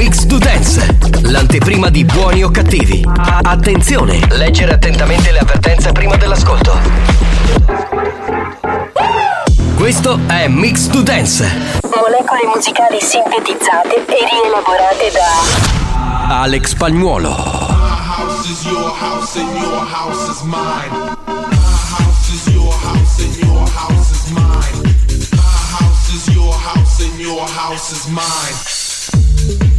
Mix to Dance, l'anteprima di buoni o cattivi. Attenzione, leggere attentamente le avvertenze prima dell'ascolto. Questo è Mix to Dance. Molecole musicali sintetizzate e rielaborate da Alex mine. My house is your house and your house is mine.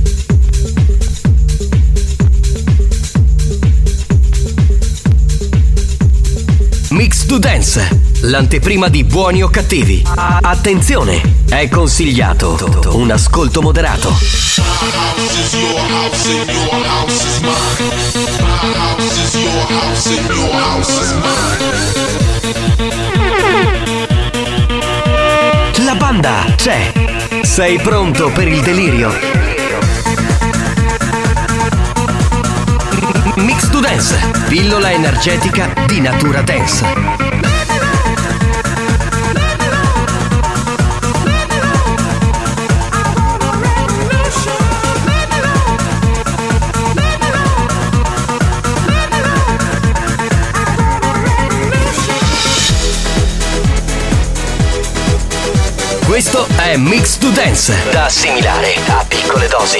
Mix to Dance, l'anteprima di buoni o cattivi. Attenzione, è consigliato un ascolto moderato. La banda c'è. Sei pronto per il delirio? Mix to Dance, pillola energetica di natura dance. Questo è Mix to Dance, da assimilare a piccole dosi.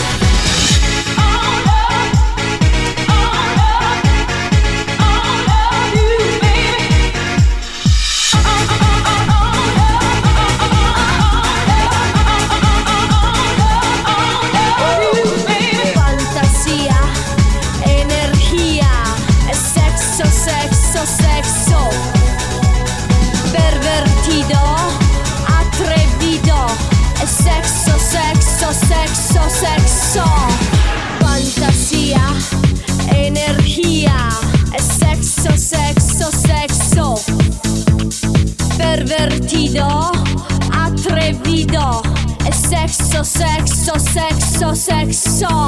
sexo, sexo, sexo, sexo. Yes,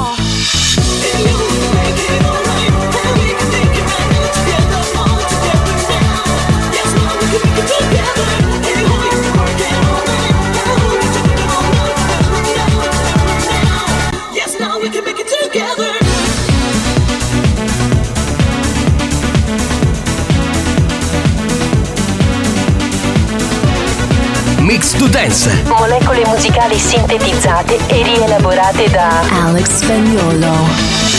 Dance, molecole musicali sintetizzate e rielaborate da Alex Spagnolo.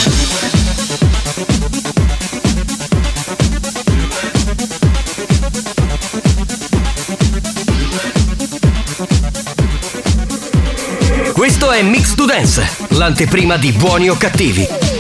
questo è Mix to Dance, l'anteprima di buoni o cattivi.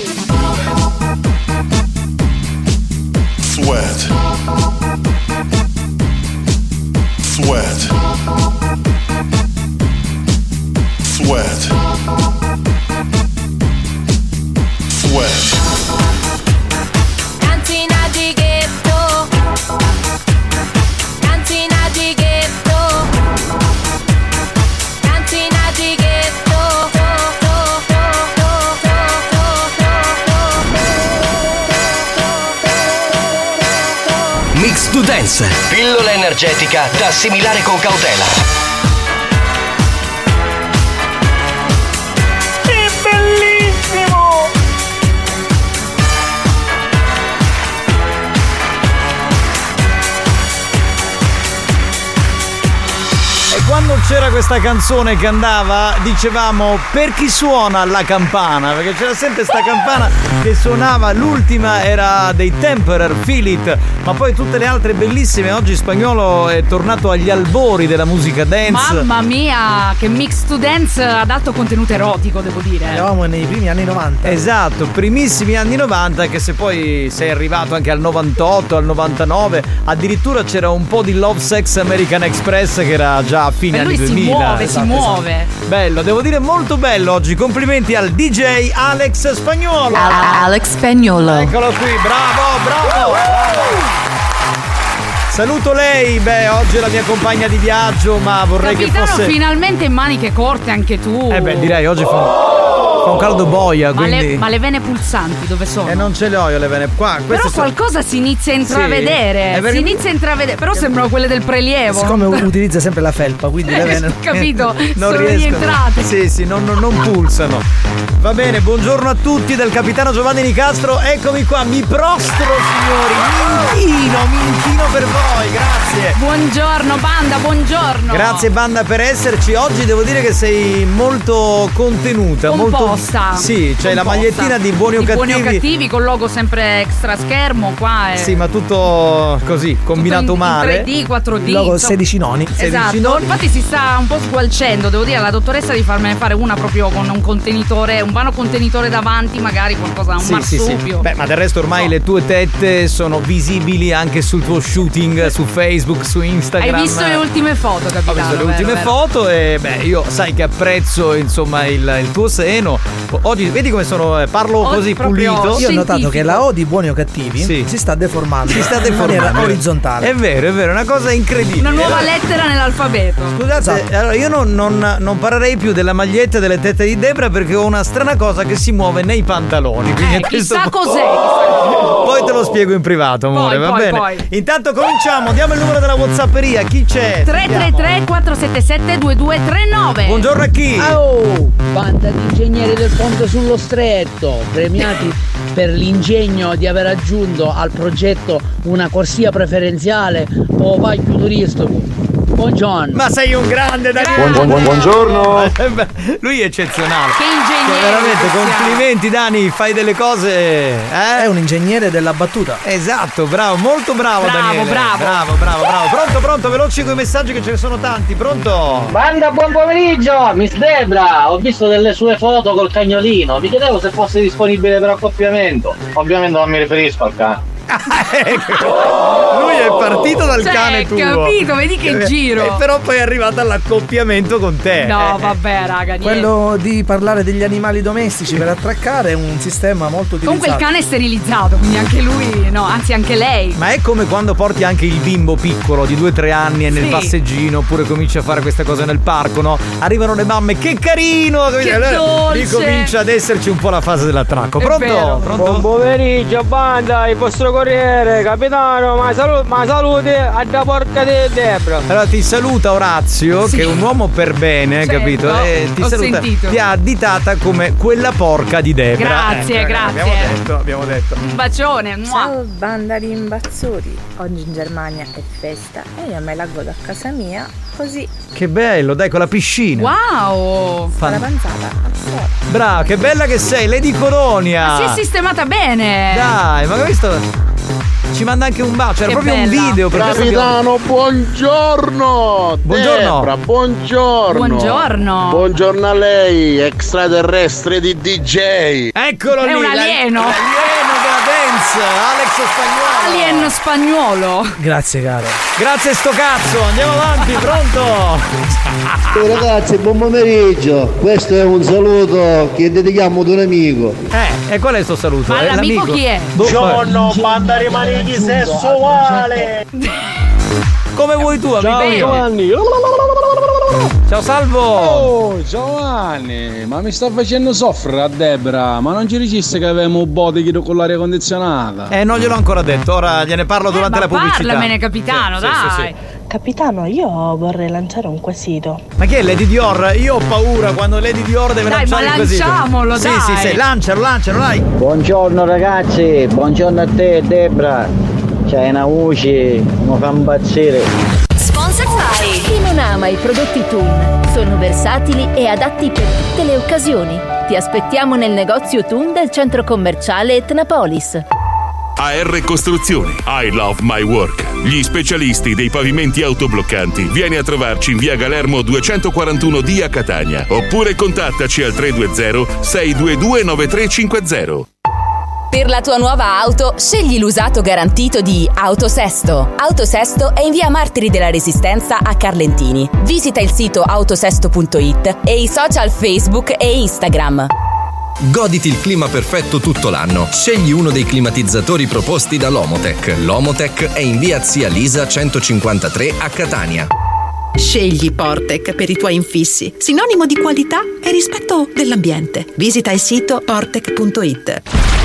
Mix to Dance, pillola energetica da assimilare con cautela. Che bellissimo! quando c'era questa canzone che andava, dicevamo per chi suona la campana? Perché c'era sempre sta campana che suonava, l'ultima era dei Temperer, Feel It, ma poi tutte le altre bellissime. Oggi spagnolo è tornato agli albori della musica dance. Mamma mia, che mix to dance ad alto contenuto erotico, devo dire. Eravamo nei primi anni 90. Esatto, primissimi anni 90 che se poi sei arrivato anche al 98, al 99, addirittura c'era un po' di Love Sex American Express che era già a fine anni si 2000. muove, si Esatto, muove. esatto. Bello, devo dire molto bello oggi. Complimenti al DJ Alex Spagnolo. Alex Spagnolo. Eccolo qui, bravo, bravo. bravo. Saluto lei, beh, oggi è la mia compagna di viaggio, ma vorrei Capitano, che fosse finalmente in maniche corte anche tu. Eh beh, direi oggi fa un, fa un caldo boia, Ma, quindi le, ma le vene pulsanti dove sono? E non ce le ho io le vene qua. Però queste sono- qualcosa si inizia a intravedere. È perché- Si inizia a intravedere. Però sembrano quelle del prelievo. Siccome utilizza sempre la felpa, quindi le vene. Capito? non sono riescono. rientrate. Sì, sì, non, non- non pulsano. Va bene, buongiorno a tutti del capitano Giovanni Nicastro. Eccomi qua, mi prostro, signori. Mi inchino, mi inchino per voi, grazie. Buongiorno, banda, buongiorno. Grazie banda per esserci. Oggi devo dire che sei molto contenuta, Composta. molto Sì, c'hai la Composta. magliettina di buoni o Di buoni o cattivi. cattivi con logo sempre extra schermo qua è Sì, ma tutto così, combinato in, male. in 3D, 4D. Il logo insomma. 16 noni. Esatto, 16 noni. infatti si sta un po' sgualcendo, devo dire alla dottoressa di farmene fare una proprio con un contenitore, un vano contenitore davanti, magari qualcosa, un Sì, sì, sì. marsupio. Beh, ma del resto ormai le tue tette sono visibili anche sul tuo shooting su Facebook, su Hai Instagram. visto le ultime foto, Ho capitano? visto le vero, ultime vero? foto e beh, io sai che apprezzo insomma il, il tuo seno. Oggi vedi come sono, eh, parlo Oggi così pulito. Io ho notato che la O di buoni o cattivi Sì. si sta deformando. Si sta in maniera deformando. orizzontale. È vero, è vero, è una cosa incredibile. Una nuova lettera nell'alfabeto. Scusate, Esatto. allora io non, non- non parlerei più della maglietta delle tette di Debra perché ho una strana cosa che si muove nei pantaloni. quindi Eh, chissà punto- cos'è. chissà- Poi te lo spiego in privato, amore, Poi, va poi, bene? poi. Intanto cominciamo, diamo il numero della Whatsapperia, chi c'è? 333 477 2239 Buongiorno a chi? Oh, banda di ingegneri del ponte sullo stretto, premiati per l'ingegno di aver aggiunto al progetto una corsia preferenziale o paio turistico. Buongiorno. Ma sei un grande Danilo! Buon- buon- buon- buongiorno! lui è eccezionale. Che ingegnere Cioè, veramente, complimenti Dani, fai delle cose. Eh? È un ingegnere della battuta. Esatto, bravo, molto bravo, Bravo, Daniele. bravo. Bravo, bravo, bravo. Pronto, pronto, veloci con i messaggi che ce ne sono tanti, pronto? Banda, buon pomeriggio! Miss Debra, ho visto delle sue foto col cagnolino. Mi chiedevo se fosse disponibile per accoppiamento. Ovviamente non mi riferisco al cane. Lui è partito dal Cioè, cane tuo. capito, vedi che Eh, giro. E però poi è arrivato all'accoppiamento con te. No, Eh, vabbè, raga, niente. Quello di parlare degli animali domestici per attraccare è un sistema molto utilizzato. Comunque il cane è sterilizzato, quindi anche lui, no, anzi anche lei. Ma è come quando porti anche il bimbo piccolo di 2-3 anni e nel Sì. passeggino oppure cominci a fare queste cose nel parco, no? Arrivano le mamme, che carino! Che Allora dolce! Lì comincia ad esserci un po' la fase dell'attracco. Pronto? Pronto? Buon pomeriggio, banda, il vostro corriere, capitano, ma, salu- ma salute a da porca di Debra. Allora ti saluta Orazio, Sì. che è un uomo per bene, Certo, capito? E ti ho saluta. sentito. Ti ha additata come quella porca di Debra. Grazie, Ecco, grazie. Abbiamo detto, abbiamo detto. Un bacione. mua. Ciao banda di imbazzuri, oggi in Germania è festa e io me la godo a casa mia così Che bello, dai, con la piscina. Wow. con la panzata. Brava, che bella che sei, Lady Colonia. Si è sistemata bene. Dai, ma hai visto? Ci manda anche un bacio, era Che proprio un bella. video per questo abbiamo- Capitano, buongiorno! Buongiorno. Debra, buongiorno! Buongiorno. Buongiorno a lei, extraterrestre di DJ! Eccolo È lì. un la- alieno. Dance, Alex Spagnolo. Alien spagnolo. Grazie, caro. Grazie sto cazzo, andiamo avanti, pronto? Ciao ragazzi, buon pomeriggio. Questo è un saluto che dedichiamo ad un amico. Eh, e qual è il suo saluto? Ma È l'amico l'amico? chi è? Buongiorno, banda di manichi sessuale. Come vuoi tu, amico Ciao mio? Giovanni. Ciao Salvo. Oh Giovanni, ma mi sta facendo soffrire a Debra, ma non ci dicesse che avevamo un bottiglie con l'aria condizionata? Eh, non gliel'ho ancora detto, ora gliene parlo durante Eh, ma la pubblicità. parlamene, capitano, Sì, sì, dai. sì, sì. Capitano, io vorrei lanciare un quesito. Ma che è Lady Dior? Io ho paura quando Lady Dior deve Dai, lanciare ma il quesito. lanciamolo, sì, dai. Sì, sì, lancialo, lancialo, dai. Buongiorno ragazzi, buongiorno a te Debra. C'hai una voce, mi fa impazzire. Sponsor by Chi non ama i prodotti Toon? Sono versatili e adatti per tutte le occasioni. Ti aspettiamo nel negozio Toon del centro commerciale Etnapolis. AR Costruzioni. I love my work. Gli specialisti dei pavimenti autobloccanti. Vieni a trovarci in via Galermo 241D a Catania. Oppure contattaci al 320 622 9350. Per la tua nuova auto, scegli l'usato garantito di Autosesto. Autosesto è in via Martiri della Resistenza a Carlentini. Visita il sito autosesto.it e i social Facebook e Instagram. Goditi il clima perfetto tutto l'anno. Scegli uno dei climatizzatori proposti da Lomotech. Lomotech è in via Zia Lisa 153 a Catania. Scegli Portec per i tuoi infissi, sinonimo di qualità e rispetto dell'ambiente. Visita il sito portec.it.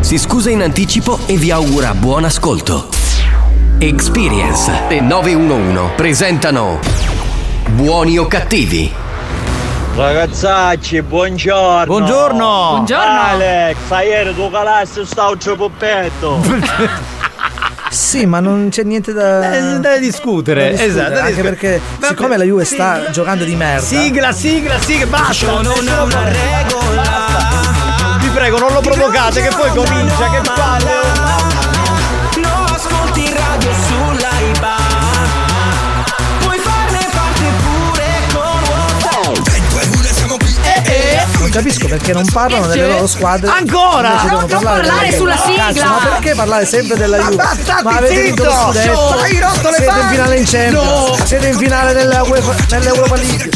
si scusa in anticipo e vi augura buon ascolto. Experience e 911 presentano Buoni o cattivi? Ragazzacci, buongiorno. Buongiorno. Buongiorno. Alex, ieri tu calassi sta un cipoppetto. Sì, ma non c'è niente da, Eh, da discutere. da discutere, Esatto, anche discutere. perché siccome la Juve sta giocando di merda. Sigla, sigla, sigla, basta. Non Nessuno una Basta. Prego, non lo provocate, che poi comincia, che palle. No ascolti radio sull'AIBA Puoi farne parte pure con WhatsApp siamo qui Non capisco perché non parlano delle loro squadre. Ancora? Devono Non parlare, parlare sulla sigla. Cazzo, ma perché parlare sempre della Juve? Ma Ma avete vinto lo scudetto. Hai rotto le Siete in finale in Champions. No. Siete in finale nella UEFA nell'Europa League.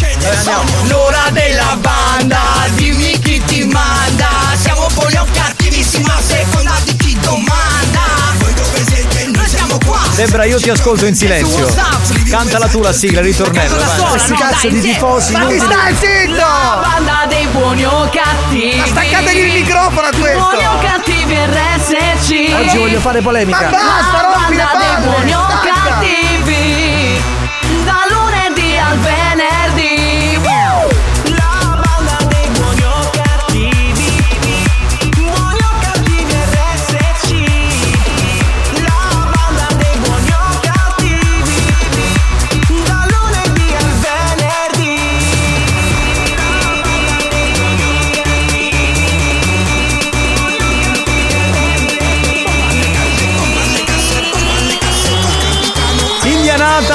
L'ora della banda Dimmi chi ti manda Siamo buoni o cattivissimi a seconda di chi domanda Voi dove siete? Noi siamo qua Debra, io ti ascolto in silenzio. Cantala tu la sigla, ritornello. vai. Questi cazzo di tifosi Ma inutili. stai zitto! La banda dei buoni o cattivi Ma staccategli il microfono a questo! Buoni o cattivi RSC Oggi voglio fare polemica. Ma basta, rompi le banda palle,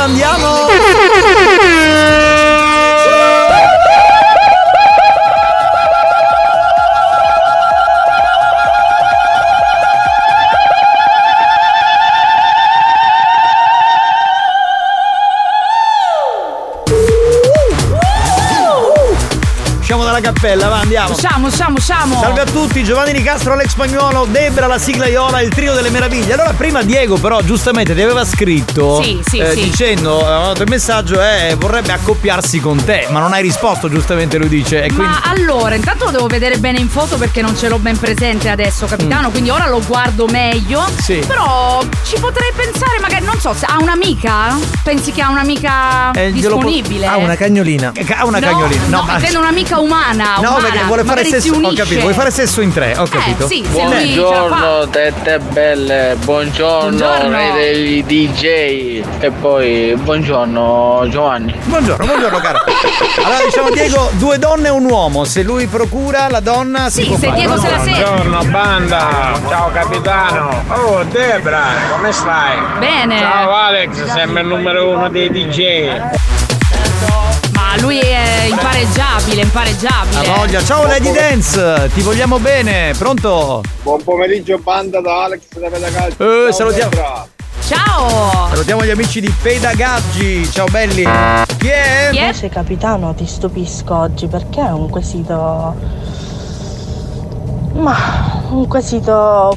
andiamo! Cappella, va, andiamo. Usciamo, usciamo, usciamo. Salve a tutti, Giovanni Nicastro, Alex Spagnuolo, Debra, la sigla Iola, il trio delle meraviglie. Allora, prima Diego, però, giustamente ti aveva scritto Sì, sì, eh, sì. dicendo: eh, il messaggio è vorrebbe accoppiarsi con te, ma non hai risposto, giustamente lui dice. E quindi. Ma allora, intanto lo devo vedere bene in foto perché non ce l'ho ben presente adesso, capitano. Quindi ora lo guardo meglio. Mm. Sì. Però ci potrei pensare, magari, non so, se ha un'amica? Pensi che ha un'amica Eh, po- disponibile? Ha una cagnolina. Ha una no, cagnolina. No, ma- intendo un'amica umana. No, umana. perché vuole fare Magari sesso. si Ho capito, vuole fare sesso in tre, ho capito. sì, lui ce la fa. Buongiorno tette belle, buongiorno, Buongiorno. degli DJ e poi buongiorno Giovanni. Buongiorno, buongiorno caro. Allora diciamo Diego, due donne e un uomo. Se lui procura la donna si Sì, può se fare. Diego se la sente. Buongiorno banda, ciao capitano. Oh Debra, come stai? Bene. Ciao Alex, sembra il numero uno dei DJ. Lui è impareggiabile, impareggiabile. Ha voglia. Ciao Lady Dance, ti vogliamo bene. Pronto? Buon pomeriggio banda da Alex da Pedacalcio. Eh, salutiamo. Ciao. Salutiamo gli amici di Pedagaggi. Ciao belli. Chi è? Invece capitano ti stupisco oggi perché è un quesito... Ma un quesito...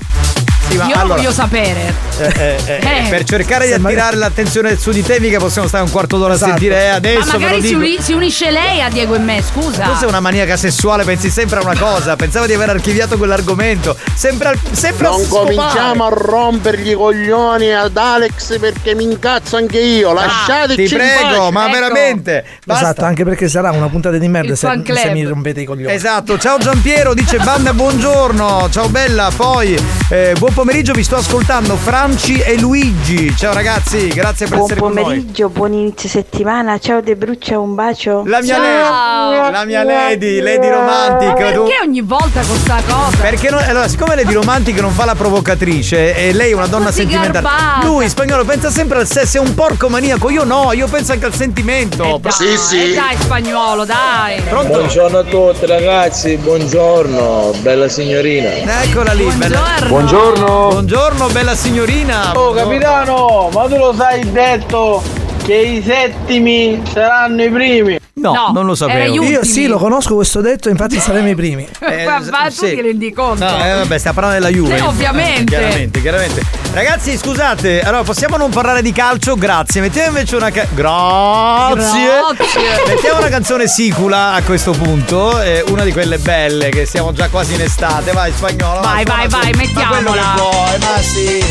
Sì, ma Io allora, voglio sapere. eh, eh, Eh. per cercare di attirare l'attenzione su di te, mica possiamo stare un quarto d'ora Esatto. a sentire. Eh, adesso Ma magari si, uni- si unisce lei a Diego e me, scusa. Tu sei una maniaca sessuale, pensi sempre a una cosa. Pensavo di aver archiviato quell'argomento. Sempre, al- sempre Non cominciamo a rompergli i coglioni ad Alex perché mi incazzo anche io. Lasciateci Ti in prego, pace. ma Ecco. veramente. Basta. Esatto, anche perché sarà una puntata di merda se, se mi rompete i coglioni. Esatto, ciao Giampiero, dice banda buongiorno, ciao bella, poi eh, buon pomeriggio, vi sto ascoltando Franci e Luigi, ciao ragazzi, grazie per Buon essere con noi. pomeriggio, buon inizio settimana. Ciao De Bruccia, un bacio. La mia, Ciao. lady, la mia lady, lady romantic. tu- Perché ogni volta con sta cosa? Perché non- allora, siccome Lady Romantic non fa la provocatrice e lei è una donna Così sentimentale, garbata. lui spagnolo pensa sempre al sesso, è un porco maniaco. Io no, io penso anche al sentimento. Dai, Sì, sì. eh, dai, spagnolo, dai. Pronto? Buongiorno a tutti ragazzi, buongiorno, bella signorina. Eccola lì, bella. Buongiorno. Buongiorno. Bella signorina. Oh capitano, ma tu lo sai detto che i settimi saranno i primi. No, No, non lo sapevo. Io sì, lo conosco questo detto, infatti saremo i primi. Eh, Ma tu sì. ti rendi conto? No, eh, vabbè, stiamo parlando della Juve. Eh, ovviamente. Chiaramente, chiaramente. Ragazzi, scusate, allora possiamo non parlare di calcio? Grazie. Mettiamo invece una ca- Grazie. Grazie. Mettiamo una canzone sicula a questo punto, eh, una di quelle belle che siamo già quasi in estate. Vai spagnolo. Vai, vai, vai, su. mettiamola. Ma quello che vuoi, ma sì.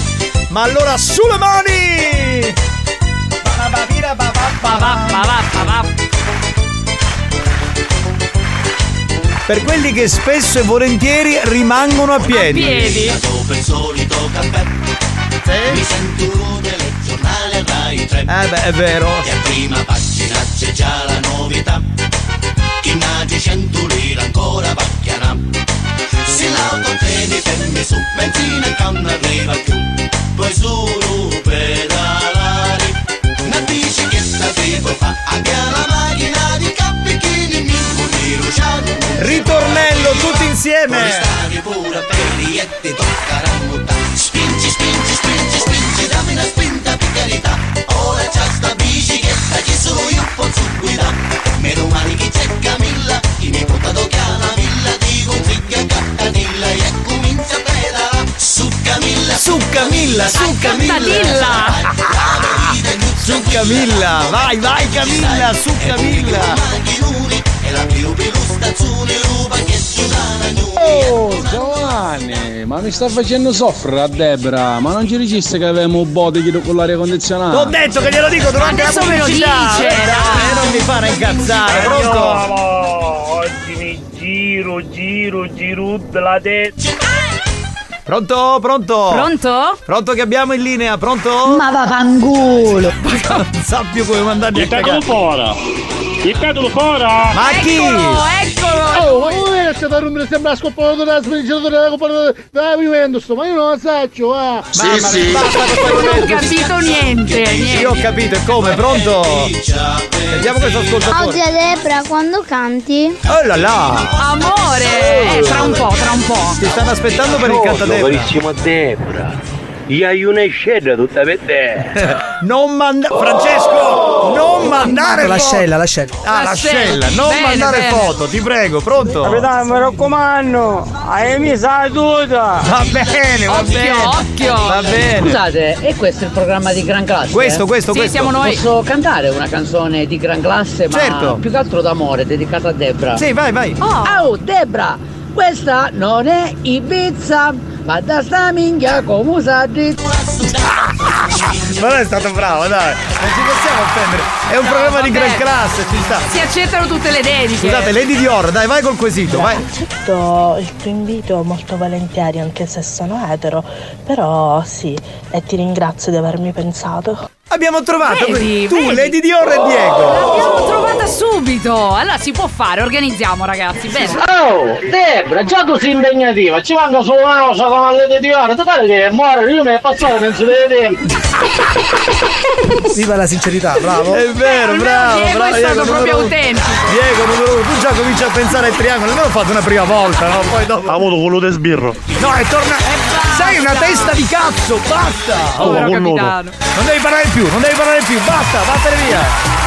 Ma allora sulle mani! Per quelli che spesso e volentieri rimangono a piedi. Piedi. Dopo il solito caffè Mi sento un telegiornale Rai 3 Eh beh, è vero. E a prima pagina c'è già la novità. Chi nati cento lire ancora pacchiana Se l'autotreni fermi su benzina e non arriva più Puoi solo Una fa macchina di cappichini Mi Ritornello tutti insieme. Stavi pure belli ti toccherà mutare Spingi, spingi, spingi, spingi Dammi una spinta per carità Ora c'è sta bicicletta Che solo io posso guidare Meno male che c'è Camilla Che mi porta tocca la villa Ti consiglio Cattanilla E comincia a pedalare Su Camilla Su Camilla, su Camilla. Su Camilla, vai, vai Camilla, su Camilla. Oh Giovanni, ma mi sta facendo soffrire a Debra, ma non ci registri che avevamo un bote con l'aria condizionata? T'ho detto che glielo dico durante la Adesso me lo pubblicità. dice, Eh, dai, dai. non mi fare incazzare, pronto? Oggi mi giro, giro, giro la testa. Pronto, pronto? Pronto? Pronto che abbiamo in linea, pronto? Ma vaffanculo! non sa più come mandarli a cagare. fuori. Buttato fuori. Ma chi? Eccolo, eccolo. Oh, ma come c'è da rompere sembra scoppato della spedizione della Coppa da Juventus, ma io non lo saccio, va. Sì, Mamma sì. basta Non ho capito niente, niente. Io ho capito, e come? Pronto? Sentiamo questo Oggi ascoltatore. a Debra quando canti? Oh là là! Amore, eh, tra un po', tra un po'. Ti stanno aspettando per il cantadebra. Carissimo Debra. Io hai una scena tutta per te. Non mandare Francesco! Non mandare foto! L'ascella, l'ascella. Ah, L'ascella. l'ascella, non Bene, mandare bene. foto, ti prego, pronto? Capitano, mi raccomando, hai messo la tuta. Va bene, va Occhio, bene. occhio. Va bene. Scusate, e questo è il programma di gran classe? Questo, questo, Sì, questo. siamo noi. Posso cantare una canzone di gran classe, ma Certo. più che altro d'amore, dedicata a Debra? Sì, vai, vai. Oh, Oh, Debra, questa non è Ibiza, ma da sta minchia come sa di... Ma non è stato bravo, dai. Non ci possiamo offendere. È un programma di gran classe, ci sta. si accettano tutte le dediche. Scusate, Lady Dior, dai, vai col quesito, vai. Accetto il tuo invito molto volentieri anche se sono etero, però sì, e ti ringrazio di avermi pensato. Abbiamo trovato Vedi, tu, vedi. Lady Dior e Diego. L'abbiamo trovata subito. Allora si può fare, organizziamo ragazzi. Bene. Oh, Debra, già così impegnativa, ci manca solo una cosa come le di ora, totale che muore, io mi è passato penso di vedere. Viva la sincerità, bravo. È vero, Almeno bravo, Diego bravo. è stato numero proprio autentico. Diego, numero uno, tu già cominci a pensare al triangolo, almeno ho fatto una prima volta, no? Poi dopo. Ha avuto quello di sbirro. No, è tornato. Sei una testa di cazzo, basta! Nudo. capitano. Non devi parlare più, non devi parlare più, basta, vattene via!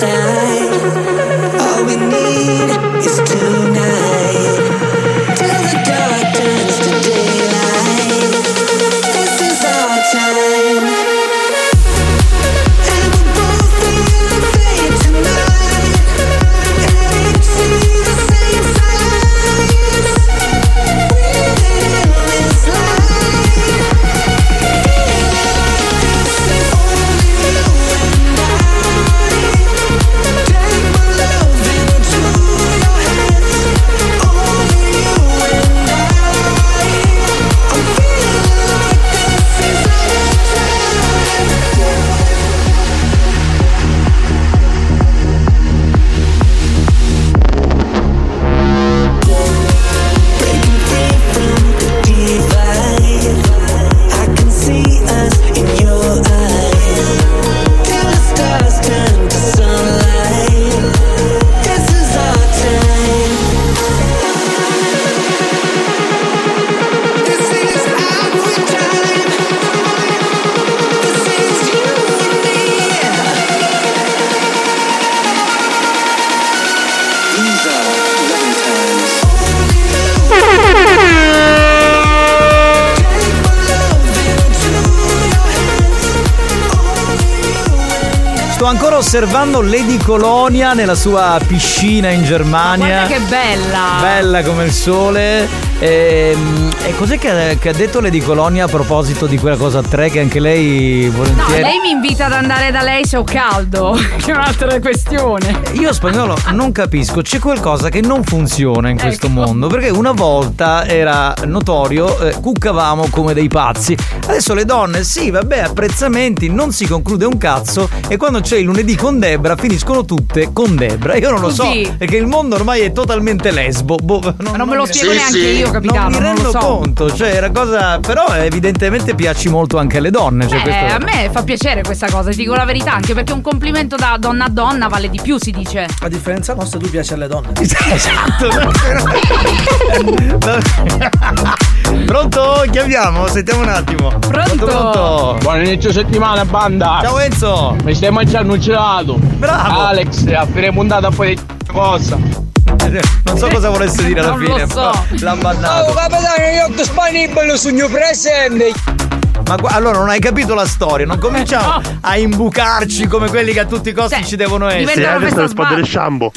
Come osservando Lady Colonia nella sua piscina in Germania. Guarda che bella! Bella come il sole. E, e cos'è che, che ha detto Lady Colonia a proposito di quella cosa a tre che anche lei No, volentieri. lei mi invita ad andare da lei se ho caldo, che è un'altra questione. Io spagnolo non capisco, c'è qualcosa che non funziona in questo Ecco. mondo, perché una volta era notorio, eh, cuccavamo come dei pazzi. Adesso le donne, sì, vabbè, apprezzamenti, non si conclude un cazzo e quando c'è il lunedì con Debra finiscono tutte con Debra. Io non lo so, Così. perché il mondo ormai è totalmente lesbo. Boh, non, Ma non me lo spiego neanche io, capitano, Non mi non lo rendo so. conto, cioè era cosa... Però evidentemente piaci molto anche alle donne. Cioè Eh, questo... a me fa piacere questa cosa, ti dico la verità, anche perché un complimento da donna a donna vale di più, si dice. A differenza nostra, tu piaci alle donne. Esatto. Pronto? Chiamiamo? Sentiamo un attimo. Pronto? Pronto? Buon inizio settimana, banda! Ciao Enzo! Mi stai mangiando un gelato! Bravo! Alex, a fine puntata poi di cosa? Non so cosa volesse dire alla Non lo fine. so. però L'ha bannato. Oh, capitano, io disponibile sul mio presente! Ma gu- allora non hai capito la storia, non cominciamo a imbucarci come quelli che a tutti i costi ci devono essere. Sì, adesso le spade del shampoo.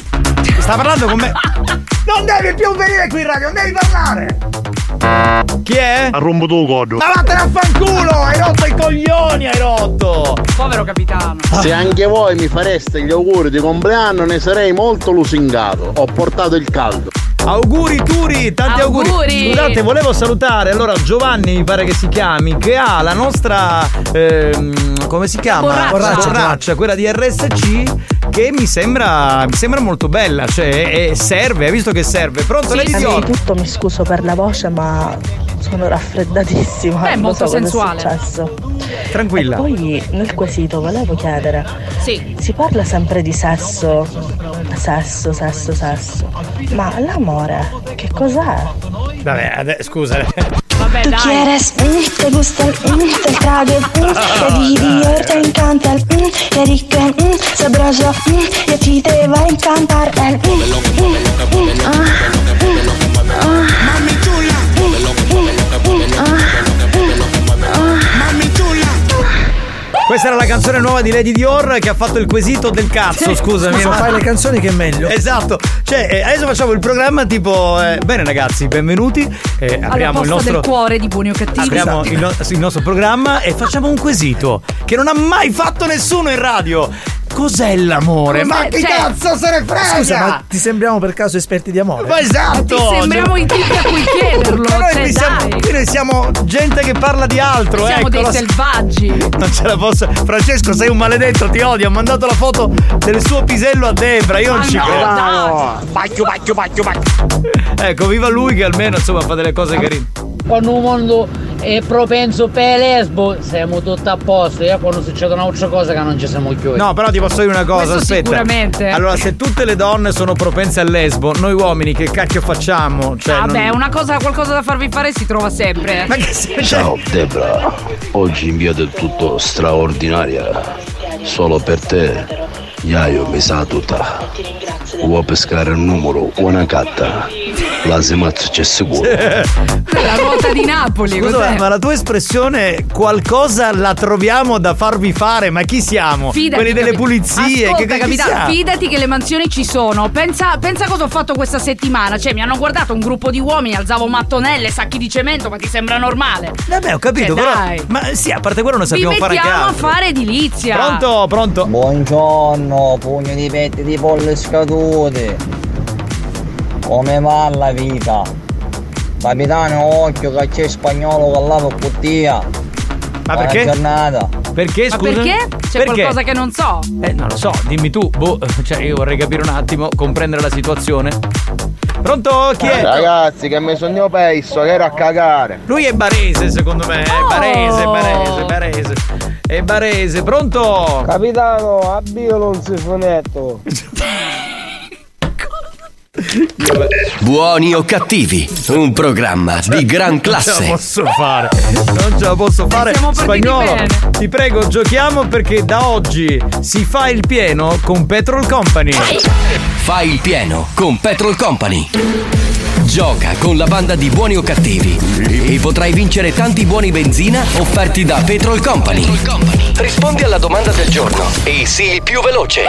Sta parlando con me. Non devi più venire qui in radio, non devi parlare! Chi è? Arrombo tu codo. Ma vattene a fanculo! Hai rotto i coglioni, hai rotto! Povero capitano. Se anche voi mi fareste gli auguri di compleanno ne sarei molto lusingato. Ho portato il caldo. Auguri Turi, tanti auguri. Auguri. Scusate, volevo salutare allora Giovanni, mi pare che si chiami, che ha la nostra ehm, come si chiama? Borraccia. Borraccia, quella di RSC che mi sembra mi sembra molto bella, cioè serve, hai visto che serve. Pronto Lady Viola? Innanzitutto mi scuso per la voce, ma sono raffreddatissima. Beh, è molto so cosa sensuale. È successo. Tranquilla. E poi nel quesito volevo chiedere: Sì. si parla sempre di sesso, sesso, sesso, sesso. Ma l'amore, che cos'è? Vabbè, ade- scusa. Vabbè, Tú quieres, mm, te gusta el mm, te trague, mm, te divierte, encanta el mm, qué rico, mm, sabroso, mm, y a ti te va a encantar el mm, mm, mm, ah, mm, ah. Mm, mm, ah, questa era la canzone nuova di Lady Dior che ha fatto il quesito del cazzo, scusami. Se fai le canzoni che è meglio. Esatto. Cioè, eh, adesso facciamo il programma tipo eh, bene ragazzi, benvenuti. Eh, apriamo il nostro del cuore di buoni o cattivi. Apriamo il, no- il nostro programma e facciamo un quesito che non ha mai fatto nessuno in radio. Cos'è l'amore? Ma chi cioè, cazzo se ne frega? Scusa, ma ti sembriamo per caso esperti di amore? Ma esatto! Ti sembriamo i tipi a cui chiederlo. Ma noi cioè, qui siamo, noi siamo gente che parla di altro, Siamo ecco. dei selvaggi. Non ce la posso. Francesco, sei un maledetto, ti odio. Ha mandato la foto del suo pisello a Debra. Io non Ma ci no, credo. dai. Bacchio, bacchio, bacchio, bacchio. Ecco, viva lui che almeno insomma fa delle cose carine. Quando un mondo è propenso per lesbo, siamo tutti a posto. E quando succede un'altra cosa che non ci siamo chiusi. No, però ti posso dire una cosa, Questo aspetta. sicuramente. Allora, se tutte le donne sono propense al lesbo, noi uomini che cacchio facciamo? Cioè, Vabbè, non- una cosa, qualcosa da farvi fare si trova sempre. Ma che sei? Ciao Debra, oggi in via del tutto straordinaria. Solo per te, Iaio mi sa tutta. Vuoi pescare il numero, una catta. La semazza c'è sicuro. La ruota di Napoli, Scusa, cos'è? ma la tua espressione qualcosa la troviamo da farvi fare? Ma chi siamo? Fidati, Quelli delle capi- pulizie? Ascolta, che, siamo? fidati che le mansioni ci sono. Pensa, pensa cosa ho fatto questa settimana. Cioè, mi hanno guardato un gruppo di uomini, alzavo mattonelle, sacchi di cemento, ma ti sembra normale? Vabbè, ho capito, Cioè, però. dai. Ma sì, a parte quello non sappiamo fare mettiamo a cazzo. fare edilizia. Pronto, pronto. Buongiorno, pugno di petti di pollo scadute. Come va la vita? Capitano, occhio che c'è spagnolo che lava cottia. Ma perché? Buona giornata. Perché, Ma scusa? perché? C'è Perché? qualcosa che non so. Eh, non lo so, dimmi tu. Boh, cioè, io vorrei capire un attimo, comprendere la situazione. Pronto? Chi è? Ragazzi, che mi sogno pesso, che era a cagare. Lui è barese, secondo me. È barese, Oh. barese, barese. È barese, pronto? Capitano, avvialo un sifonetto. Buoni o cattivi, un programma di gran Non ce la classe. posso fare, non ce la posso fare. Spagnolo, ti prego, giochiamo perché da oggi si fa il pieno con Petrol Company. Fai il pieno con Petrol Company. Gioca con la banda di buoni o cattivi e potrai vincere tanti buoni benzina offerti da Petrol Company. Rispondi alla domanda del giorno e sii il più veloce.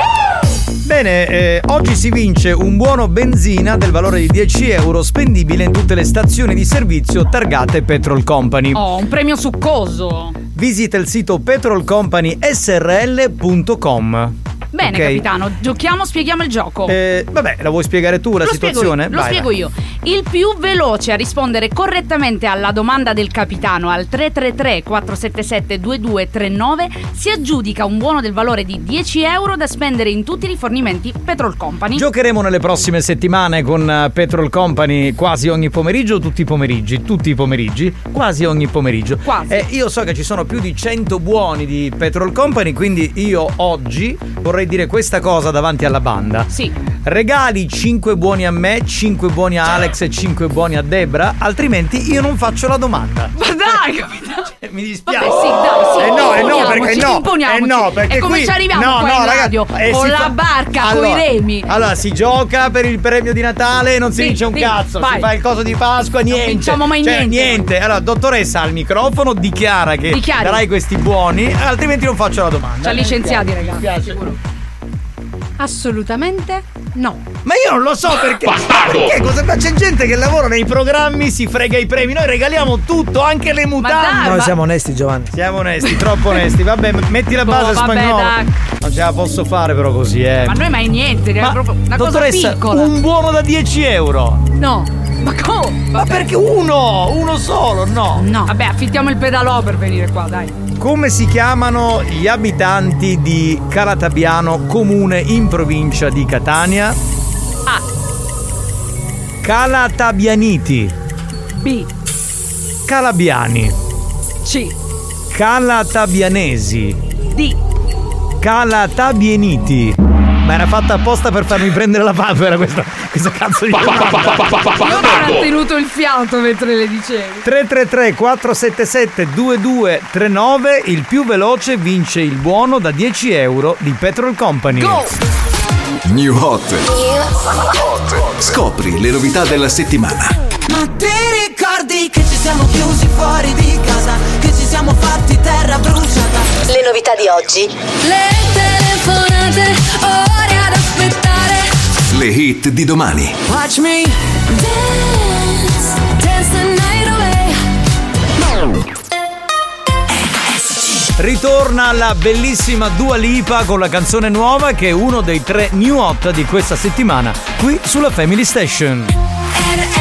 Bene, eh, oggi si vince un buono benzina del valore di 10 euro spendibile in tutte le stazioni di servizio targate Petrol Company. Oh, un premio succoso. Visita il sito petrolcompany.srl.com. Bene, Ok? capitano, giochiamo, spieghiamo il gioco. Eh, vabbè, la vuoi spiegare tu la Lo spiego situazione? io, lo spiego vai. io. Il più veloce a rispondere correttamente alla domanda del capitano al 333 477 2239 si aggiudica un buono del valore di 10 euro da spendere in tutti i rifornimenti Petrol Company. Giocheremo nelle prossime settimane con eh, Petrol Company quasi ogni pomeriggio, tutti i pomeriggi, tutti i pomeriggi, quasi ogni pomeriggio. Quasi. E io so che ci sono più di 100 buoni di Petrol Company, quindi io oggi vorrei dire questa cosa davanti alla banda. Sì. Regali 5 buoni a me, 5 buoni a Alex e 5 buoni a Debra, altrimenti io non faccio la domanda. Ma dai, capitano! Mi dispiace. Vabbè, sì, dai, sì. Eh no, eh no, perché no. imponiamoci. Eh no, perché E come qui- ci arriviamo no, qua no, in raga, radio? eh, con la fa- barca, allora, coi remi. Allora, si gioca per il premio di Natale, non si Sì, dice un sì, cazzo, vai. si fa il coso di Pasqua, niente. vinciamo mai Cioè, niente. Allora, dottoressa al microfono dichiara che Dichiari. darai questi buoni, altrimenti non faccio la domanda. Ci ha licenziati, Mi ragazzi. dispiace. sicuro. Assolutamente no. Ma io non lo so perché. Perché cosa ma c'è gente che lavora nei programmi, si frega i premi. Noi regaliamo tutto, anche le mutande. Noi siamo onesti, Giovanni. Siamo onesti, troppo onesti. Vabbè, metti la base Boh, vabbè, spagnola. dai. Non ce la posso fare, però così, eh. Ma noi mai niente, è Ma, proprio una cosa dottoressa, piccola. un buono da 10 euro. No. Ma come? Ma perché uno? Uno solo? No. No. Vabbè, affittiamo il pedalò per venire qua, dai. Come si chiamano gli abitanti di Calatabiano, comune in provincia di Catania? A. Calatabianiti. B. Calabiani. C. Calatabianesi. D. Calatabieniti. Ma era fatta apposta per farmi prendere la papera questa, questa cazzo di non ho tenuto il fiato mentre le dicevi. 333 477 2239 il più veloce vince il buono da 10 euro di Petrol Company. New Hot. Scopri le novità della settimana. Ma ti ricordi che ci siamo chiusi fuori di casa? Siamo fatti terra bruciata. Le novità di oggi. Le telefonate, ore ad aspettare. Le hit di domani. Watch me dance, dance the night away. Ritorna la bellissima Dua Lipa con la canzone nuova che è uno dei tre new hot di questa settimana qui sulla Family Station. RSC.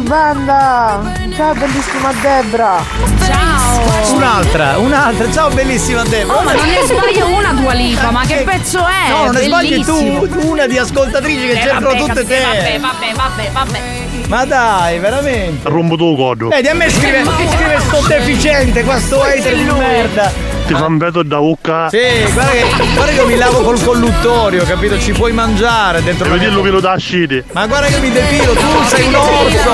Banda! Ciao bellissima Debra! Ciao! Un'altra, un'altra. Ciao bellissima Deborah. Oh, ma non ne sbaglia una Dua Lipa, ma che pezzo è? No, non ne sbagli tu, una di ascoltatrici che Eh, cercano vabbè, tutte te. Vabbè, vabbè, vabbè, vabbè. Ma dai, veramente. Rompo tu codo. Vedi, a me scrive, scrive sto deficiente, qua sto hater di merda. Ti fa un veto da ucca. Sì, guarda che, guarda che io mi lavo col colluttorio, capito? Ci puoi mangiare dentro Vedi la il lupino da asciti. Ma guarda che mi depilo, tu sei un orso!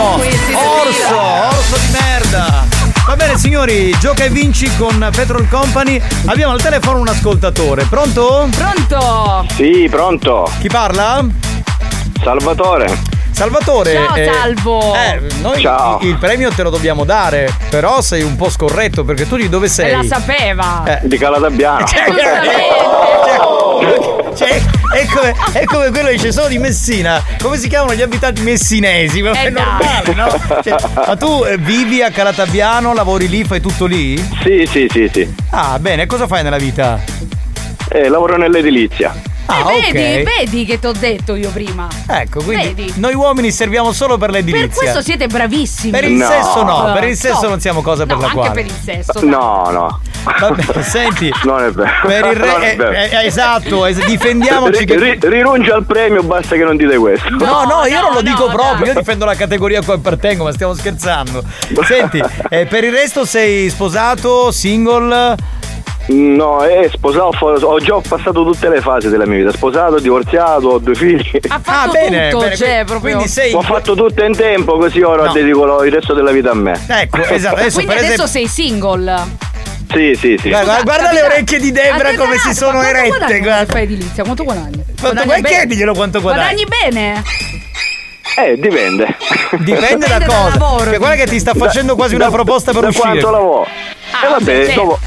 Orso, orso di merda! Va bene signori, gioca e vinci con Petrol Company. Abbiamo al telefono un ascoltatore. Pronto? Pronto? Sì, pronto. Chi parla? Salvatore. Salvatore. Ciao, Salvo. Eh, noi Ciao. il premio te lo dobbiamo dare, però sei un po' scorretto perché tu di dove sei? E la sapeva. Eh. Di Calatabiano. Cioè, è come, è come quello che dice sono di Messina. Come si chiamano gli abitanti messinesi? Ma è Eh, dai. normale, no? Cioè, ma tu eh, vivi a Calatabiano, lavori lì, fai tutto lì? Sì, sì, sì, sì. Ah, bene, cosa fai nella vita? Eh, lavoro nell'edilizia. Ah, Eh, vedi, ok. vedi che t'ho detto io prima. Ecco, quindi Vedi? noi uomini serviamo solo per l'edilizia. Per questo siete bravissimi. Per il No. sesso no, per il sesso No. non siamo cosa per No, la anche quale. per il sesso. dai. No, no. Vabbè, senti, Non è vero. per il Non re, è vero. eh, eh, esatto, es- difendiamoci che ri- rinuncio al premio, basta che non dite questo. No, no, io no, non lo dico no, proprio, no. io difendo la categoria a cui appartengo, ma stiamo scherzando. Senti, eh, per il resto sei sposato, single? No, è sposato, ho già passato tutte le fasi della mia vita. Sposato, divorziato, ho due figli. Ha fatto Ah, bene, tutto, bene, cioè, quindi- proprio. quindi sei Ho fatto tutto in tempo, così ora No. dedico il resto della vita a me. Ecco, esatto, adesso Quindi adesso esempio sei single. Sì, sì, sì. Guarda, guarda le orecchie di Debra come si sono erette, guarda. fai edilizia? Quanto guadagni? Quanto Guadagni bene? Chiediglielo quanto guadagni. Guadagni bene? Eh, dipende. Dipende da Dipende dal cosa. lavoro, Che guarda che ti sta facendo quasi una Da- proposta per da uscire. quanto lavoro? E vabbè, perfetto. dopo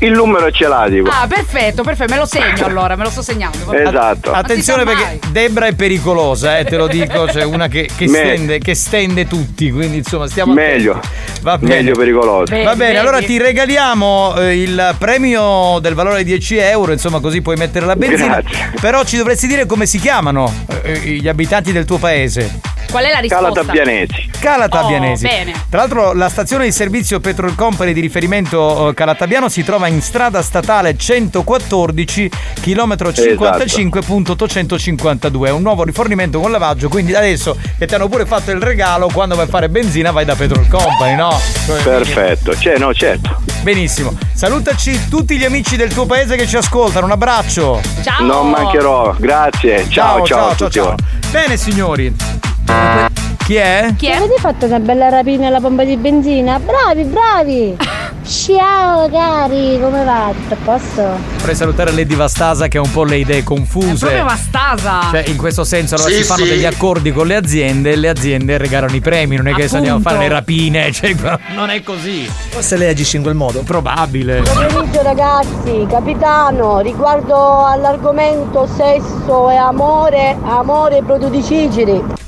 il, numero ce l'ha, dico. Ah, perfetto, perfetto, me lo segno allora, me lo sto segnando. Esatto. Attenzione perché Debra è pericolosa, eh, te lo dico, c'è una che, che stende, che stende tutti, quindi insomma stiamo Meglio. attenti. Va bene. Meglio pericoloso. Va bene, allora ti regaliamo eh, il premio del valore di 10 euro, insomma così puoi mettere la benzina. Grazie. Però ci dovresti dire come si chiamano eh, gli abitanti del tuo paese. Qual è la risposta? Calatabianesi. Calatabianesi. Oh, bene. Tra l'altro la stazione di servizio Petrol Company di riferimento eh, Calatabiano si trova in strada statale 114 chilometro Esatto. 55.852. È un nuovo rifornimento con lavaggio, quindi adesso che ti hanno pure fatto il regalo, quando vai a fare benzina vai da Petrol Company, no? Perfetto, cioè, no, certo. Benissimo. Salutaci tutti gli amici del tuo paese che ci ascoltano. Un abbraccio. Ciao. Non mancherò, grazie. Ciao, ciao, a tutti voi. Bene signori. Chi è? Chi è? Avete fatto una bella rapina alla pompa di benzina? Bravi, bravi! Ciao cari, come va? Tutto a posto? Vorrei salutare Lady Vastasa che ha un po' le idee confuse. Proprio Vastasa. Cioè, in questo senso, allora Sì, si fanno sì. degli accordi con le aziende e le aziende regalano i premi, non è che adesso andiamo a fare le Appunto. rapine, cioè, non è così. Forse lei agisce in quel modo. Probabile. Buon pomeriggio ragazzi, capitano, riguardo all'argomento sesso e amore, amore produdicigili.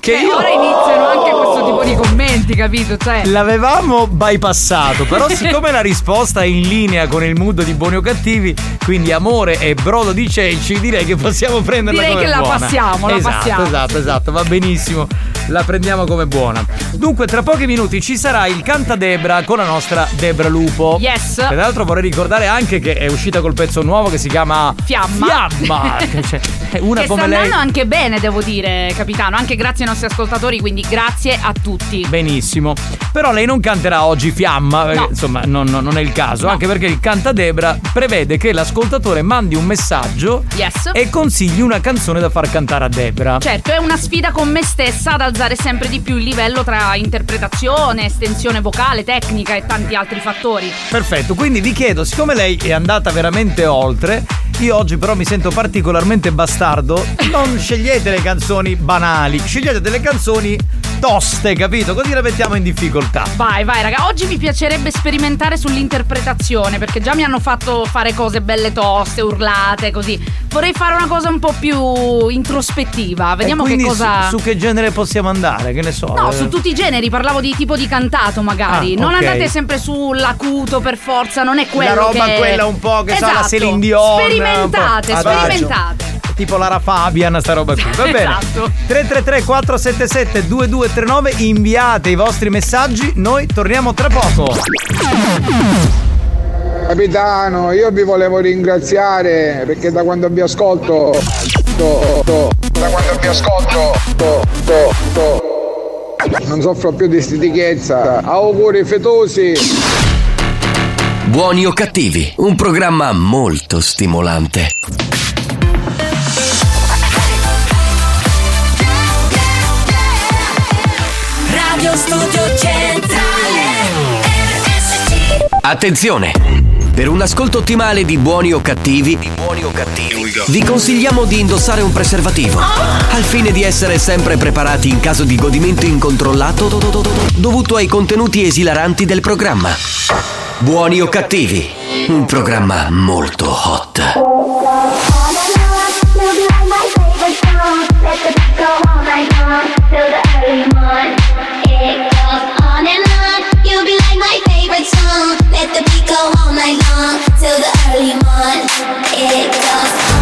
Che Eh, io Ora iniziano anche questo tipo di commenti, capito? Cioè. l'avevamo bypassato, però siccome la risposta è in linea con il mood di buoni o cattivi, quindi amore e brodo di ceci, direi che possiamo prenderla Direi come che la passiamo, la esatto, passiamo. Esatto, esatto, va benissimo. La prendiamo come buona. Dunque, tra pochi minuti ci sarà il Canta Debra con la nostra Debra Lupo. Yes. Tra l'altro vorrei ricordare anche che è uscita col pezzo nuovo che si chiama Fiamma. Fiamma. Cioè, una che come sta lei. andando anche bene, devo dire, capitano. Anche grazie ai nostri ascoltatori, quindi grazie a tutti. Benissimo. Però lei non canterà oggi Fiamma, perché, No. insomma, non, non- è il caso. Anche perché il Canta Debra prevede che l'ascoltatore mandi un messaggio Yes. e consigli una canzone da far cantare a Debra. Certo, è una sfida con me stessa ad alzare sempre di più il livello tra interpretazione, estensione vocale, tecnica e tanti altri fattori. Perfetto, quindi vi chiedo, siccome lei è andata veramente oltre, io oggi però mi sento particolarmente bastardo, non scegliete le canzoni banali, scegliete delle canzoni toste, capito? Così la mettiamo in difficoltà. Vai, vai, raga. Oggi mi piacerebbe sperimentare sull'interpretazione perché già mi hanno fatto fare cose belle toste, urlate, così. Vorrei fare una cosa un po' più introspettiva. Vediamo che cosa. Su, su che genere possiamo andare? Che ne so. No, eh. su tutti i generi, parlavo di tipo di cantato magari. Ah, non ok. andate sempre sull'acuto per forza, non è quello La roba che... quella un po' che sa la Esatto. Celine Dion. Sperimentate, adagio. sperimentate. Tipo Lara Fabian, sta roba qui. Va bene. Esatto. 333 477 2239 inviate i vostri messaggi, noi torniamo tra poco. Capitano, io vi volevo ringraziare perché da quando vi ascolto. to- to- da quando vi ascolto. to- to- to- non soffro più di stitichezza. Auguri fetosi. Buoni o cattivi, un programma molto stimolante. Radio Studio Centrale RSC Attenzione! Per un ascolto ottimale di buoni o cattivi, buoni o cattivi vi consigliamo di indossare un preservativo, al fine di essere sempre preparati in caso di godimento incontrollato dovuto ai contenuti esilaranti del programma. Buoni o cattivi, un programma molto hot. Go all night long till the early morn. Let the beat go all night long till the early morn. It goes on.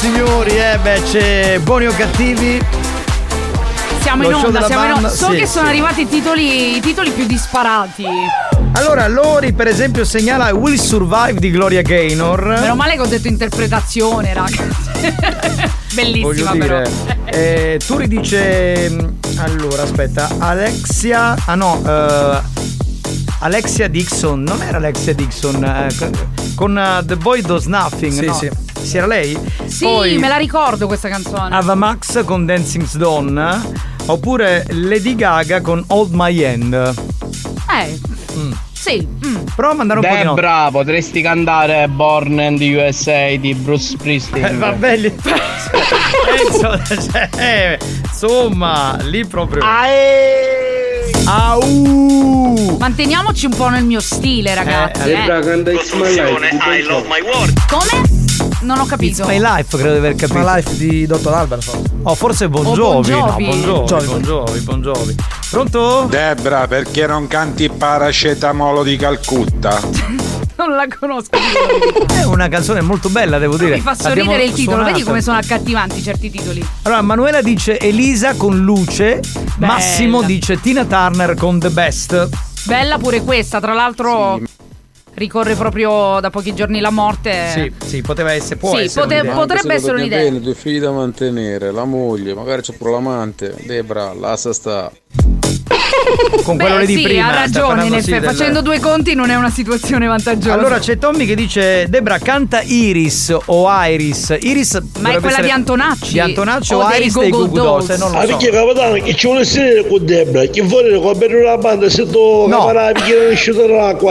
Signori. Eh, beh, c'è buoni o cattivi. Siamo in Lo show onda, siamo in onda. banda, So sì, che sono sì. arrivati i titoli, i titoli più disparati. Allora, Lori, per esempio, segnala Will Survive di Gloria Gaynor. Meno male che ho detto interpretazione, raga. Bellissima Voglio però. dire, eh, Turi dice. mm, Allora, aspetta, Alexia. Ah no, eh, Alexia Dixon. Non era Alexia Dixon. eh, con con, eh, The Boy Does Nothing. Sì, no? sì. Sì, era lei? Sì, Poi me la ricordo questa canzone. Ava Max con Dancing Stone. Oppure Lady Gaga con Hold My Hand. Eh. Sì. mm. Prova a mandare un po' di note. Debra, potresti cantare Born in the USA di Bruce Springsteen. Eh, va bene. Penso, cioè, eh, insomma, lì proprio. Au! Manteniamoci un po' nel mio stile, ragazzi. Eh, eh. Debra, canta My. I love my world. Come? Non ho capito. It's My Life, credo di aver capito. My Life di Dottor forse. Oh, forse Bon O Jovi. Bon No, Jovi. Bon Jovi, Jovi. Bon Jovi, Bon Jovi. Pronto? Debra, perché non canti paracetamolo di Calcutta? Non la conosco. È una canzone molto bella, devo dire. Mi fa sorridere il titolo, suonata. vedi come sono accattivanti certi titoli. Allora, Manuela dice Elisa con Luce, Massimo dice Tina Turner con The Best. Bella pure questa, tra l'altro ricorre proprio da pochi giorni la morte. Sì, sì, poteva essere, può Sì, essere. pote- un'idea. potrebbe essere un'idea. Bene, due figli da mantenere, la moglie, magari c'è pure l'amante. Debra, lascia sta. Con Beh, quello lì di sì, prima. ha ragione, in effetti, del- facendo due conti non è una situazione vantaggiosa. Allora c'è Tommy che dice Debra canta Iris o Iris. Iris Ma è quella di Antonacci? Di Antonacci O o, dei Iris dei Dolls, Dolls? non lo Ah, so. perché capitano che ci vuole essere con Debra, che vuole come per una banda se tu No. caparà perché non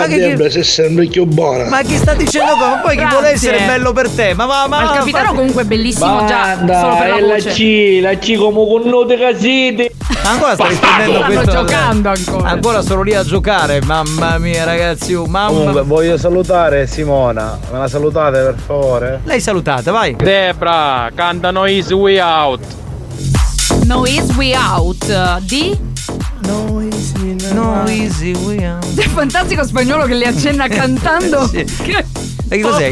Ma che- Debra, se sempre più buona. Ma chi sta dicendo cosa? Ma poi chi Grazie. vuole essere bello per te? Ma va, ma Ma il capitano comunque è bellissimo già solo per la è la. C, la C come con note casite. Ma ancora sta rispondendo questo? Giocando ancora. Ancora sono lì a giocare, mamma mia ragazzi, oh, mamma Comunque voglio salutare Simona, me la salutate per favore? Lei salutate, vai. Debra, cantano Easy Way Out. No Is We Out di No easy way out. È fantastico spagnolo che le accenna cantando. Sì. Che- E che cos'è?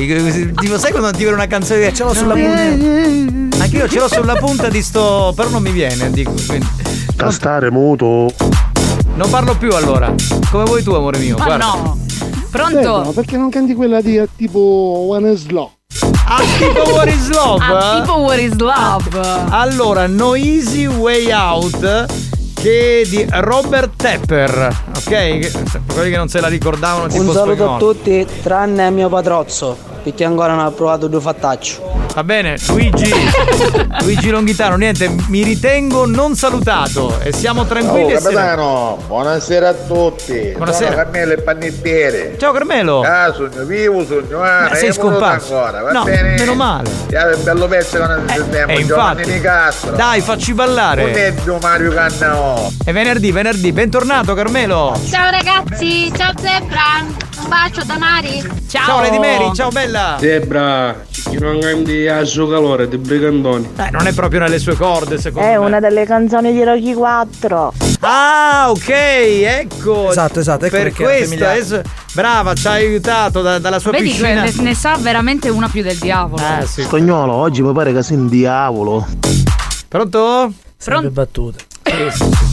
Tipo, sai quando ti viene una canzone che ce l'ho sulla punta. Anche io ce l'ho sulla punta di sto. Però non mi viene, dico. quindi- Castare muto. Non parlo più allora. Come vuoi tu, amore mio. Ma guarda. no. Pronto? perché non canti quella di tipo One Slow? Ah, tipo What is Love? Ah, tipo What is Love? Allora, No Easy Way Out che è di Robert Tepper, ok? Per quelli che non se la ricordavano tipo Un saluto a tutti, tranne mio patrozzo, perché ancora non ha provato due fattacci. Va bene, Luigi. Luigi Longhitano, niente, mi ritengo non salutato e siamo Oh, tranquilli. e sereni. capitano, buonasera a tutti. Buonasera. Sono Carmelo e Panettiere. Ciao Carmelo. Ah, sogno vivo, sogno ah, Ma sei scomparso. ancora, va No, bene? meno male. È bello pezzo che non sentiamo, E Giovanni infatti. Nicastro. Dai, facci ballare. meglio Mario Cannao. È venerdì, venerdì. Bentornato Carmelo. Ciao ragazzi, ciao Zebra, un bacio da Mari. Ciao Lady Mary, ciao bella. Debra, chi non cambia suo calore, di brigandoni. Eh, non è proprio nelle sue corde, secondo È me. una delle canzoni di Rocky 4. Ah, ok, ecco. Esatto, esatto, ecco per questo, adesso- brava, ci ha aiutato da- dalla sua Vedi che piscina. ne, ne sa veramente una più del diavolo. Ah, sì. Spagnolo, oggi mi pare che sei un diavolo. Pronto? Sempre battute.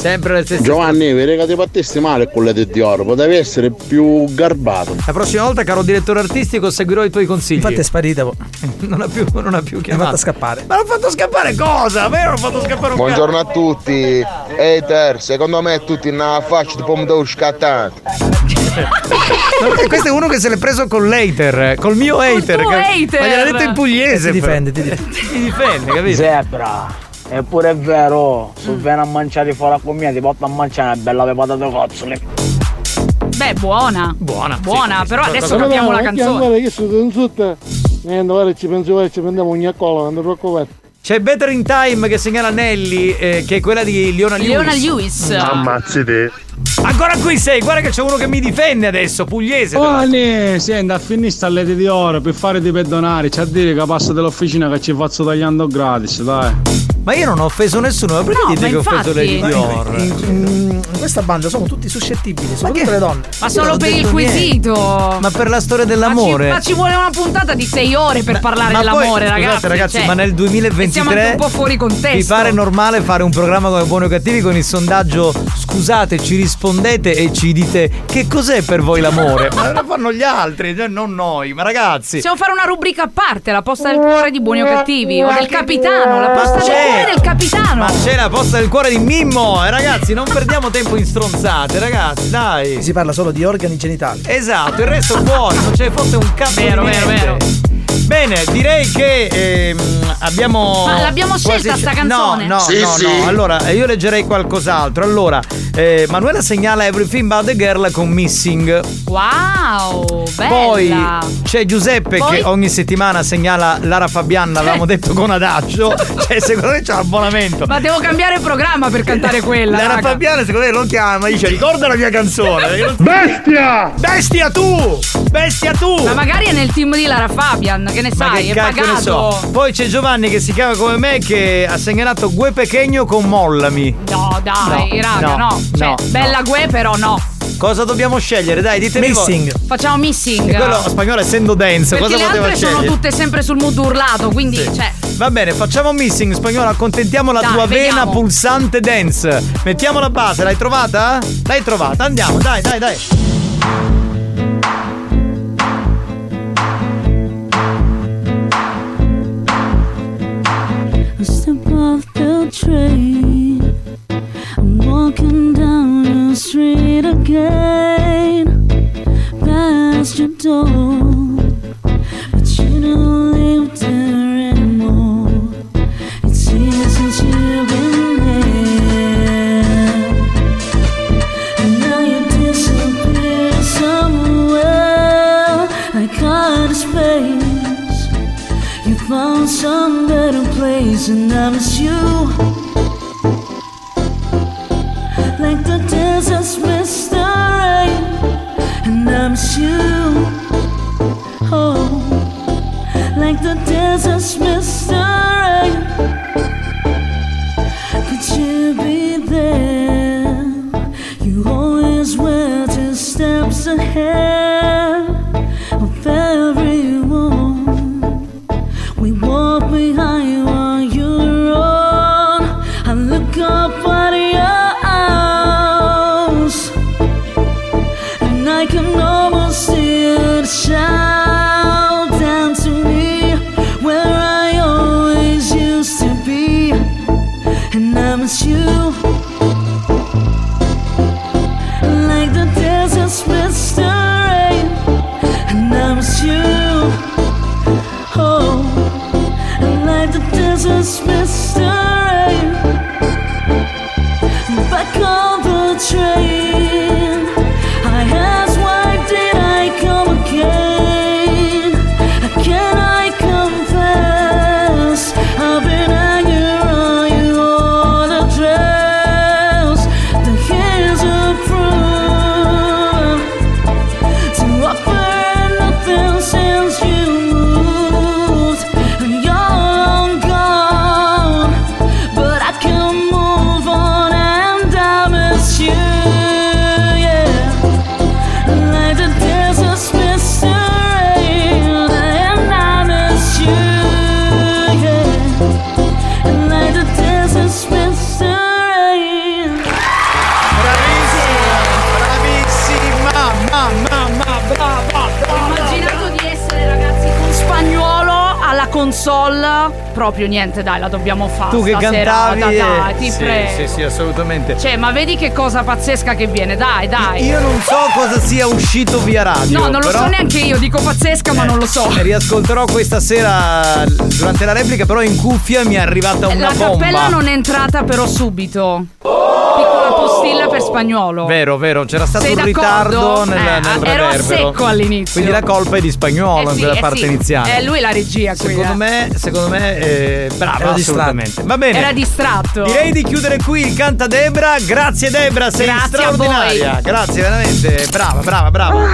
Sempre le stesse Giovanni, vedi che ti battesti male con le di oro, potevi essere più garbato. La prossima volta, caro direttore artistico, seguirò i tuoi consigli. Infatti è sparita. po. non ha più, non ha più Mi ha chiamato. fatto scappare. Ma l'ho fatto scappare cosa? A me non ho fatto scappare un Buongiorno a tutti. Hater, secondo me tutti una faccia di pomodoro scattante. cazzo. No, questo è uno che se l'è preso con l'hater, col mio hater. tuo che- hater. Ma gliel'ha detto in pugliese. Ti difende, ti difende. Ti difende, capito? Zebra, eppure è vero, se vieni a mangiare fuori con me ti porto a mangiare una bella patate cozzole. Beh, Beh, buona. Buona. Buona, però Certo, adesso capiamo la canzone. Guarda che sono in sotto. Niente, guarda, ci penso, guarda, ci prendiamo un gnaccola, non ti preoccupare. C'è Better in Time che segnala Nelly, eh, che è quella di Leona Lewis. Leona Lewis. Ammazzi te. Ancora qui sei, guarda che c'è uno che mi difende adesso, pugliese. Oh, ne, senti, a finire sta lete di oro per fare di perdonare. C'è a dire che passa dell'officina che ci faccio tagliando gratis, dai. Ma io non ho offeso nessuno, ma perché No, dite ma che ho offeso Lady Ma Dior? in, in- in questa banda sono tutti suscettibili, soprattutto le donne. Ma Io solo per il detto niente. quesito. Ma per la storia Ma ci, dell'amore. ma ci vuole una puntata di sei ore per parlare Ma poi, dell'amore, scusate, ragazzi. ragazzi, cioè, ma nel siamo anche 2023 un po' fuori contesto. vi pare normale fare un programma come Buoni o Cattivi con il sondaggio scusate, ci rispondete e ci dite che cos'è per voi l'amore? ma lo fanno gli altri, cioè non noi, ma ragazzi. Possiamo fare una rubrica a parte, la posta del cuore di buoni o cattivi. O del capitano, la posta del c'è. Cuore del capitano. Ma c'è la posta del cuore di Mimmo, eh, ragazzi, non perdiamo tempo in stronzate, ragazzi, dai. Si parla solo di organi genitali. Esatto, il resto fuori, non ce ne fosse un cazzo Vero, di vero, vero. Bene, direi che ehm, abbiamo. Ma l'abbiamo scelta quasi- sta canzone? No, no, Sì, no, sì. no. Allora, io leggerei qualcos'altro. Allora, eh, Manuela segnala Everything But the Girl con Missing. Wow, bella. Poi c'è Giuseppe Poi- che ogni settimana segnala Lara Fabiana, avevamo detto con adagio. cioè, secondo me c'è l'abbonamento. Ma devo cambiare programma per cantare quella. Lara raga. Fabiana secondo me lo chiama e dice ricorda la mia canzone Bestia! Bestia tu! Bestia tu! Ma magari è nel team di Lara Fabian, che ne Ma sai, che è cacchio ne pagato. so. Poi c'è Giovanni che si chiama come me che ha segnalato Gue Pechegno con Mollami. No, dai, No, raga, no. no, Cioè, no, bella Gue, però no. Cosa dobbiamo scegliere? Dai, ditemi voi. Missing. Facciamo missing. E quello spagnolo essendo dance, Perché cosa le poteva altre sono scegliere? tutte sempre sul mood urlato, quindi, cioè. Va bene, facciamo missing spagnolo, accontentiamo la Dai, tua vena vediamo. pulsante dance. Mettiamo la base, l'hai trovata? L'hai trovata, andiamo, dai, dai, dai. Off the train. I'm walking down the street again, past your door. But you don't live there and I miss you. Like the desert's miss the rain, and I miss you. Oh, like the desert's miss the Proprio niente, dai, la dobbiamo fare. Tu che cantavi e- dai, ti sì, prego. Sì, sì, assolutamente. Cioè, ma vedi che cosa pazzesca che viene, dai, dai. Io non so cosa sia uscito via radio. No, non lo però- so neanche io, dico pazzesca, ma non lo so. Riascolterò questa sera durante la replica, però in cuffia mi è arrivata una La bomba. cappella non è entrata però subito. Piccola postilla per spagnolo. Vero, vero, c'era stato Sei un d'accordo? ritardo nel, Eh, nel ero reverbero. secco all'inizio. Quindi la colpa è di spagnolo Eh sì, quella eh parte sì. iniziale. È lui la regia qui. Secondo eh. me, secondo me, eh, bravo, Ero assolutamente. Va bene. Era distratto. Direi di chiudere qui il canta Debra. Grazie Debra, sei Grazie a straordinaria. voi. Grazie, veramente. Brava, brava, brava.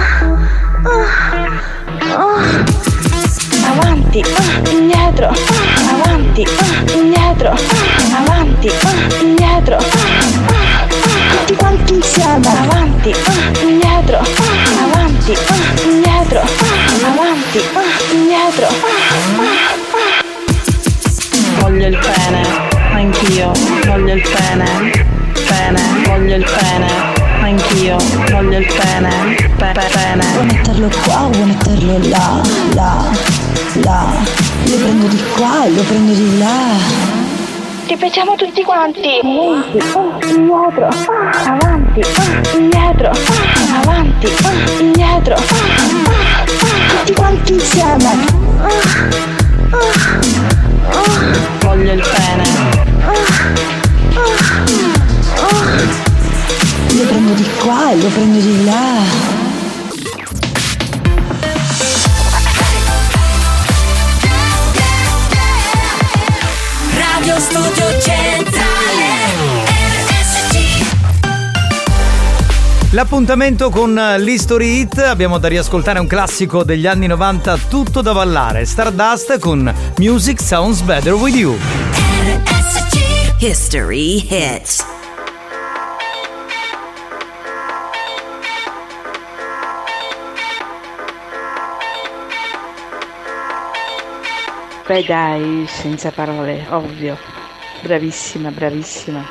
Avanti, ah, indietro, ah, avanti, ah, indietro, ah, avanti, ah, indietro, ah, ah, tutti quanti insieme, avanti, ah, indietro, ah, avanti, ah, indietro, ah, avanti, ah, indietro. Voglio il pene, anch'io, voglio il pene, pene, voglio il pene, anch'io, voglio il pene, pe- pe- pene. Vuoi metterlo qua, vuoi metterlo là, là, là. Lo prendo di qua e lo prendo di là. Ripetiamo tutti quanti. Avanti, ah, indietro, ah, avanti, ah, indietro, ah, avanti, ah, indietro. ah, ah, Tutti quanti insieme. Voglio il pene. Lo prendo di qua e lo prendo di là. Radio Studio Centrale L'appuntamento con l'History Hit abbiamo da riascoltare un classico degli anni 90 tutto da ballare, Stardust con Music Sounds Better With You. History Hits Beh dai, senza parole, ovvio. Bravissima, bravissima.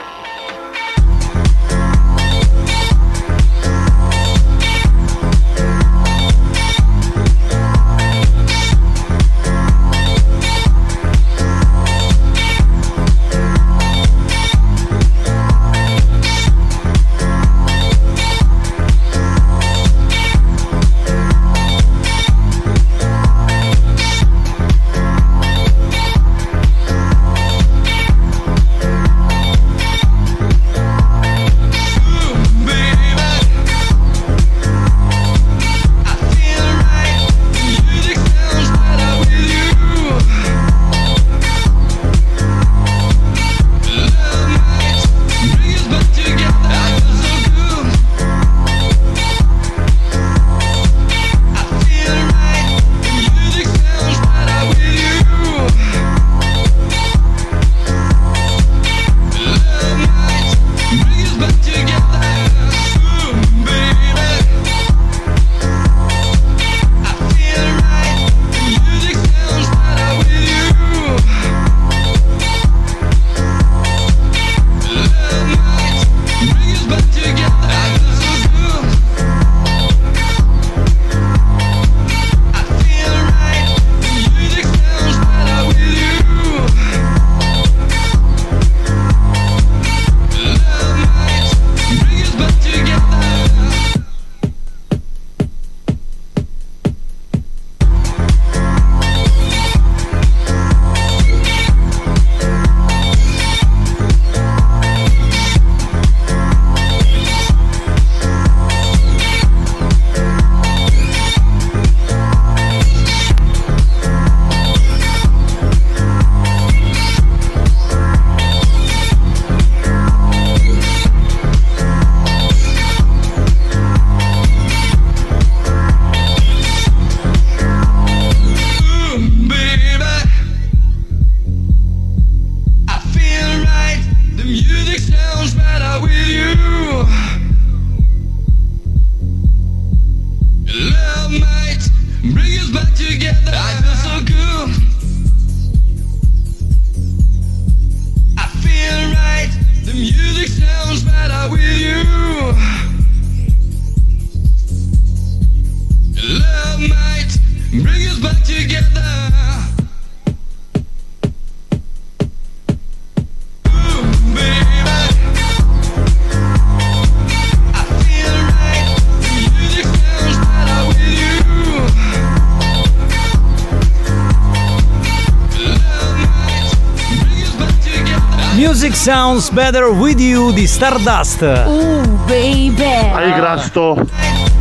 Sounds Better With You di Stardust. Uh, baby. Hai grasto.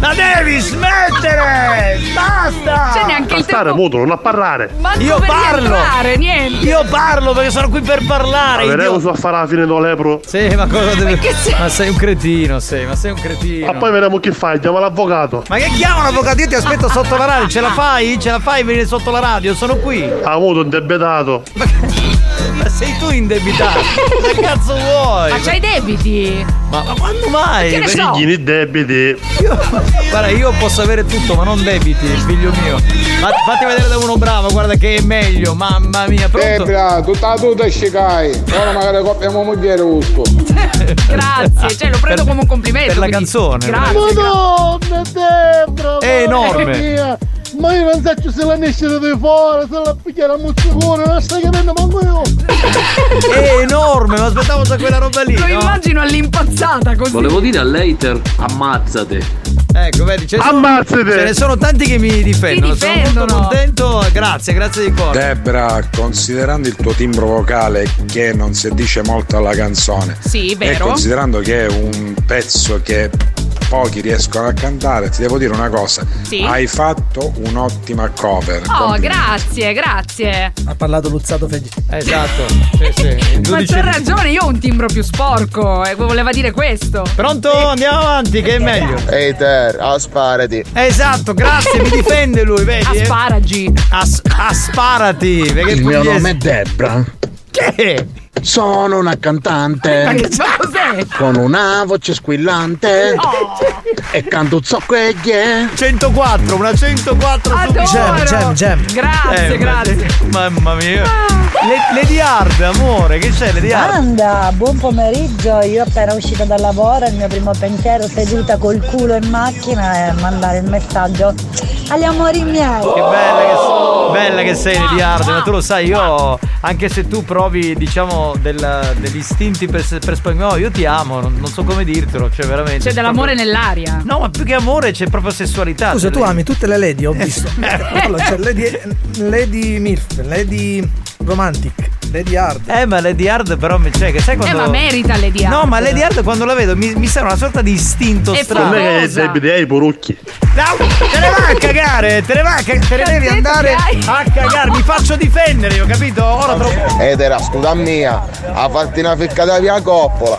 La devi smettere! Basta! C'è neanche A il stare tempo. muto, non a parlare. Manco Io parlo! rientrare, niente. Io parlo perché sono qui per parlare. Vedremo su a fare la fine do lepro. Sì, ma cosa deve. che sei? Ma sei un cretino, sei, ma sei un cretino. Ma poi vedremo chi fai, chiama l'avvocato. Ma che chiama l'avvocato? Io ti aspetto sotto la radio, ce la fai? Ce la fai venire sotto la radio? Sono qui. Ha avuto un debetato. Ma sei tu indebitato. Che cazzo vuoi? Ma c'hai debiti? Ma, ma quando mai? Che ne so? Figli di debiti. Guarda, io posso avere tutto, ma non debiti, figlio mio. Ma fatti vedere da uno bravo, guarda che è meglio, mamma mia, pronto? Debra, tutta la tuta scicai. Ora magari coppiamo moglie usco. Grazie, cioè lo prendo come un complimento. per la quindi- canzone. Grazie. gra- Madonna, Debra! È enorme. mia. Ma io non so se la nascita di fuori, se la picchiare a mozzicone, non stai capendo manco io. È enorme, ma aspettavo già quella roba lì. Lo no? immagino all'impazzata così. Volevo dire all'hater, ammazzate. Ecco, vedi, ce ne sono- Ammazzate! Ce ne sono tanti che mi difendono. Ti Sono molto contento. Grazie, grazie di cuore. Debra, considerando il tuo timbro vocale che non si addice molto alla canzone Sì, e vero. considerando che è un pezzo che pochi riescono a cantare, ti devo dire una cosa. Sì. Hai fatto un'ottima cover. Oh, grazie, grazie. Ha parlato Luzzato Feggi. Esatto. Sì, sì. Ma c'ha ragione, io ho un timbro più sporco e voleva dire questo. Pronto? Andiamo avanti, che è meglio. Ehi Ter, asparati. Esatto, grazie, mi difende lui, vedi? eh? Asparagi. As- asparati. Perché Il mio nome è Debra. Che? Sono una cantante con una voce squillante e canto zoccheglie. 104, una 104 Adoro. Gem, gem, gem. Grazie, Eh, grazie. ma- Mamma mia. Le- Lady Hard, amore, che c'è Lady Hard? Anda, buon pomeriggio. Io appena uscita dal lavoro, il mio primo pensiero seduta col culo in macchina è mandare il messaggio agli amori miei. Che bella che, bella che sei Lady Hard, ma tu lo sai, io anche se tu provi, diciamo, del- degli istinti per, per spagnolo, io ti amo, non, non so come dirtelo, cioè veramente. C'è dell'amore proprio- nell'aria. No, ma più che amore c'è proprio sessualità. Scusa, tu Cioè, ami tutte le lady, ho visto. Allora, c'è Lady, Lady Milf, Lady Romantic, Lady Hard. Eh, ma Lady Hard però, mi- cioè, che sai Eh, quando... ma merita Lady Hard. No, ma Lady Hard quando la vedo mi, mi sembra una sorta di istinto È strano. Non è che debiti, hai i porucchi. No, te ne vai a cagare, te ne vai a cagare, te ne devi andare a cagare, mi faccio difendere, io capito? Ora troppo. Ed era scusa mia, a farti una ficcata via coppola.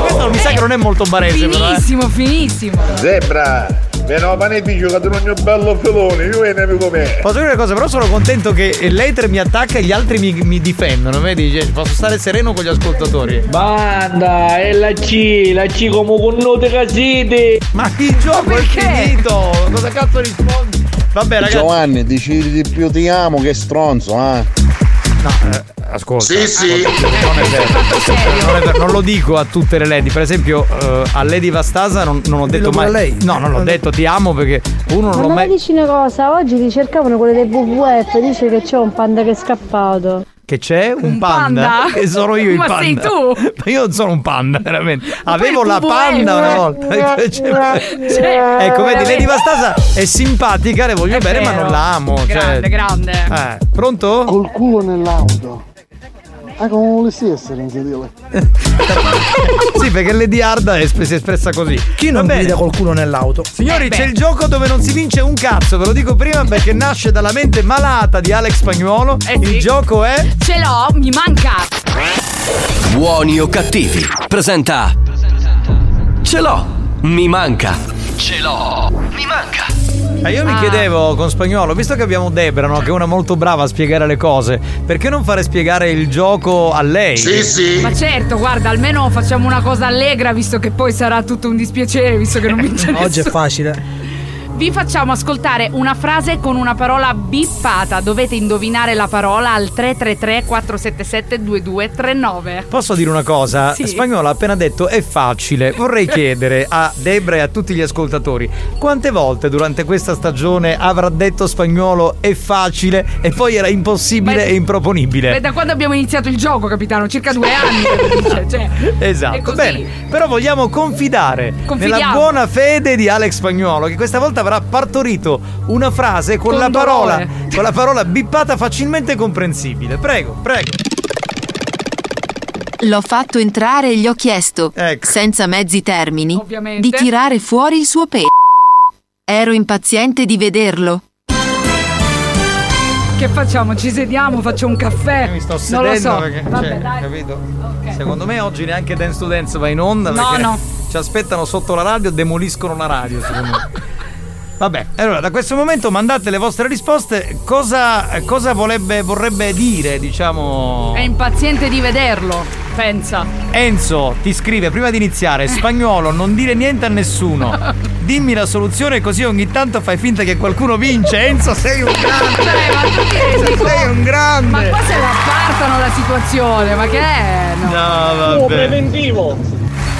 Questo mi sa che non è molto barese, però. eh. Finissimo, finissimo. Zebra, che tu non è bello filone, io e nemico me. Posso dire una cosa, però sono contento che l'hater mi attacca e gli altri mi, mi difendono, vedi? Cioè, posso stare sereno con gli ascoltatori. Banda, è la C, la C come con note casite. Ma il gioco è perché? finito! Cosa cazzo rispondi? Vabbè, ragazzi. Giovanni, decidi di più ti amo che stronzo, eh. No, eh, ascolta. Sì, sì. Non è vero. Non, è vero, non lo dico a tutte le lady, per esempio eh, a Lady Vastasa non, non ho detto mai. lei. No, non l'ho detto ti amo perché uno non Ma l'ho mai. mi dici una cosa, oggi ricercavano quelle del WWF, dice che c'è un panda che è scappato. Che c'è un, Un panda, panda? che sono io il Ma panda. sei tu? Ma io non sono un panda, veramente. Avevo la panda una volta. Cioè, ecco, vedi, veramente. Lady Vastasa è simpatica, le voglio È bene, ma vero. non la amo. Grande, cioè... grande. Eh, pronto? Col culo nell'auto. Ah, come volessi essere in sedile. sì, perché Lady Hard è si è espressa così. Chi non col culo nell'auto? Signori, Eh c'è il gioco dove non si vince un cazzo, ve lo dico prima perché nasce dalla mente malata di Alex Spagnuolo. Eh il sì. gioco è. Ce l'ho, mi manca. Buoni o cattivi. Presenta. Ce l'ho. Mi manca. Ce l'ho. Mi manca. Eh, io mi Ah. chiedevo con spagnolo, visto che abbiamo Debra, no, che è una molto brava a spiegare le cose, perché non fare spiegare il gioco a lei? sì. Ma certo, guarda, almeno facciamo una cosa allegra, visto che poi sarà tutto un dispiacere, visto che non vince Oggi è nessuno. facile. Vi facciamo ascoltare una frase con una parola bippata. Dovete indovinare la parola al 333 477 2239. Posso dire una cosa? Sì. Spagnolo ha appena detto è facile. Vorrei chiedere a Debra e a tutti gli ascoltatori quante volte durante questa stagione avrà detto spagnolo è facile e poi era impossibile Beh, e improponibile. Beh, da quando abbiamo iniziato il gioco, capitano? Circa due anni. cioè, Esatto, bene. Però vogliamo confidare Confidiamo. nella buona fede di Alex Spagnuolo che questa volta avrà partorito una frase con, Con la parola dolore. con la parola bippata facilmente comprensibile. Prego, prego. L'ho fatto entrare e gli ho chiesto, senza mezzi termini, Ovviamente. di tirare fuori il suo pe. Ero impaziente di vederlo. Che facciamo? Ci sediamo, faccio un caffè. Mi sto non lo sedendo so. perché, Vabbè, cioè, dai. capito? Secondo me oggi neanche Dance to Dance va in onda No, perché no. ci aspettano sotto la radio, demoliscono la radio, secondo me. Vabbè, allora da questo momento mandate le vostre risposte. Cosa, cosa vorrebbe, vorrebbe dire, diciamo. È impaziente di vederlo, pensa. Enzo ti scrive prima di iniziare: Spagnolo, non dire niente a nessuno. Dimmi la soluzione così ogni tanto fai finta che qualcuno vince. Enzo, sei un grande. Cioè, rendi Sei un grande. Ma qua se la partono la situazione, ma che è? No. No, vabbè. preventivo.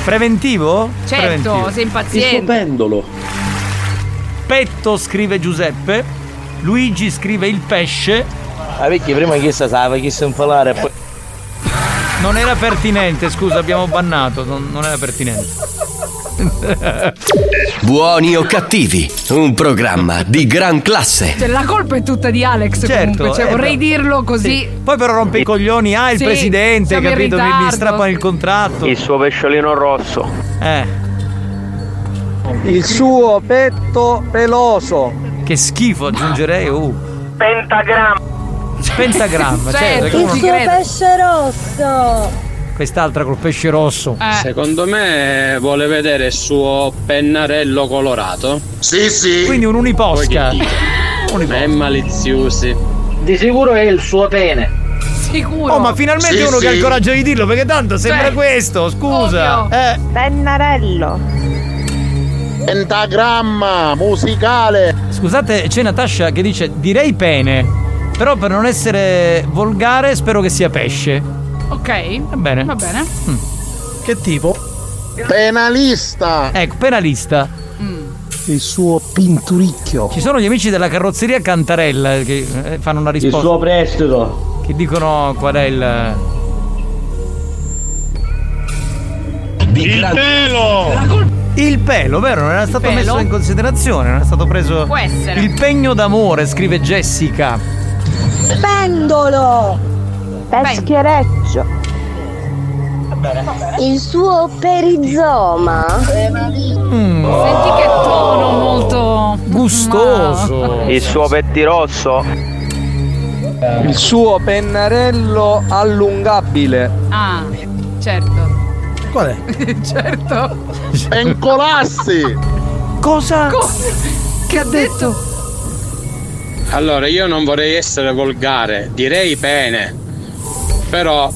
Preventivo? Certo, Preventivo. sei impaziente. pendolo. Petto scrive Giuseppe. Luigi scrive il pesce. Ah, perché prima chi sa sapeva chi sa infalare poi. Non era pertinente, scusa, abbiamo bannato. Non, non era pertinente. Buoni o cattivi, un programma di gran classe. Cioè, la colpa è tutta di Alex Certo, comunque, cioè, eh, vorrei però- dirlo così. Poi però rompe i coglioni, ah il Sì, presidente, capito? Mi, mi strappano il contratto. Il suo pesciolino rosso. Eh. Il suo petto peloso. Che schifo, aggiungerei. Uh. Pentagramma. Pentagramma, certo. Il suo pesce rosso. Quest'altra col pesce rosso. Secondo me vuole vedere il suo pennarello colorato. Sì, sì. Quindi un uniposca. È maliziosi. Di sicuro è il suo pene. Sicuro. Oh, ma finalmente Sì, uno che ha il sì. coraggio di dirlo, perché tanto sembra Cioè, questo, scusa. Eh. Pennarello. Pentagramma musicale. Scusate, c'è Natascia che dice direi pene. Però per non essere volgare spero che sia pesce. Ok. Va bene. Va bene. Che tipo? Penalista. Ecco, penalista. Il suo pinturicchio. Ci sono gli amici della carrozzeria Cantarella che eh, fanno una risposta. prestito. Che dicono qual è il. Il pelo! Il pelo, vero? Non era stato pelo? messo in considerazione, non è stato preso. Può essere. Il pegno d'amore, scrive Jessica. Pendolo. Peschereccio. Il suo perizoma. Mm, Senti che tono molto gustoso. Il suo pettirosso. Il suo pennarello allungabile. Ah, certo. Qual è? certo. Pencolassi. Cosa? Che ha detto? Allora, io non vorrei essere volgare, direi pene. Però,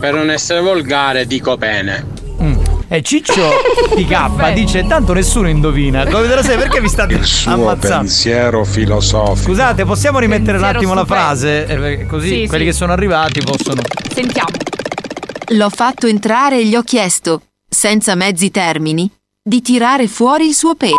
per non essere volgare, dico pene. Mm. E Ciccio PK dice: Tanto nessuno indovina. Come te lo sai? Perché vi state Il suo ammazzando? pensiero filosofico. Scusate, possiamo rimettere un Pensiero attimo la frase? Eh, perché Così Sì, quelli sì. che sono arrivati possono. Sentiamo. L'ho fatto entrare e gli ho chiesto, senza mezzi termini, di tirare fuori il suo pe.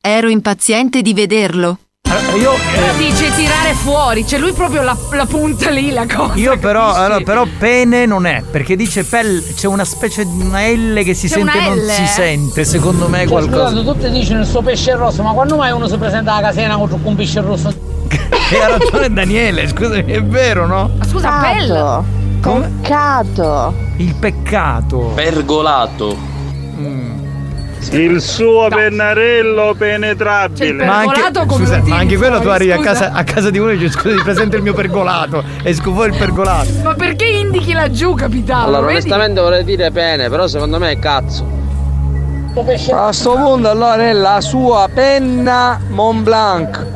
Ero impaziente di vederlo. Allora, io, Però eh, dice tirare fuori, cioè lui proprio la, la punta lì la cosa. io però, allora, però pene non è, perché dice pel, c'è una specie di una L che si C'è sente e non L, si eh? sente, secondo me qualcosa. tutti dicono il suo pesce rosso, ma quando mai uno si presenta alla casena con un pesce rosso? E ha ragione Daniele, scusami, è vero, no? Ma scusa, Pell. Peccato. Peccato. Il peccato. Pergolato. Il suo pennarello C'è il penetrabile. Ma anche, pergolato come scusa, ma anche quello tu arrivi a casa, a casa di uno e dici scusa ti presento il mio pergolato e fuori il pergolato. Ma perché indichi laggiù, capitano? Allora, Vedi? onestamente vorrei dire pene, però secondo me è cazzo. A sto punto allora è la sua penna Mont Blanc.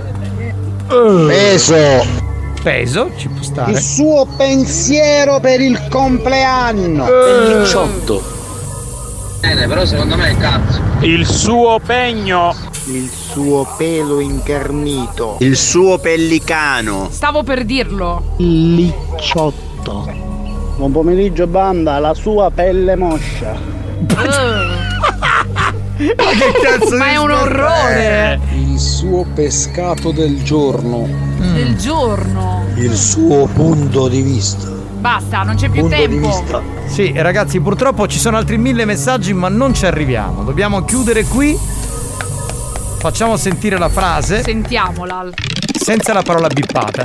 Peso. Peso, ci può stare. suo pensiero per il compleanno. Pellicciotto. Bene, però secondo me è cazzo. Il suo pegno. Il suo pelo incarnito. Il suo pellicano. Stavo per dirlo. Licciotto. Buon pomeriggio banda, la sua pelle moscia. Ma che cazzo Ma è un orrore. Il suo pescato del giorno. Del giorno. Il suo punto di vista. Basta, non c'è più tempo. Sì, ragazzi, purtroppo ci sono altri mille messaggi, ma non ci arriviamo. Dobbiamo chiudere qui. Facciamo sentire la frase Sentiamola. senza la parola bippata.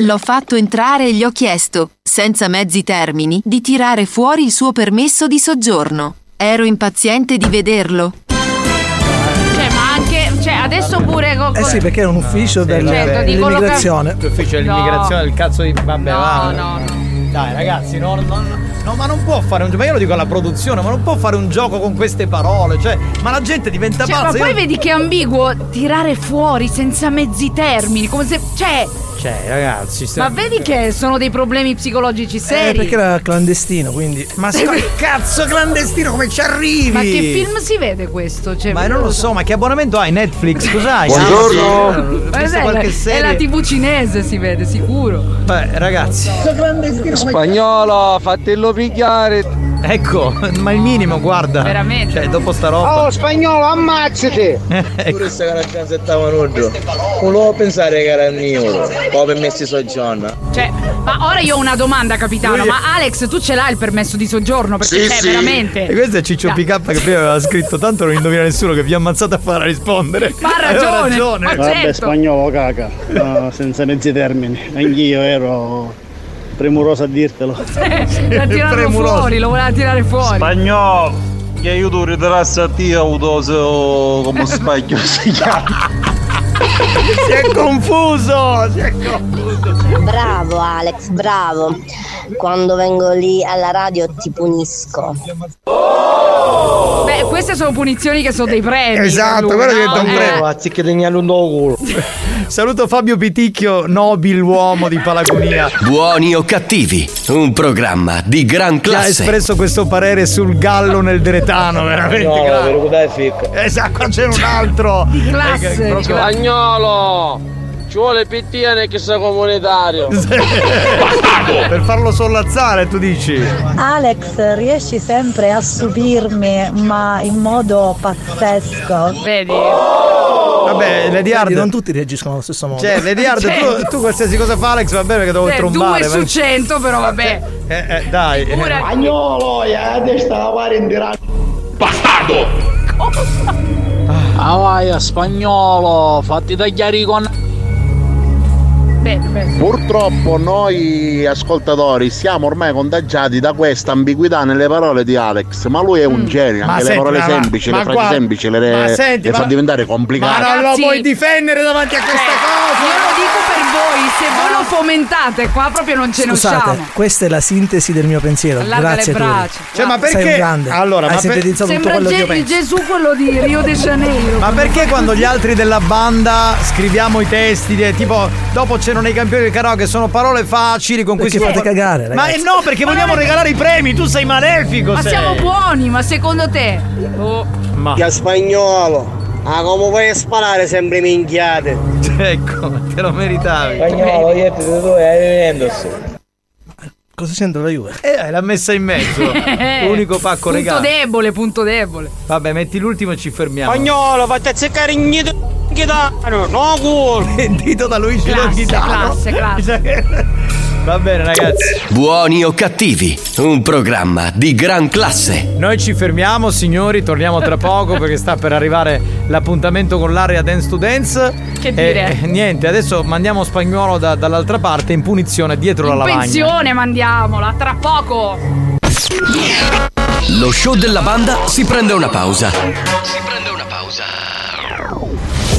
L'ho fatto entrare e gli ho chiesto, senza mezzi termini, di tirare fuori il suo permesso di soggiorno. Ero impaziente di vederlo. Cioè, ma anche. Cioè, adesso pure. con- Eh sì, perché è un ufficio del- certo, di colloca- dell'immigrazione. L'ufficio dell'immigrazione del cazzo di. Vabbè, No, va. no, Dai, ragazzi, no, no, no, no, ma non può fare un gioco. Ma io lo dico alla produzione, ma non può fare un gioco con queste parole. Cioè, ma la gente diventa Cioè, ma pazza. poi io- vedi che è ambiguo tirare fuori senza mezzi termini. Come se. Cioè. Cioè, ragazzi, Ma vedi che sono dei problemi psicologici Eh, seri. perché era clandestino, quindi. Ma sto cazzo clandestino, come ci arrivi? Ma che film si vede questo? Cioè, Ma non lo so, ma che abbonamento hai Netflix? Cos'hai? Buongiorno. Sì, Ma visto è, qualche è serie. la TV cinese, si vede, sicuro. Beh, ragazzi. Spagnolo, fatelo pigliare. Ecco, ma il minimo, guarda. Veramente. Cioè, dopo sta roba. Oh spagnolo ammazzati! ecco. se era già settavano Non volevo pensare che era il mio. Poi per messi soggiorno. Cioè, ma ora io ho una domanda, capitano. Lui- Ma Alex, tu ce l'hai il permesso di soggiorno? Perché Sì, c'è sì. veramente. E questo è Ciccio Dai. PK che prima aveva scritto tanto non indovina nessuno che vi ha ammazzato a fare a rispondere. Ma ha ragione, ragione. ma Vabbè, certo. spagnolo caca, no, senza mezzi termini. Anch'io ero premuroso a dirtelo. Da tirarlo fuori, lo voleva tirare fuori. Spagnolo, che aiuto ritrarsi a te avuto come specchio si chiama. Si è confuso, si è confuso. Bravo Alex, bravo. Quando vengo lì alla radio ti punisco. Beh, queste sono punizioni che sono dei premi. Esatto, quello no? diventa un Eh. premio. Anziché tenerlo un culo. Saluto Fabio Piticchio, nobiluomo di Palagonia. Buoni o cattivi, un programma di gran Che ha classe. espresso questo parere sul gallo nel Deretano, veramente No, per dai ficca. Esatto, qua c'è un altro. Di classe, Eh, Ci vuole PTN che sia comunitario. per farlo sollazzare, tu dici. Alex, riesci sempre a stupirmi, ma in modo pazzesco. Vedi? Vabbè, Lady Vedi, Hard. non tutti reagiscono allo stesso modo. Cioè, Lady Hard, Certo. tu, tu qualsiasi cosa fa Alex va bene perché devo Beh, trombare. due su ma- cento, però vabbè. Eh, eh, dai. eh. Figurati. Spagnolo, e a destra la pare in tirare. Ah vai, spagnolo, fatti tagliare i con. Bene. Purtroppo noi ascoltatori siamo ormai contagiati da questa ambiguità nelle parole di Alex, ma lui è un genio, Mm. Ma anche le parole ma- semplici, ma le frasi semplici le, ma le- senti, le fa ma- diventare Ma complicate. non lo puoi difendere davanti a questa cosa! Io lo dico per voi, se voi lo fomentate, qua proprio non ce ne Scusate, usciamo. questa è la sintesi del mio pensiero. Allarga Grazie le Turi. braccia. Cioè, ma Sei perché? un grande. Allora, Hai ma per- sintetizzato tutto Sembra quello che io Ge- penso. Gesù quello di Rio de Janeiro. Ma perché quando gli altri della banda scriviamo i testi, di- tipo dopo c'erano i campioni del karaoke, sono parole facili con cui Perché si può fate cagare, Ma ragazzi. eh no, perché vogliamo regalare i premi, tu sei malefico, Ma sei. siamo buoni, ma secondo te? Oh. Ma Che spagnolo. Ah, come puoi sparare sempre minchiate? ecco, te lo meritavi. Spagnolo, io ti tu hai venendosi. Cosa c'entra la Juve? Eh, l'ha messa in mezzo. Unico pacco punto regalo. debole, punto debole. Vabbè, metti l'ultimo e ci fermiamo. Spagnolo, fatti azzeccare in chitarra. No, culo. Dito da Luigi Classe, Longhitano. classe, classe. Va bene, ragazzi. Buoni o cattivi, un programma di gran classe. Noi ci fermiamo, signori, torniamo tra poco perché sta per arrivare l'appuntamento con l'area Dance to Dance. Che dire? e niente, adesso mandiamo spagnolo da- dall'altra parte in punizione dietro la In lavagna. pensione mandiamola, tra poco. Lo show della banda si prende una pausa.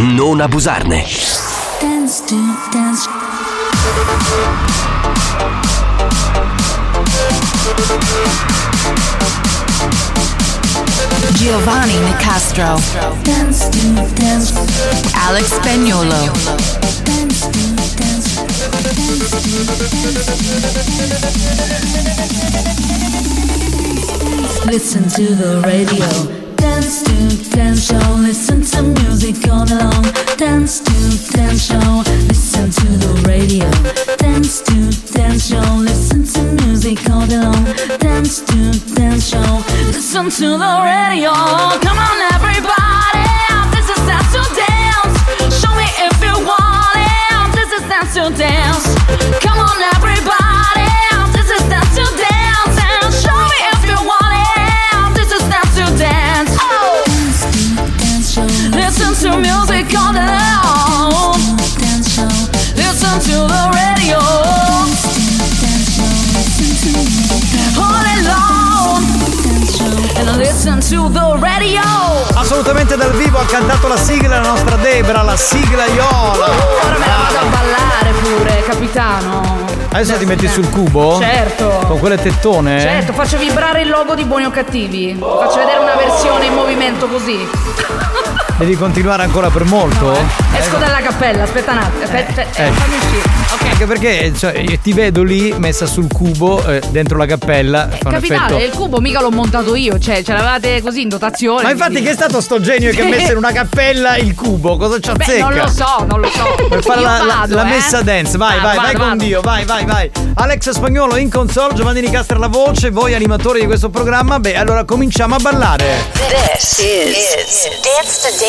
non abusarne. Dance to dance. Giovanni Nicastro. Dance to dance. Alex Spagnolo. Dance to dance. Dance to dance. Listen to the radio. Dance to dance show. Listen to music all along. Dance to dance show. Listen to the radio. Dance to dance show. Listen to music all. Dance to dance show. Listen to the radio. Come on, everybody. This is dance to dance. Show me if you want it. This is dance to dance. Come on. To the radio. All alone. And listen to the radio. Assolutamente dal vivo ha cantato la sigla la nostra Debra, la sigla Iola. Ora me la vado a ballare pure, capitano. Adesso ti metti sul cubo? Certo. Con quelle tettone? Certo, faccio vibrare il logo di Buoni o Cattivi. Faccio vedere una versione in movimento così. Devi continuare ancora per molto? Esco dalla cappella, aspetta un attimo. Aspetta, eh, Eh. fammi uscire. Ok. Anche perché cioè, io ti vedo lì messa sul cubo eh, dentro la cappella. un Capitale, effetto- il cubo mica l'ho montato io, cioè ce l'avevate così in dotazione. Ma infatti quindi- che è stato sto genio che ha messo in una cappella il cubo? Cosa ci Beh, azzecca? non lo so, non lo so. Per fare la, la- vado, la eh. messa dance, vai, Vado, vai, vai vado, con vado. Dio, vai, vai, vai. Alex Spagnolo in console, Giovanni Nicastra la voce, voi animatori di questo programma. Beh, allora cominciamo a ballare. This is, Dance to Dance.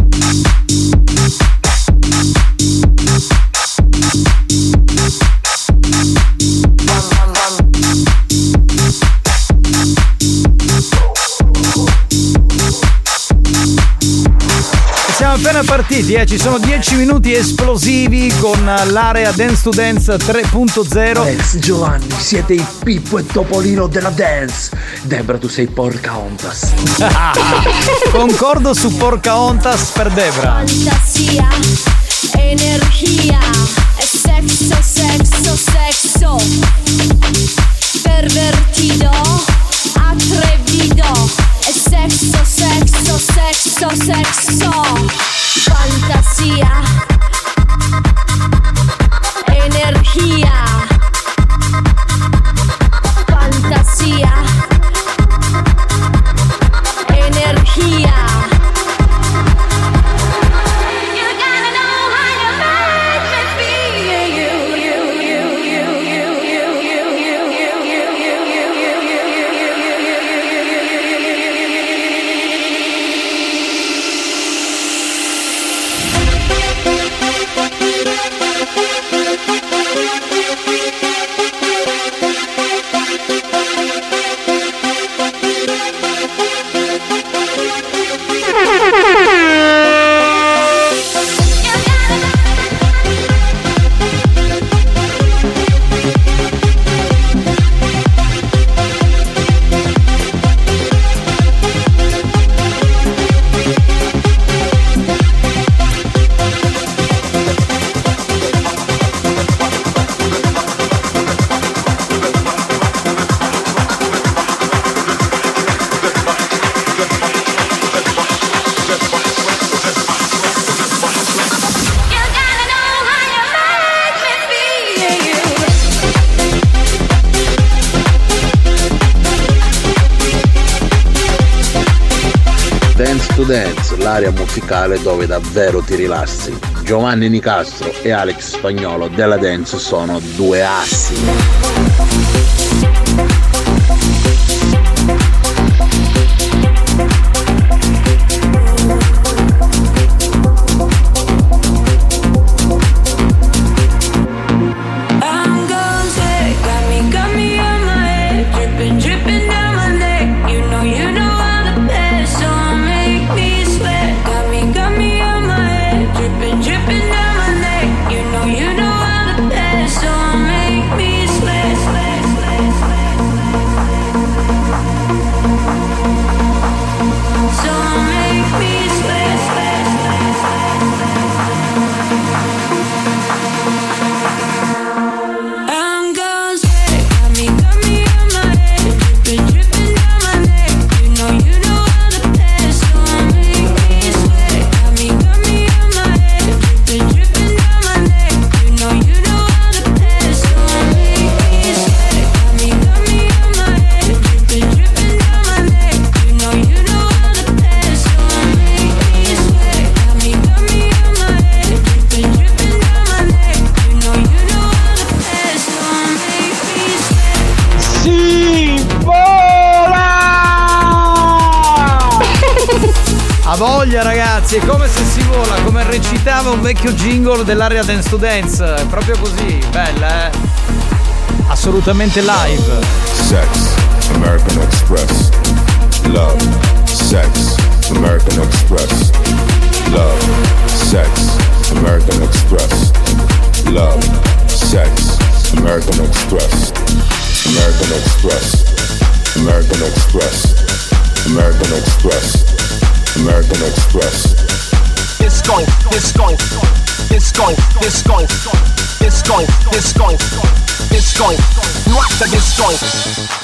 partiti, eh. ci sono 10 minuti esplosivi con l'area Dance to Dance 3.0. Alex, Giovanni, siete il Pippo e Topolino della dance. Debra, tu sei porca ontas. Concordo su Porcaontas per Debra. Fantasia, energia, e sexo, sexo, sexo. Pervertido, atrevido, Es sexo, sexo, sexo, sexo. Fantasía. Energía. Fantasía. musicale dove davvero ti rilassi. Giovanni Nicastro e Alex Spagnolo della Dance sono due assi. ragazzi, è come se si vola, come recitava un vecchio jingle dell'area Dance to Dance. È proprio così, bella, eh? Assolutamente live. Sex, American Express. Love, sex, American Express. Love, sex, American Express. Love, sex, American Express. American Express. American Express. American Express. American Express. Disco, disco, disco, disco, disco, disco, disco. going, it's going, disco.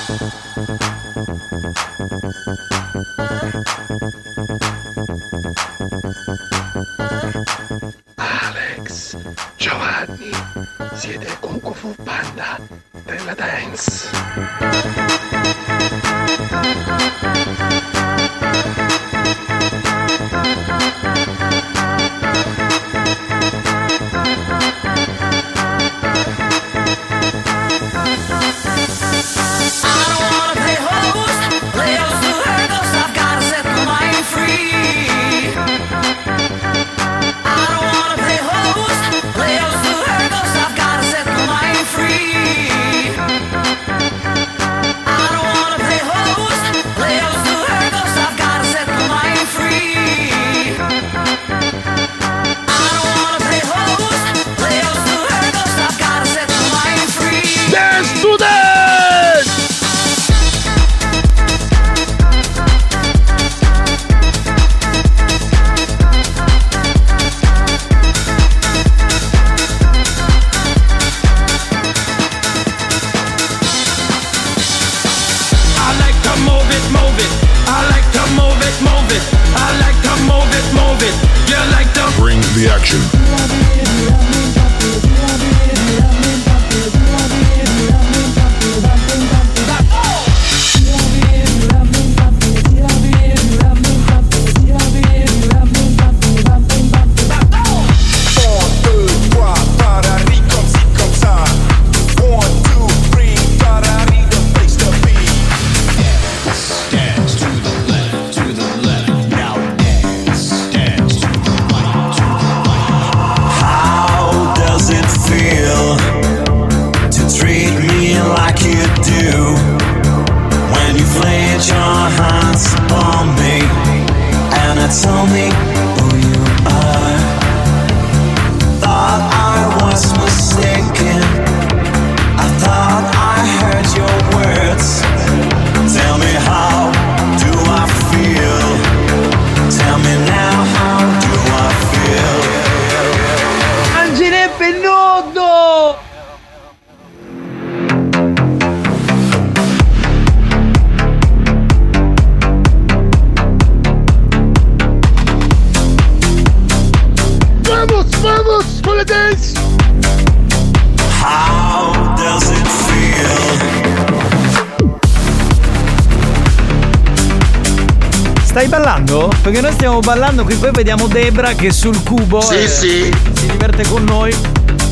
Debra che sul cubo Sì, eh, sì. si diverte con noi.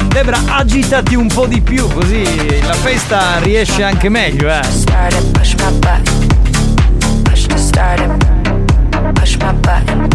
Debra, agitati un po' di più, così la festa riesce anche meglio, eh. Start it, push my button. Push to start it. Push my button.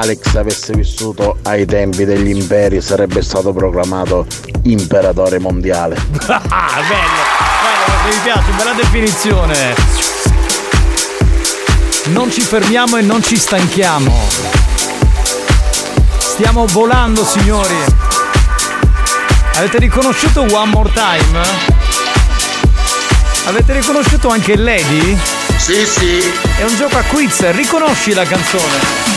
Alex avesse vissuto ai tempi degli imperi sarebbe stato proclamato imperatore mondiale. Ah, bello, bello, mi piace, bella definizione. Non ci fermiamo e non ci stanchiamo. Stiamo volando, signori. Avete riconosciuto One More Time? Avete riconosciuto anche Lady? Sì, sì. È un gioco a quiz, riconosci la canzone.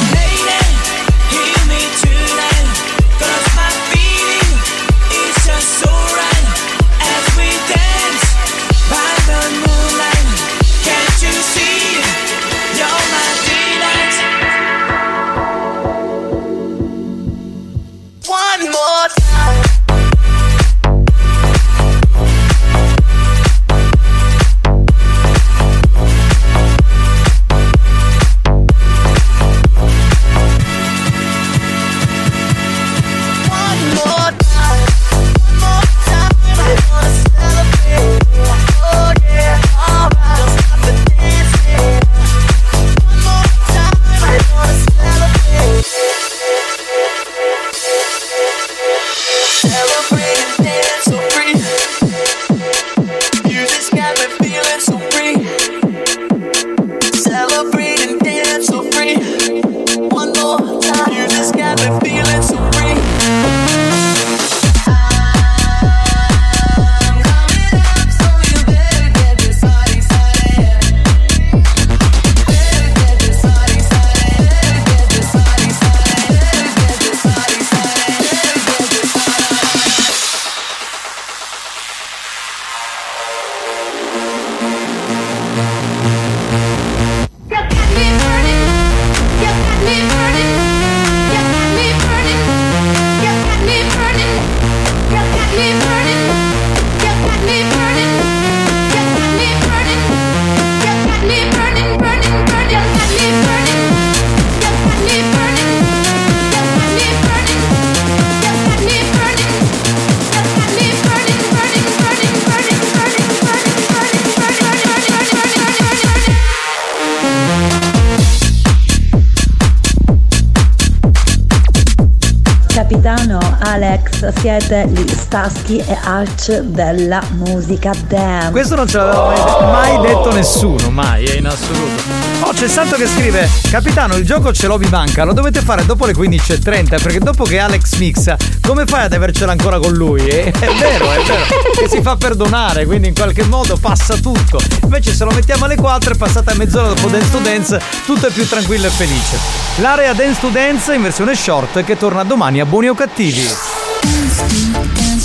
Staschi e Arch della musica dance. Questo non ce l'aveva mai, mai detto nessuno, mai, in assoluto. Oh, c'è Santo che scrive: Capitano, il gioco ce l'ho vi manca, lo dovete fare dopo le 15.30, perché dopo che Alex mixa, come fai ad avercela ancora con lui? Eh, È vero, è vero. Che si fa perdonare, quindi in qualche modo passa tutto. Invece se lo mettiamo alle 4 è passata mezz'ora dopo Dance to Dance, tutto è più tranquillo e felice. L'area Dance to Dance in versione short che torna domani a buoni o cattivi.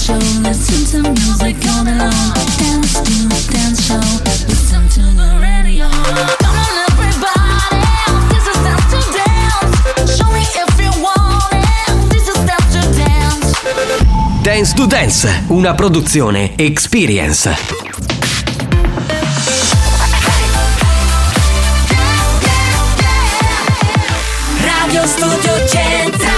Dance show, listen to music all day long. Dance to dance show, listen to the radio. Come on everybody, this is dance to dance. Show me if you want it, this is dance to dance. Dance to Dance, una produzione Experience. Radio Studio Centrale,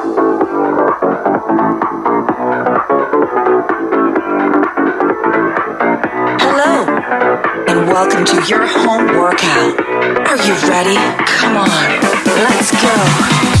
welcome to your home workout. Are you ready? Come on, let's go.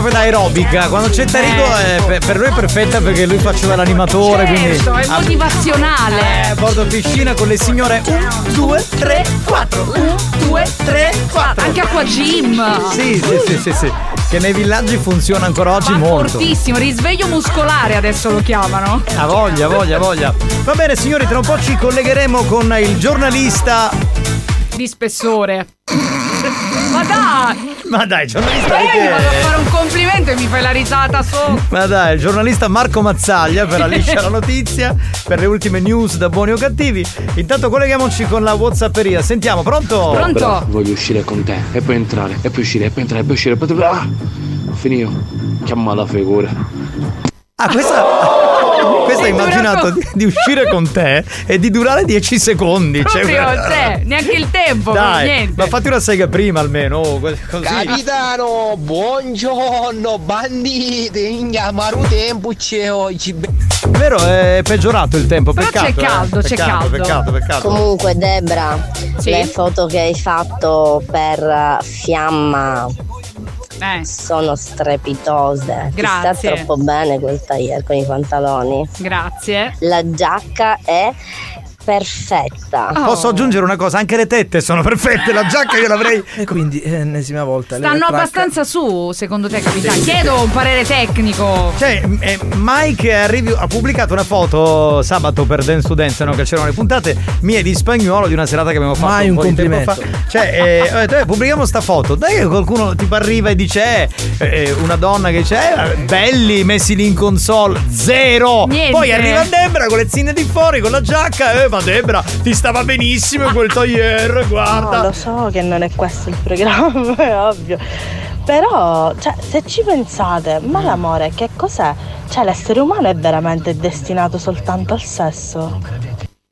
Proprio da aerobica. Quando c'è Tarico è- per, per lui è perfetta perché lui faceva l'animatore. Certo, quindi è motivazionale. Eh, bordo piscina con le signore 1, 2, 3, 4. 1, 2, 3, 4. Anche acqua gym. Sì, sì, sì, sì, sì. Che nei villaggi funziona ancora oggi Ma molto. fortissimo, risveglio muscolare adesso lo chiamano. A voglia, voglia, voglia. Va bene, signori, tra un po' ci collegheremo con il giornalista. Di spessore. Ma dai! Ma dai, giornalista Ma io gli vado a fare un complimento e mi fai la risata sotto. Ma dai, il giornalista Marco Mazzaglia per Alicia la notizia, per le ultime news da buoni o cattivi. Intanto colleghiamoci con la Whatsapperia. Sentiamo, pronto? Però voglio uscire con te e poi entrare, e poi uscire, e poi entrare, e poi uscire, e poi. Ah! Finito. Chiama la figura. Ah, questa. Questa ha immaginato di, di uscire con te e di durare 10 secondi. Proprio, cioè, cioè, neanche il tempo, Dai, niente. ma fatti una sega prima almeno. oh, così. Capitano, buongiorno, banditi, inchiamare tempo c'è oggi. Vero, è peggiorato il tempo. Però Peccato. c'è eh. caldo, c'è Peccato, caldo. Peccato, peccato. Comunque Debra, le foto che hai fatto per eh, sono strepitose. Ti sta Grazie. troppo bene quel tagliere con i pantaloni. Grazie. La giacca è perfetta. Posso aggiungere una cosa? Anche le tette sono perfette. La giacca io l'avrei. E quindi, eh, ennesima volta. Stanno abbastanza su, secondo te, capitano? Chiedo un parere tecnico. Cioè, eh, Mike arrivi- ha pubblicato una foto sabato per Dance to Dance, no? che c'erano le puntate mie di spagnolo di una serata che abbiamo fatto Mai un, un po' di tempo fa. complimento. Cioè, eh, ho detto, eh, pubblichiamo sta foto. Dai che qualcuno tipo arriva e dice, eh, eh, una donna che eh, belli messi lì in console, zero. Niente. Poi arriva Debra con le zinne di fuori, con la giacca, eh, ma Debra ti stava benissimo quel toier, guarda. No, lo so che non è questo il programma, è ovvio. Però, cioè, se ci pensate, ma l'amore che cos'è? Cioè, l'essere umano è veramente destinato soltanto al sesso?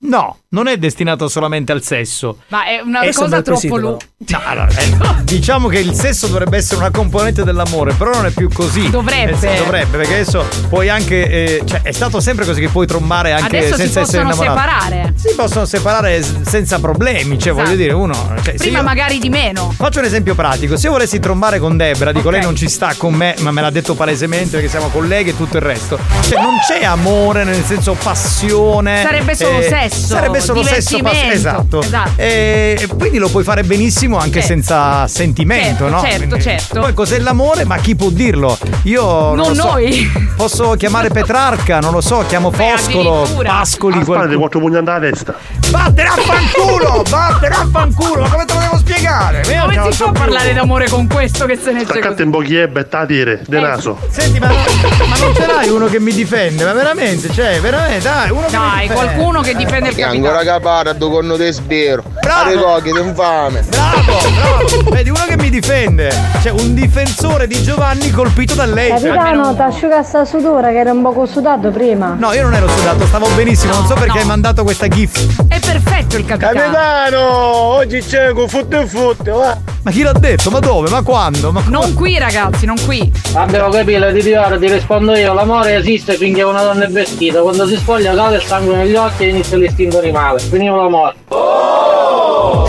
No, non è destinato solamente al sesso. Ma è una Eh, cosa troppo lunga. No, allora, eh, diciamo che il sesso dovrebbe essere una componente dell'amore, però non è più così. Dovrebbe. Senso, dovrebbe, perché adesso puoi anche. eh, cioè, è stato sempre così che puoi trombare anche Adesso si senza essere possono innamorato. separare. Si possono separare senza problemi, cioè voglio Esatto. dire, uno. Cioè, Prima io- magari di meno. Faccio un esempio pratico, se io volessi trombare con Debra, dico Ok. lei non ci sta con me, ma me l'ha detto palesemente perché siamo colleghi e tutto il resto. Cioè non c'è amore nel senso passione. Sarebbe solo sesso, Sarebbe solo sesso pass- divertimento. esatto. Esatto. E, quindi lo puoi fare benissimo anche Sì. senza sentimento, Certo, no? certo, Quindi- certo. Poi cos'è l'amore? Ma chi può dirlo? Io non, Non lo so. noi. Posso chiamare Petrarca, non lo so, chiamo Foscolo, addirittura. Pascoli, Aspetta, qualcuno. quattro pugni alla testa. Vattene a fanculo! Vattene a fanculo! Ma come te lo devo spiegare? Io Come si può più. parlare d'amore con questo che se ne c'è Staccate un po' chi è betta a dire, de naso. Senti, ma, ma non ce l'hai uno che mi difende? Ma veramente, cioè, veramente, dai, uno che mi Dai, qualcuno che difende il Che capitano. ancora capare a due conno di sbiro. Bravo. Arrivocchi d'infame. Bravo, bravo! Vedi, uno che mi difende. Cioè, un difensore di Giovanni colpito da lei. Capitano, ti asciuga sta sudore che era un poco sudato prima. No, io non ero sudato, stavo benissimo. non so perché hai mandato questa gif. È perfetto il capitano. Capitano, oggi c'è con futte e futte, va. Ma chi l'ha detto? Ma dove? Ma quando? Ma Non qui ragazzi, non qui. Abbiamo capito, di ora ti rispondo io, l'amore esiste finché una donna è vestita, quando si spoglia cade il sangue negli occhi e inizia l'istinto animale. Finivo l'amore.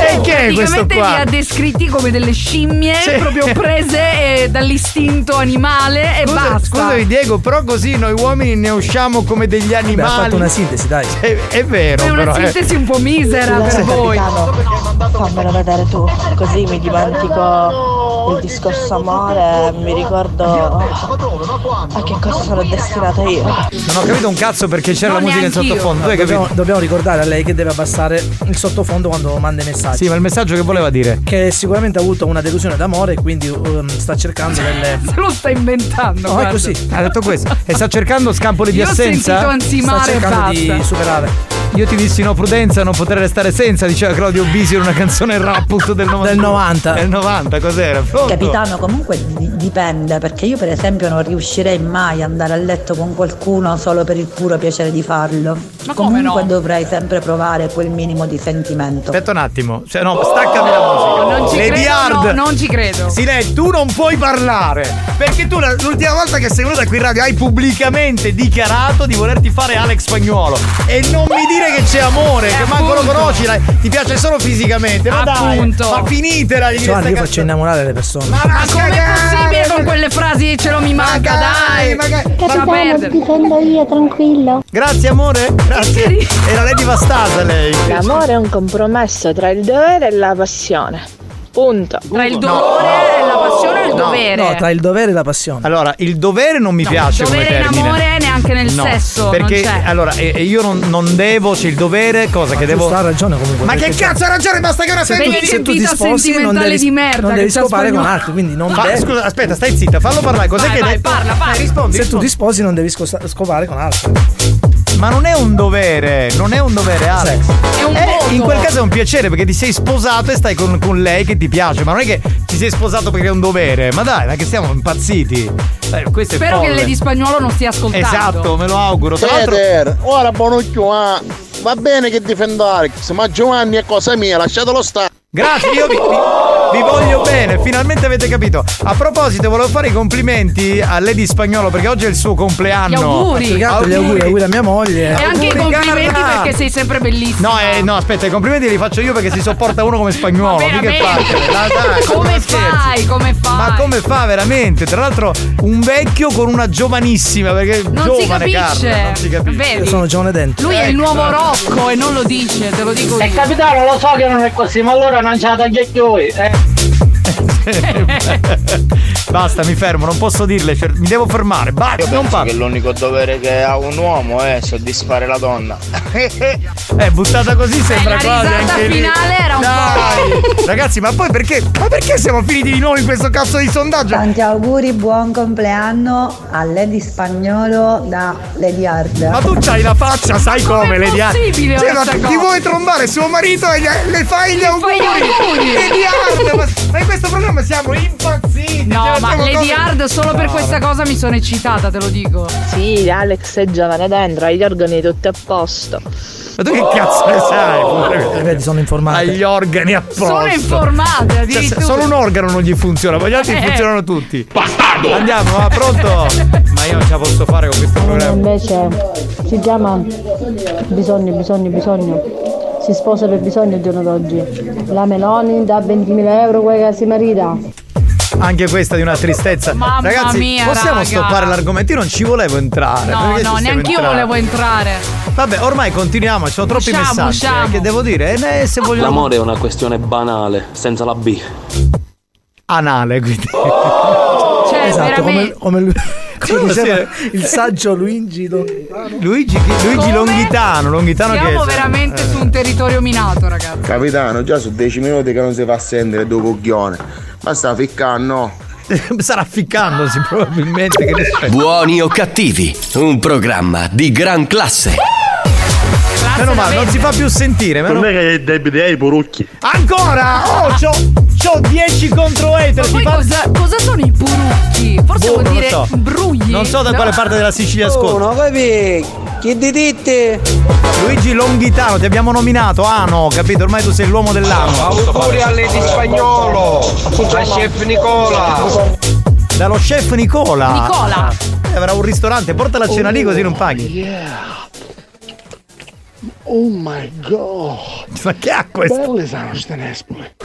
E che è questo Praticamente li qua? ha descritti come delle scimmie Sì. proprio prese eh, dall'istinto animale e Scusa- basta. Scusami Diego, però così noi uomini ne usciamo come degli Beh, animali. ha fatto una sintesi, dai. È, è vero, È una però. eh. sintesi un po' misera per voi. fammelo vedere tu, così mi dimentico il discorso amore, mi ricordo a che cosa sono destinata io. Non ho capito un cazzo perché c'era Non la musica in sottofondo. Dobbiamo, dobbiamo ricordare a lei che deve abbassare il sottofondo quando manda i messaggi. Sì, ma il messaggio che voleva dire? Che sicuramente ha avuto una delusione d'amore e quindi um, sta cercando delle. Se lo sta inventando. No, è così. Ha detto questo. E sta cercando scampoli di Io ho assenza? sentito ansimare Sta cercando di superare. Io ti dissi no prudenza, non potrei restare senza, diceva Claudio Bisi in una canzone rap del 90. Del 90. Del 90, cos'era? Pronto? Capitano, comunque di- dipende, perché io per esempio non riuscirei mai ad andare a letto con qualcuno solo per il puro piacere di farlo. Ma come comunque no? dovrei sempre provare quel minimo di sentimento. Aspetta un attimo, cioè, no, staccami la musica. Non ci Lady credo, Hard. no, non ci credo. Silenzio, tu non puoi parlare. Perché tu l'ultima volta che sei venuta qui in radio hai pubblicamente dichiarato di volerti fare Alex Spagnuolo. E non mi dire che c'è amore, che manco lo appunto. conosci, ti piace solo fisicamente. Ma Appunto. dai, ma finitela di Giovanni, io faccio innamorare le persone. Ma Ma com'è possibile con quelle frasi ce lo mi manca, dai? Lascia perdere. difendo io, tranquillo. Grazie amore, grazie. Era Lady Vastasa lei. L'amore è un compromesso tra il dovere e la passione. Punto. Tra il dolore e la passione e il dovere. No, tra il dovere e la passione. Allora, il dovere non mi piace come dovere in termine. amore neanche nel No, sesso. Perché non c'è. allora e, e io non, non devo, c'è il dovere, cosa che devo. Ha ragione comunque. Ma che cazzo ha ragione? Basta che ora Se sei tu, se tu ti sposi non sentimentale devi, di merda non devi scopare con altri, quindi non Fa- devi. scusa, aspetta, stai zitta, fallo parlare. Cos'è Vai, che hai vai, detto? parla, parla. Rispondi. Se tu ti sposi non devi scopare con altri. Ma non è un dovere, non è un dovere, Alex. È un Eh, voto. in quel caso è un piacere perché ti sei sposato e stai con, con lei che ti piace, ma non è che ti sei sposato perché è un dovere. Ma dai, ma che siamo impazziti. È Spero che folle. Lady Spagnolo non stia ascoltando. Esatto, me lo auguro. Tra l'altro, Peter, ora buon occhio, ah. Va bene che difendo Alex, ma Giovanni è cosa mia, lasciatelo stare. Grazie, io vi, vi- vi voglio bene, finalmente avete capito. A proposito, volevo fare i complimenti a Lady Spagnolo perché oggi è il suo compleanno. Gli auguri. Che gli auguri, auguri a mia moglie. E anche i Auguri, complimenti Carla. perché sei sempre bellissimo. No, eh, no, aspetta, i complimenti li faccio io perché si sopporta uno come spagnolo. Ma Mica è veramente? facile. Dai, dai, Come fai? Come fai? Ma come fa veramente? Tra l'altro, un vecchio con una giovanissima perché Non si giovane capisce. Carla, non si capisce. Vedi? Io sono Giovane Dente. Lui è il Ecco. nuovo Rocco e non lo dice, te lo dico E io. capitano, lo so che non è così, ma allora non la tagliate più. Eh. Basta, mi fermo, non posso dirle, cioè, mi devo fermare. Basta, non Penso parlo. che l'unico dovere che ha un uomo è soddisfare la donna. Eh, buttata così sembra la quasi anche lì. finale era un Dai. Ragazzi, ma poi perché? Ma perché siamo finiti di nuovo in questo cazzo di sondaggio? Tanti auguri, buon compleanno a Lady Spagnolo da Lady Hard. Ma tu c'hai la faccia, sai Ma com'è come, Lady Hard? possibile Cioè, ma ti vuoi trombare suo marito e le fai gli auguri? fai gli auguri? Lady Hard, ma, ma questo programma siamo impazziti. No, cioè, ma Lady Hard solo per questa cosa mi sono eccitata, te lo dico. Sì, Alex è giovane dentro, ha gli organi tutti a posto. Ma tu che cazzo ne sai? pure? Vedi, sono informato. Hai gli organi a posto. Sono informate, Cioè, addirittura. se- solo un organo non gli funziona, ma gli altri Eh. funzionano tutti. Bastardo! Andiamo, va pronto? Ma io non ce la posso fare con questo programma. Invece si chiama bisogno, bisogno, bisogno. Si sposa per bisogno il giorno d'oggi. La Meloni da 20.000 euro, quella che si marita. Anche questa di una tristezza. Mamma Ragazzi, mia, possiamo raga. stoppare l'argomento? Io non ci volevo entrare. No, perché no, neanche io volevo entrare. Vabbè, ormai continuiamo, ci sono troppi Usciamo, messaggi. usciamo. eh, che devo dire? Eh, se vogliamo. L'amore è una questione banale, senza la B. Anale, quindi. Cioè, Esatto, come, veramente. come lui. Come Sì, diceva il saggio Luigi Longhitano. Luigi, Luigi? Longhitano, Longhitano che Siamo è- veramente su un territorio minato, ragazzi. Capitano, già su 10 minuti che non si fa sentire due coglione. Ma sta ficcando. Starà ficcandosi probabilmente. Che. Buoni o cattivi, un programma di gran classe. Meno male, non si fa più sentire. Per Meno... me che è debiti ai porucchi. Ancora! Oh, c'ho, c'ho 10 contro hater. Si fa- cosa, cosa sono i purucchi? Forse Boh, vuol non dire so. brugli. Non so da no? quale parte della Sicilia ascolta. Oh, capi? Chi di ditte? Luigi Longhitano, ti abbiamo nominato Ano, capito? Ormai tu sei l'uomo dell'anno. Auguri a Lady Spagnolo, a Chef Nicola. Dallo chef Nicola. Nicola. Eh, avrà un ristorante, porta la cena lì così non paghi. Oh my god. Ma che ha questo? Belle sono ste nespole.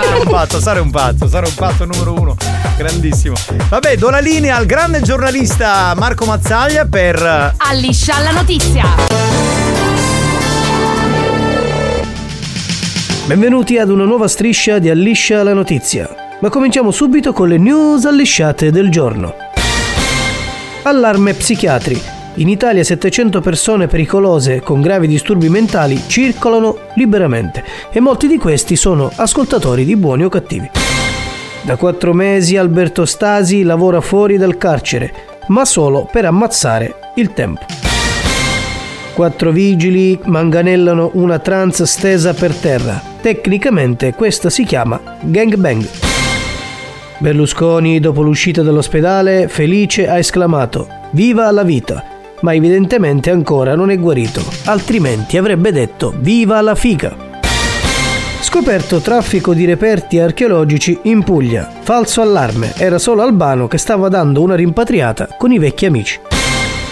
Sarà un pazzo, sarà un pazzo, sarà un pazzo numero uno. Grandissimo. Vabbè, do la linea al grande giornalista Marco Mazzaglia per. eh, Alliscia la notizia. Benvenuti ad una nuova striscia di Alliscia la notizia. Ma cominciamo subito con le news allisciate del giorno. Allarme psichiatri. In Italia 700 persone pericolose con gravi disturbi mentali circolano liberamente e molti di questi sono ascoltatori di buoni o cattivi. Da quattro mesi Alberto Stasi lavora fuori dal carcere, ma solo per ammazzare il tempo. Quattro vigili manganellano una trans stesa per terra. Tecnicamente questa si chiama gangbang. Berlusconi, dopo l'uscita dall'ospedale, felice ha esclamato Viva la vita! Ma evidentemente ancora non è guarito, altrimenti avrebbe detto Viva la figa! Scoperto traffico di reperti archeologici in Puglia. Falso allarme, era solo Albano che stava dando una rimpatriata con i vecchi amici.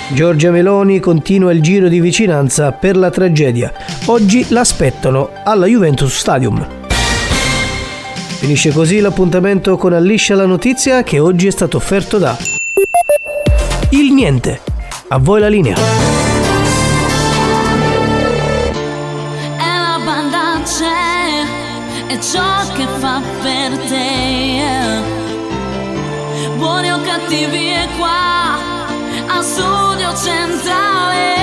Giorgia Meloni continua il giro di vicinanza per la tragedia. Oggi l'aspettano alla Juventus Stadium. Finisce così l'appuntamento con Alliscia la notizia che oggi è stato offerto da Il Niente. A voi la linea. E la banda c'è, è ciò che fa per te. Buoni o cattivi è qua, a studio centrale.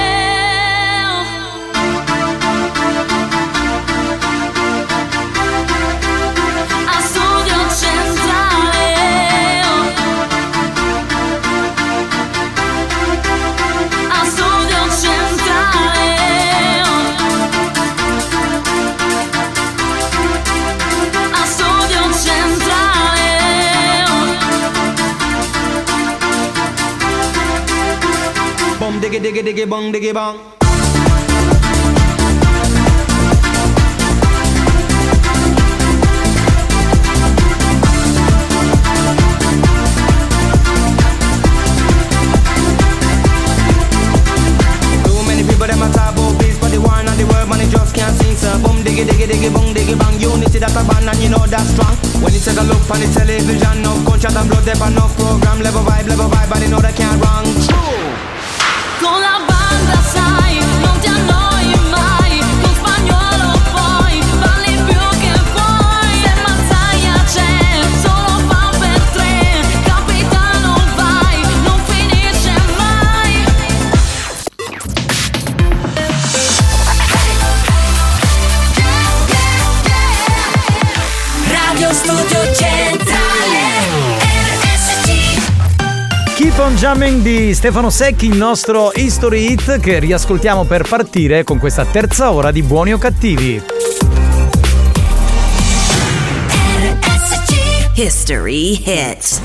Diggy diggy bong diggy bong. Too many people them a talk about but the war and the world man they just can't sing. So boom diggy diggy diggy bong diggy bang. Unity that's a band and you know that's strong. When you take a look on the television, no gunshot and blood, there no program, level vibe, level vibe, but you know they can't wrong. True. Keep Jamming di Stefano Secchi, il nostro History Hit che riascoltiamo per partire con questa terza ora di Buoni o Cattivi. History Hits.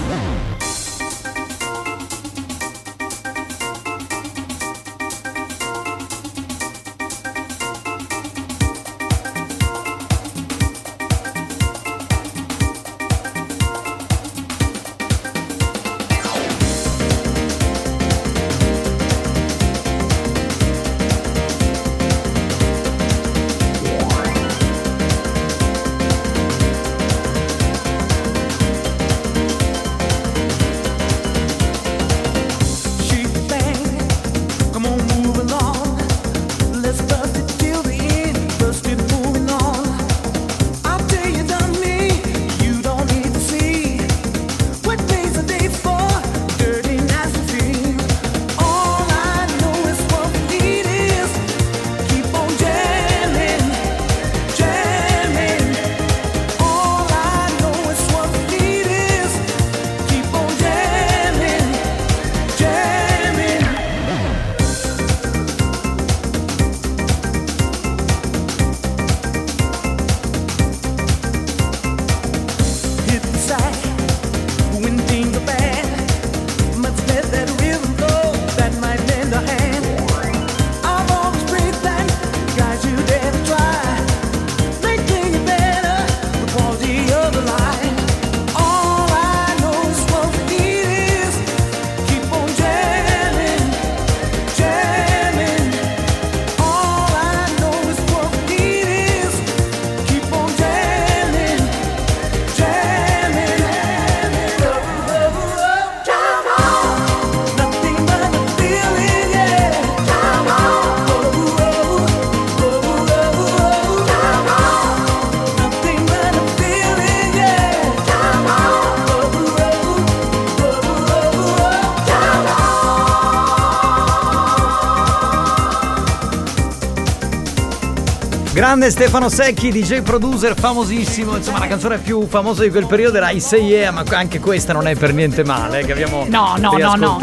Grande Stefano Secchi, DJ producer famosissimo, insomma la canzone più famosa di quel periodo era I Say Yeah, ma anche questa non è per niente male, eh, che abbiamo No, no, no, no.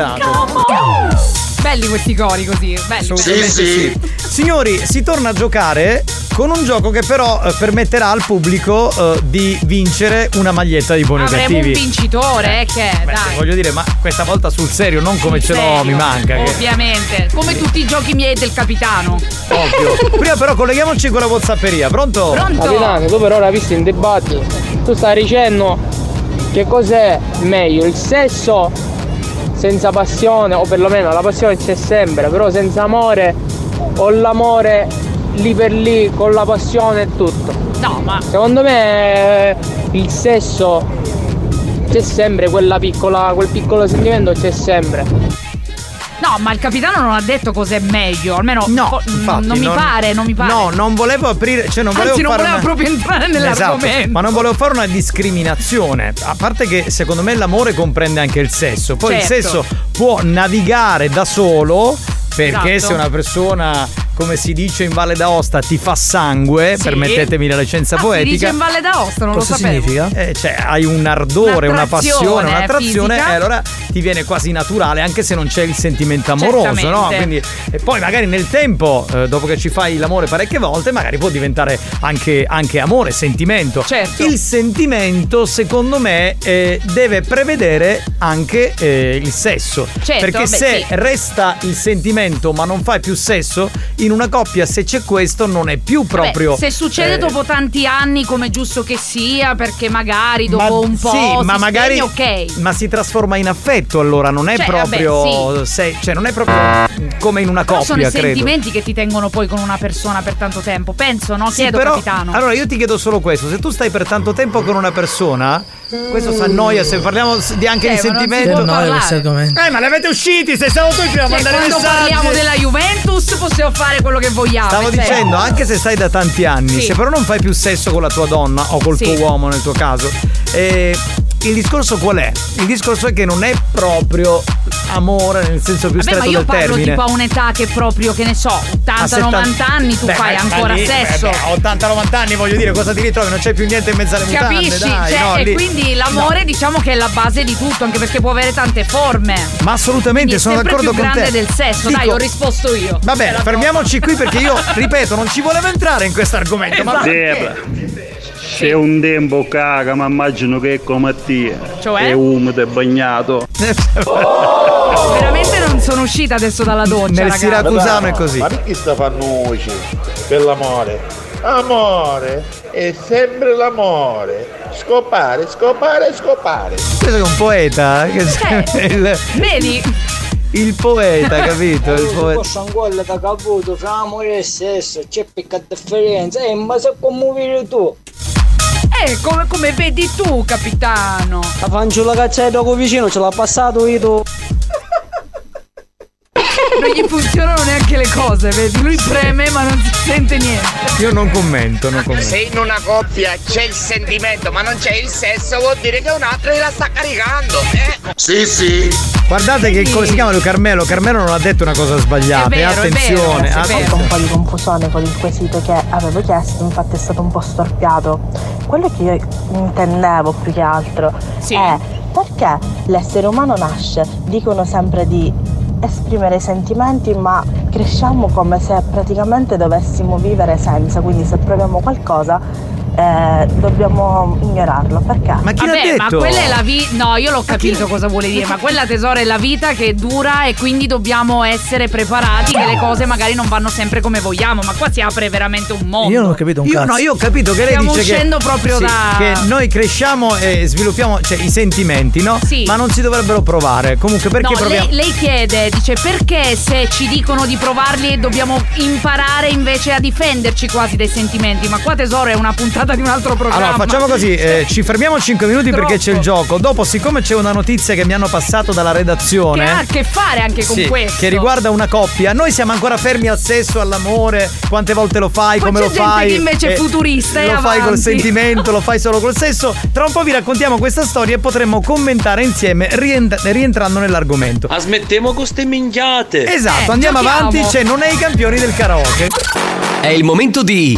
Belli questi cori così, belli. Assolutamente sì. Signori, si torna a giocare con un gioco che però eh, permetterà al pubblico eh, di vincere una maglietta di buoni o Avremo cattivi. un vincitore, eh, che è, Beh, dai. voglio dire, ma questa volta sul serio, non come ce l'ho, Serio, mi manca. che- Ovviamente, come tutti i giochi miei del capitano. Ovvio. Prima però colleghiamoci con la Whatsapperia, pronto? Capitano, tu per ora visto in dibattito, tu stai dicendo che cos'è meglio, il sesso senza passione, o perlomeno la passione c'è sempre, però senza amore, o l'amore lì per lì con la passione e tutto. No, ma. Secondo me eh, il sesso c'è sempre quella piccola, quel piccolo sentimento c'è sempre. No, ma il capitano non ha detto cos'è meglio, almeno fo- Infatti, non mi pare, non mi pare. No, non volevo aprire, cioè non volevo Anzi, non fare voleva una- proprio entrare nell'argomento. Esatto, ma non volevo fare una discriminazione. A parte che secondo me l'amore comprende anche il sesso. Poi Certo. il sesso può navigare da solo. Perché Esatto. se una persona, come si dice in Valle d'Aosta, ti fa sangue, Sì. permettetemi la licenza Ah, si poetica. dice in Valle d'Aosta, non Cosa lo sapevo. significa? Eh, cioè, hai un ardore, una Un'attrazione passione, un'attrazione, fisica. e allora ti viene quasi naturale, anche se non c'è il sentimento amoroso, no? Quindi, e poi magari nel tempo, eh, dopo che ci fai l'amore parecchie volte, magari può diventare anche, anche amore, sentimento. Certo. Il sentimento, secondo me, eh, deve prevedere anche eh, il sesso. Certo, Perché beh, se sì. resta il sentimento ma non fai più sesso, in una coppia se c'è questo non è più proprio... Beh, se succede eh, dopo tanti anni, come è giusto che sia, perché magari dopo ma- un po' sì, ma magari spegne, ok. ma si trasforma in affetto allora non è Cioè, proprio vabbè, se- cioè non è proprio come in una Però coppia sono i credo sentimenti che ti tengono poi con una persona per tanto tempo. Penso, no? Sì, Chiedo, però, capitano. allora io ti chiedo solo questo se tu stai per tanto tempo con una persona questo si annoia se parliamo di anche Eh, di ma non si sentimento argomento. eh ma le avete usciti se stavo tu prima a Cioè, mandare quando messaggi parliamo della Juventus possiamo fare quello che vogliamo. Stavo cioè. dicendo, anche se stai da tanti anni, Sì. se però non fai più sesso con la tua donna o col Sì. tuo uomo nel tuo caso, eh, il discorso qual è? Il discorso è che non è proprio amore nel senso più Vabbè, ma stretto io del parlo termine. tipo a un'età che proprio, che ne so, A 80-90 anni tu Beh, fai ma- ma ancora lì, sesso. beh, beh, a 80-90 anni voglio dire cosa ti ritrovi? Non c'è più niente in mezzo alle mutande, Capisci? dai, Cioè, no, e lì- quindi l'amore diciamo che è la base di tutto, anche perché può avere tante forme. Ma assolutamente, Quindi è sono d'accordo più con grande te. del sesso. Dico- Dai, ho risposto io. Va bene, fermiamoci qui perché io, ripeto, non ci volevo entrare in questo argomento. Ma Debra, c'è un tempo caga, ma immagino che è come te. Cioè? È umido e bagnato. Veramente non sono uscita adesso dalla doccia, ragazzi. Ma perché sta fannucci per l'amore? Amore è sempre l'amore. Scopare, scopare, scopare. Questo è un poeta. Che Cioè, il, Vedi? il poeta, capito? Il poeta. Posso ancora da caputo fra amore e sesso, c'è picca differenza, eh, ma se come vedi tu? Eh, come, come vedi tu, capitano. La fanciulla che c'è dopo vicino ce l'ha passato io. Non gli funzionano neanche le cose, vedi? Lui preme ma non si sente niente. Io non commento, non commento. Se in una coppia c'è il sentimento ma non c'è il sesso vuol dire che un altro la sta caricando. Eh? Sì, sì. Guardate che come si chiama lui Carmelo? Carmelo non ha detto una cosa sbagliata. È e vero, è attenzione, vero, Ho un attenzione. po' di confusione con il quesito che avevo chiesto, infatti è stato un po' storpiato. Quello che io intendevo più che altro è perché l'essere umano nasce, dicono sempre di esprimere i sentimenti, ma cresciamo come se praticamente dovessimo vivere senza, quindi se proviamo qualcosa eh, dobbiamo ignorarlo. Perché? Ma Vabbè, ma quella è la vita. No, io l'ho capito cosa vuole dire, ma quella tesoro è la vita che dura e quindi dobbiamo essere preparati che le cose magari non vanno sempre come vogliamo. Ma qua si apre veramente un mondo. Io non ho capito un Io, cazzo. no, io ho capito che lei Stiamo dice uscendo che, proprio sì, da- che noi cresciamo e sviluppiamo cioè, i sentimenti, no? Sì. Ma non si dovrebbero provare. Comunque perché no, proviamo? lei, lei chiede, dice perché se ci dicono di provarli dobbiamo imparare invece a difenderci quasi dai sentimenti. Ma qua tesoro è una puntata di un altro programma. Allora, facciamo così, eh, ci fermiamo 5 minuti perché c'è il gioco. Dopo, siccome c'è una notizia che mi hanno passato dalla Che redazione. ha a che fare anche con Sì, questo. che riguarda una coppia. Noi siamo ancora fermi al sesso, all'amore, quante volte lo fai, Poi come c'è lo gente fai. che invece è eh, futurista e Lo fai col avanti. sentimento, lo fai solo col sesso. Tra un po' vi raccontiamo questa storia e potremmo commentare insieme riend- rientrando nell'argomento. Ma smettiamo con queste minchiate. Esatto, andiamo avanti, c'è non è i campioni del karaoke. È il momento di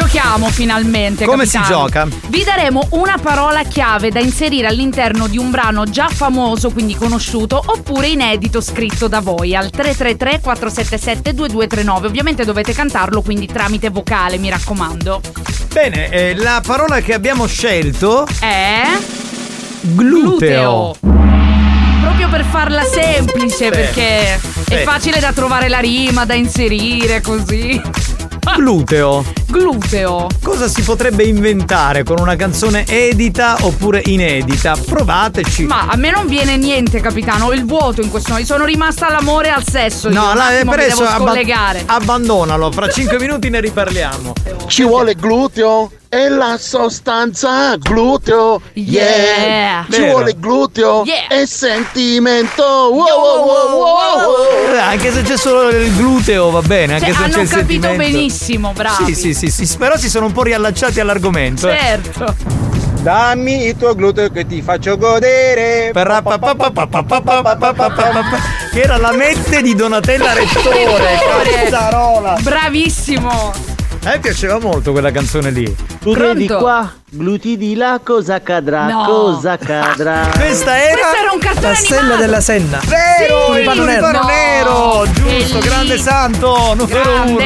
Giochiamo finalmente. Come si capitano. gioca? Vi daremo una parola chiave da inserire all'interno di un brano già famoso, quindi conosciuto, oppure inedito scritto da voi al 333 477 2239. Ovviamente dovete cantarlo, quindi tramite vocale, mi raccomando. Bene, eh, la parola che abbiamo scelto è gluteo. Proprio per farla semplice, Sì. perché è facile da trovare la rima, da inserire così. Gluteo. Gluteo. Cosa si potrebbe inventare con una canzone edita oppure inedita? Provateci. Ma a me non viene niente, capitano. Ho il vuoto in questo momento. Sono rimasta all'amore e al sesso. No, la, per adesso abba- abbandonalo, fra 5 minuti ne riparliamo. Ci vuole gluteo e la sostanza gluteo. Yeah. Ci Vero. vuole gluteo Yeah. e sentimento. Wow, wow, wow, wow. Eh, Anche se c'è solo il gluteo va bene, anche Cioè, se non c'è hanno il capito sentimento. benissimo, bravi. Sì, sì, sì, sì, però si sono un po' riallacciati all'argomento. eh. Certo. Dammi il tuo gluteo che ti faccio godere. Che era la mette di Donatella Rettore. Cazzarola. Bravissimo. A me piaceva molto quella canzone lì. Tu vedi qua, gluti di là, cosa accadrà? No. Cosa accadrà? Questa era Questo era un cartone La animato. stella della Senna. Vero, Sì. il tulipano No. nero, giusto, Bellissimo. grande santo, numero uno.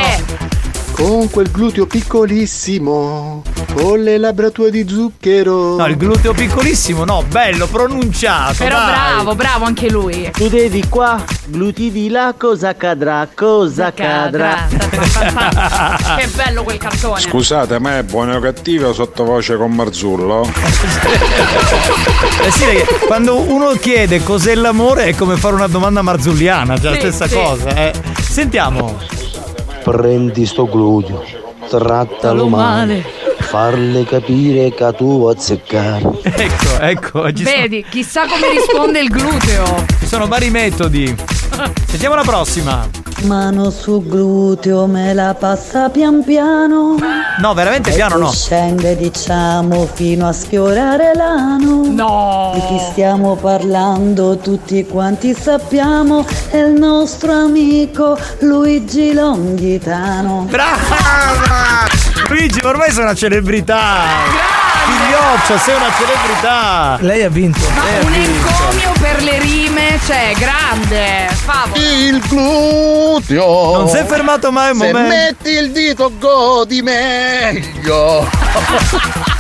Con quel gluteo piccolissimo, con le labbra tue di zucchero. No, il gluteo piccolissimo, no, bello, pronunciato. Però dai. bravo, bravo anche lui. Tu vedi qua, gluti di là, cosa accadrà? Cosa accadrà? che bello quel cartone. Scusate, ma è buono o cattivo sottovoce con Marzullo? Eh sì, perché quando uno chiede cos'è l'amore è come fare una domanda marzulliana, cioè la Sì, stessa sì. cosa. eh. Sentiamo. Prendi sto gluteo, trattalo male, farle capire che tu vuoi azzeccare. Ecco, ecco, ci sono, Vedi, chissà come risponde il gluteo. ci sono vari metodi. Sentiamo la prossima. Mano sul gluteo me la passa pian piano. No, veramente piano no. Scende diciamo fino a sfiorare l'ano. No. Di chi stiamo parlando tutti quanti sappiamo è il nostro amico Luigi Longhitano. Brava! Luigi, ormai sei una celebrità. Figlioccia, sei una celebrità. Lei ha vinto. Ma un encomio per le rime, cioè, grande. Favo. Il gluteo. Non si è fermato mai un Se momento. metti il dito godi meglio.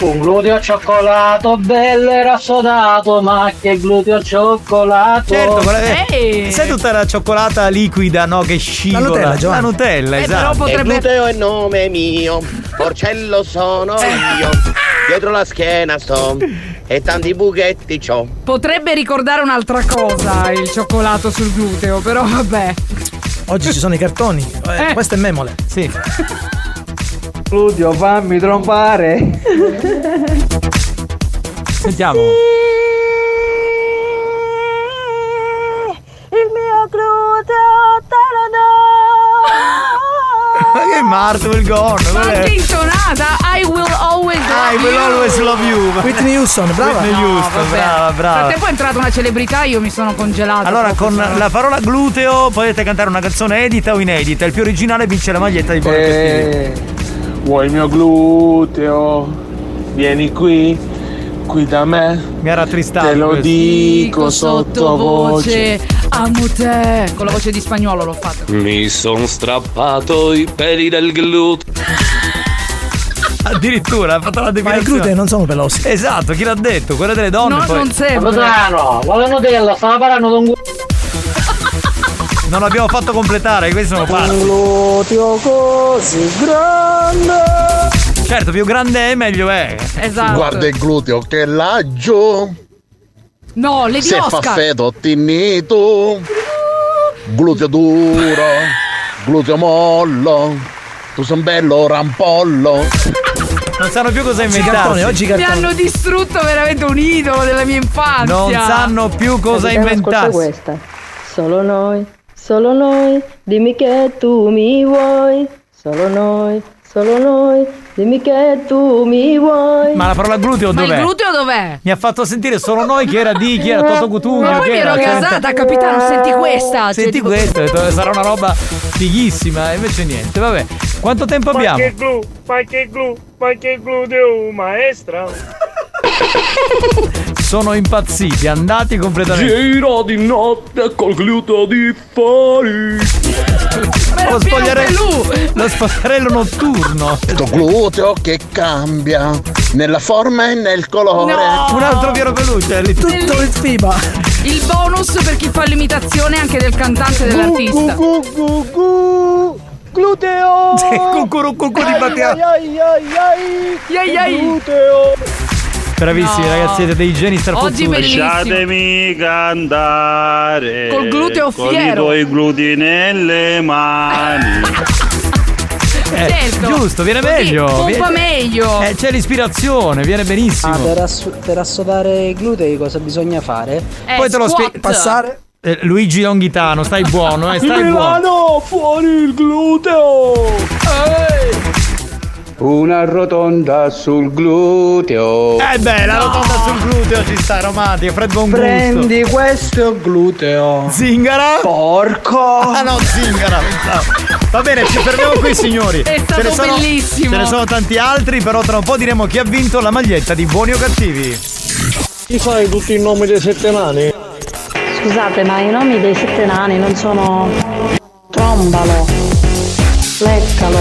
Un gluteo cioccolato, bello e rassodato, ma che gluteo cioccolato. Certo, quella sai tutta la cioccolata liquida, no? Che scivola. La Nutella, La. Nutella, Eh, però esatto. potrebbe- Il gluteo è nome mio, porcello sono io. Dietro la schiena sto e tanti buchetti c'ho. Potrebbe ricordare un'altra cosa il cioccolato sul gluteo, però vabbè. Oggi ci sono i cartoni. Eh, Eh. Questo è memole. Sì. Gluteo, fammi trompare. Sentiamo. Il mio gluteo te lo Ma che Marto il Gone? Anche intonata. I will always love I will you. always love you. Whitney Houston, brava. Whitney No, Houston, vabbè. brava, Nel brava. frattempo è entrata una celebrità, io mi sono congelata. Allora, con sono- la parola gluteo potete cantare una canzone edita o inedita. Il più originale vince la maglietta di Buoni o Cattivi. Eh, vuoi il mio gluteo? Vieni qui, qui da me. Mi ha rattristato. Te lo questo. dico sottovoce. Amo te. Con la voce di spagnolo l'ho fatto. Mi son strappato i peli del gluteo. Addirittura ha fatto la Ma i definizione. glutei non sono pelosi. Esatto, chi l'ha detto? Quella delle donne. No, poi- non sempre. Capitano, la Nutella, stava parlando con Non l'abbiamo fatto completare, questi sono parti. Gluteo così grande. Certo, più grande è, meglio è. Esatto. Guarda il gluteo che è laggiù. No, Lady Se fa Oscar. feto tinito. Gluteo duro. Gluteo mollo. Tu sei un bello rampollo. Non sanno più cosa Oggi inventarsi. oggi Mi hanno distrutto veramente un idolo della mia infanzia. Non sanno più cosa inventarsi. questa. solo noi, solo noi, dimmi che tu mi vuoi, solo noi, solo noi, dimmi che tu mi vuoi. Ma la parola gluteo Ma il dov'è? gluteo dov'è? Mi ha fatto sentire solo noi chi era di, chi era Toto Cutugno. Ma poi mi ero era casata, capitano, senti questa. cioè, Senti tipo- questo, ho detto, sarà una roba fighissima, e invece niente, vabbè. Quanto tempo Ma abbiamo? che glu, ma che glu, ma che gluteo, maestra. Sono impazziti, andati completamente. Giro di notte col gluteo di fuori. Lo spogliarello, lo spogliarello notturno. Sto gluteo che cambia nella forma e nel colore. Un altro Piero Pelucci, tutto in stima. Il bonus per chi fa l'imitazione anche del cantante e dell'artista. Gluteo! Cucuru cucù di Battiato. Ai ai ai ai ai. Gluteo! Bravissimi No. ragazzi, siete dei geni strafottuti. Oggi bellissimo. Lasciatemi cantare Col gluteo con fiero. i tuoi glutei nelle mani. Eh, Certo. giusto, viene Così, meglio. pompa viene- meglio. Eh, c'è l'ispirazione, viene benissimo. Ah, per, ass- per assodare i glutei cosa bisogna fare? Eh, Poi te lo spiego. Passare? Eh, Luigi Longhitano, stai buono, eh, stai buono. Milano, fuori il gluteo! Una rotonda sul gluteo. Eh beh, la rotonda sul gluteo ci sta, romantica, Fred Buon gusto. Prendi questo gluteo. Zingara? Porco! Ah no, zingara. pensavo. Va bene, ci fermiamo qui signori. È stato ce ne sono, bellissimo. Ce ne sono tanti altri, però tra un po' diremo chi ha vinto la maglietta di buoni o cattivi. Ti fai tutti i nomi dei sette nani? Scusate, ma i nomi dei sette nani non sono trombalo, leccalo,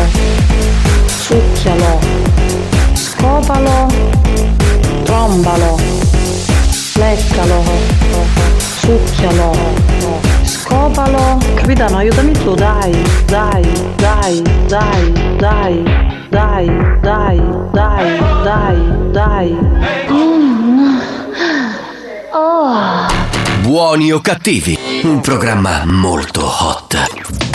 succhialo, scopalo, trombalo, leccalo, succhialo, scopalo. Capitano, aiutami tu, dai, dai, dai, dai, dai, dai, dai, dai, dai, dai. Mm. Oh. Buoni o cattivi? Un programma molto hot.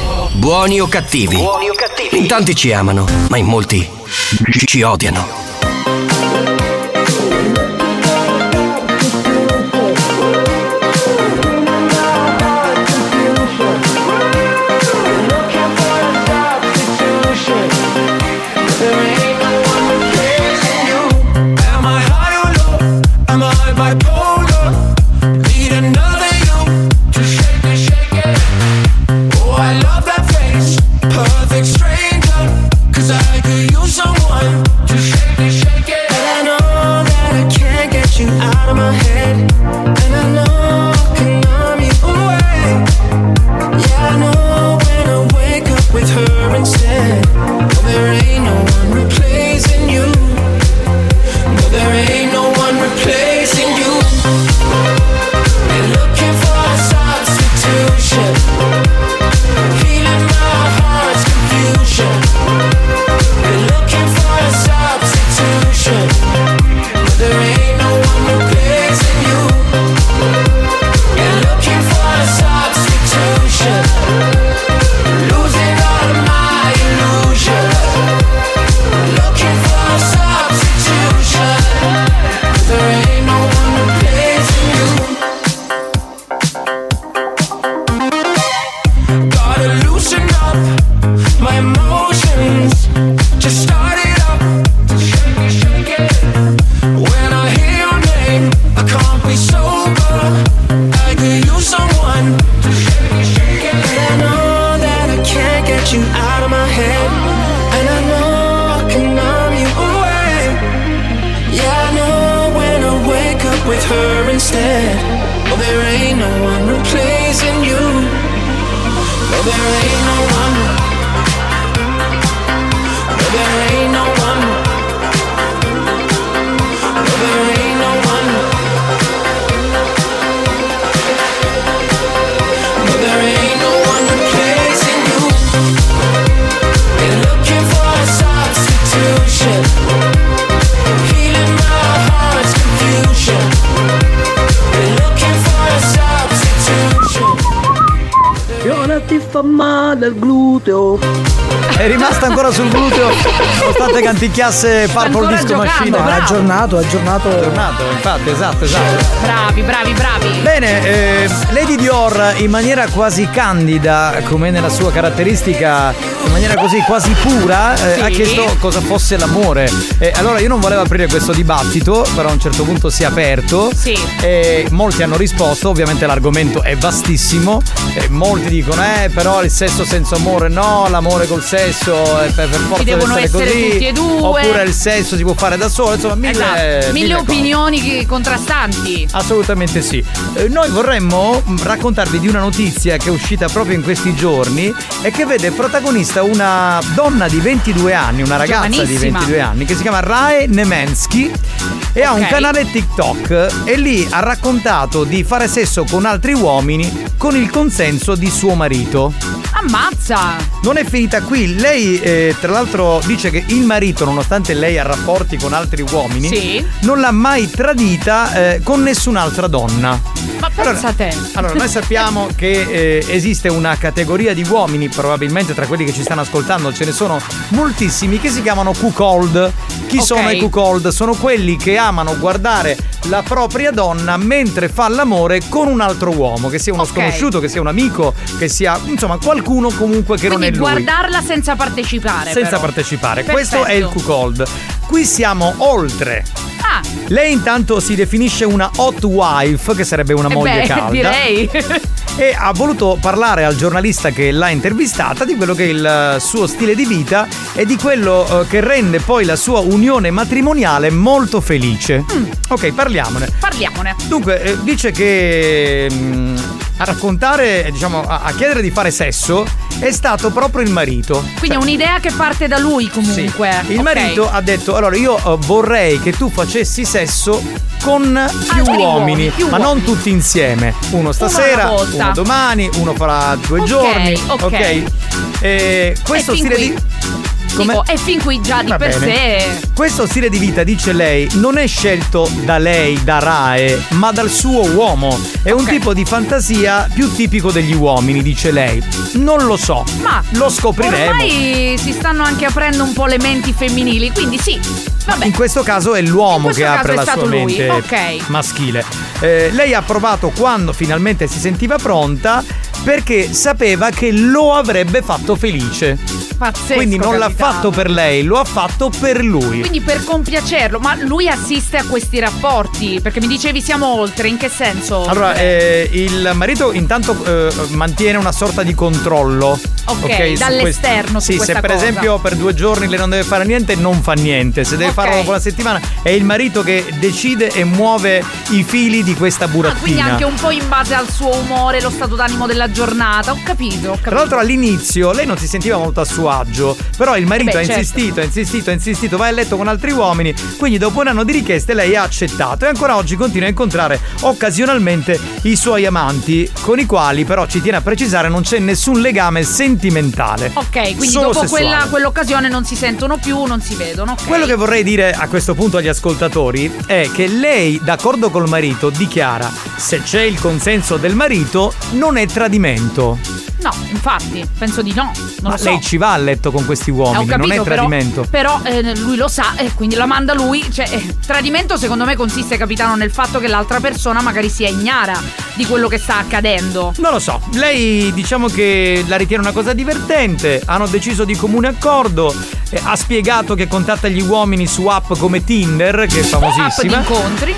Buoni o cattivi? In tanti ci amano, ma in molti ci- ci odiano. Canticchiasse Purple ancora Disco Machine. bravo. Ha aggiornato, ha aggiornato. Aggiornato, infatti, esatto, esatto. Bravi, bravi, bravi. Bene, eh, Lady Dior in maniera quasi candida, come nella sua caratteristica, in maniera così quasi pura, eh, Sì. ha chiesto cosa fosse l'amore. E allora io non volevo aprire questo dibattito, però a un certo punto si è aperto. Sì. E molti hanno risposto, ovviamente l'argomento è vastissimo. E molti dicono, eh, però il sesso senza amore no, l'amore col sesso è per, per forza deve devono essere essere così. tutti e due. Oppure il sesso si può fare da solo, insomma, mille, Esatto. Mille cose. opinioni contrastanti. Assolutamente sì. Eh, noi vorremmo mh, raccontarvi di una notizia che è uscita proprio in questi giorni e che vede protagonista una donna di 22 anni, una ragazza di Giovanissima. 22 anni che si chiama Rae Nemensky e ha un canale TikTok e lì ha raccontato di fare sesso con altri uomini con il consenso di suo marito. Ammazza! Non è finita qui, lei eh, tra l'altro dice che il marito, nonostante lei ha rapporti con altri uomini, Sì. non l'ha mai tradita eh, con nessun'altra donna. Ma pensa a te. Allora, noi sappiamo che eh, esiste una categoria di uomini, probabilmente tra quelli che ci stanno ascoltando ce ne sono moltissimi, che si chiamano cuckold. Chi Ok. sono i cuckold? Sono quelli che amano guardare la propria donna mentre fa l'amore con un altro uomo, che sia uno Ok. sconosciuto, che sia un amico, che sia insomma qualcuno comunque che non è Quindi lui. guardarla senza partecipare. Senza però. partecipare. Perfetto. Questo è il cuckold. Qui siamo oltre. Ah, Lei intanto si definisce una hot wife, che sarebbe una eh moglie beh, calda. direi. E ha voluto parlare al giornalista che l'ha intervistata di quello che è il eh, suo stile di vita e di quello eh, che rende poi la sua unione matrimoniale molto felice. Mm. Ok, parliamone. Parliamone. Dunque, eh, dice che mm, a raccontare, diciamo, a chiedere di fare sesso è stato proprio il marito. Quindi è un'idea che parte da lui comunque. Il Ok. marito ha detto: Allora, io eh, vorrei che tu facessi sesso con più Altri uomini, uomini, più ma non tutti insieme. Uno stasera, volta. uno domani, uno fra due Ok, giorni. ok. Questo E fin stile qui- di. Dico, e fin qui già di Va per bene. sé. Questo stile di vita, dice lei, non è scelto da lei, da Rae, ma dal suo uomo. È un tipo di fantasia più tipico degli uomini, dice lei. Non lo so. Ma lo scopriremo. Ormai si stanno anche aprendo un po' le menti femminili, quindi sì. Vabbè. In questo caso è l'uomo che caso apre è la stato sua lui, mente ok. maschile. Eh, lei ha provato quando finalmente si sentiva pronta perché sapeva che lo avrebbe fatto felice. Pazzesco, Quindi non l'ha capitano. fatto per lei, lo ha fatto per lui. Quindi per compiacerlo, ma lui assiste a questi rapporti? Perché mi dicevi siamo oltre, in che senso? Allora, eh, il marito intanto eh, mantiene una sorta di controllo. Ok, su dall'esterno su Sì, se per cosa. esempio per due giorni lei non deve fare niente, non fa niente. Se deve Ok. farlo dopo una settimana, è il marito che decide e muove i fili di questa Ah, quindi burattina. anche un po' in base al suo umore, lo stato d'animo della giornata. Ho capito, ho capito. Tra l'altro all'inizio lei non si sentiva molto a suo agio, però il marito Eh beh, ha certo. insistito, ha insistito, ha insistito, vai a letto con altri uomini, quindi dopo un anno di richieste lei ha accettato e ancora oggi continua a incontrare occasionalmente i suoi amanti, con i quali però ci tiene a precisare non c'è nessun legame sentimentale. Ok, quindi Solo dopo quella, quell'occasione non si sentono più, non si vedono. ok. Quello che vorrei dire a questo punto agli ascoltatori è che lei, d'accordo col marito, dichiara se c'è il consenso del marito non è tradimento. No, infatti, penso di no. Non Ma so. lei ci va a letto con questi Eh, uomini, capito, non è però- tradimento. Però, eh, lui lo sa e quindi la manda lui. Cioè, eh, tradimento secondo me consiste, capitano, nel fatto che l'altra persona magari sia ignara di quello che sta accadendo. Non lo so, lei diciamo che la ritiene una cosa divertente, hanno deciso di comune accordo, eh, ha spiegato che contatta gli uomini su app come Tinder, che è App di famosissima, incontri.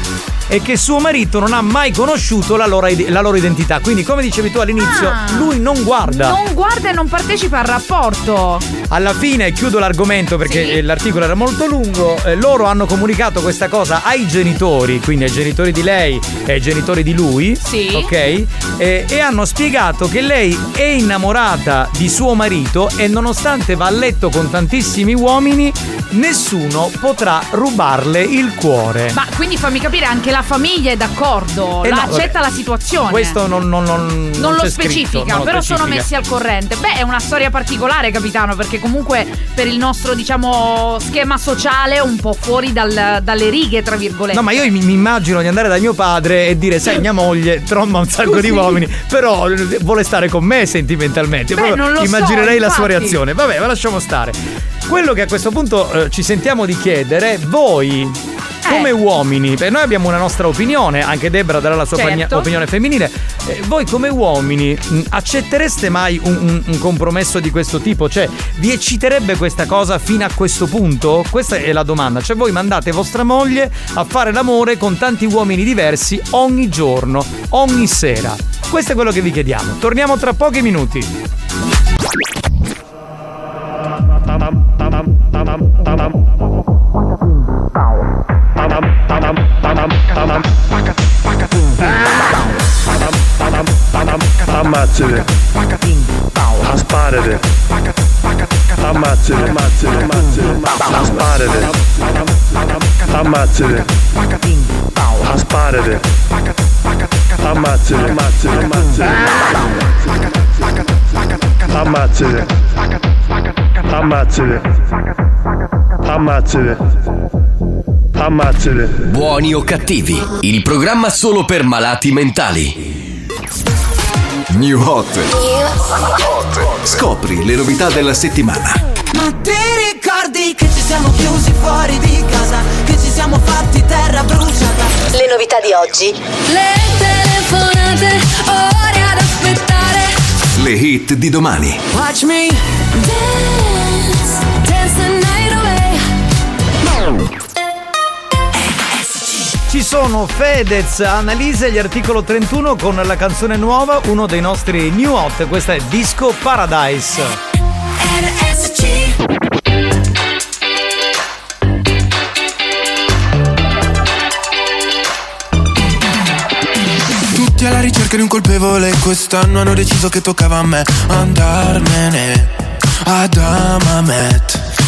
E che suo marito non ha mai conosciuto la loro, la loro identità. Quindi come dicevi tu all'inizio, Ah. lui non guarda. Non guarda e non partecipa al rapporto. Alla fine chiudo l'argomento perché Sì. eh, l'articolo era molto lungo. eh, loro hanno comunicato questa cosa ai genitori, quindi ai genitori di lei e ai genitori di lui. Sì. Ok? Eh, e hanno spiegato che lei è innamorata di suo marito e nonostante va a letto con tantissimi uomini, nessuno potrà rubarle il cuore. Ma quindi fammi capire, anche la famiglia è d'accordo, Eh la no, accetta vabbè. la situazione. Questo non, non, non, non lo specifica, scritto, però sono specifica. messi al corrente. Beh, è una storia particolare, capitano, perché comunque per il nostro, diciamo, schema sociale è un po' fuori dal- dalle righe, tra virgolette. No, ma io mi, mi immagino di andare da mio padre e dire: Sai, mia moglie tromba un sacco di Scusi. uomini, però vuole stare con me sentimentalmente. Beh, Proprio lo so, immaginerei la sua reazione. Vabbè, ma lasciamo stare. Quello che a questo punto eh, ci sentiamo di chiedere, voi. Come Eh. uomini, per noi abbiamo una nostra opinione, anche Debra darà la sua Certo. opini- opinione femminile. Eh, voi come uomini mh, accettereste mai un, un- un compromesso di questo tipo? Cioè, vi ecciterebbe questa cosa fino a questo punto? Questa è la domanda. Cioè, voi mandate vostra moglie a fare l'amore con tanti uomini diversi ogni giorno, ogni sera. Questo è quello che vi chiediamo. Torniamo tra pochi minuti. Ammazzate. Asparate. Ammazzate. Ammazzate. Ammazzate. Asparate. Ammazzate. Asparate. Ammazzate. Ammazzate. Ammazzate. Ammazzate. Ammazzate. Ammazzate. Buoni o cattivi, il programma solo per malati mentali. New Hot. Scopri le novità della settimana. Ma ti ricordi che ci siamo chiusi fuori di casa? Che ci siamo fatti terra bruciata? Le novità di oggi. Le telefonate, ore ad aspettare. Le hit di domani. Watch me dance, Ci sono Fedez, Annalise e gli articolo 31 con la canzone nuova, uno dei nostri new hot. Questa è Disco Paradise. Tutti alla ricerca di un colpevole Quest'anno hanno deciso che toccava a me Andarmene ad Amamet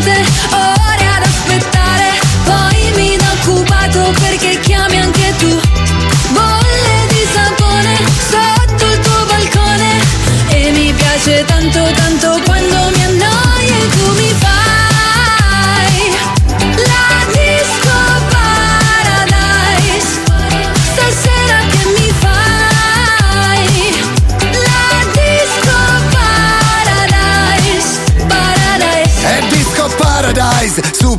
Telefonate, ore ad aspettare. Poi mi do occupato perché chiami anche tu. Bolle di sapone sotto il tuo balcone. E mi piace tanto, tanto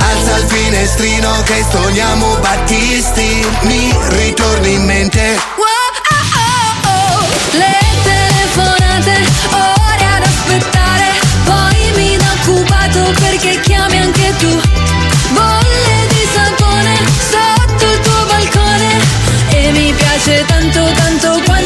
Alza il finestrino che stoniamo Battisti, mi ritorni in mente. Le telefonate, ore ad aspettare. Poi mi do occupato perché chiami anche tu. Bolle di sapone sotto il tuo balcone. E mi piace tanto, tanto quando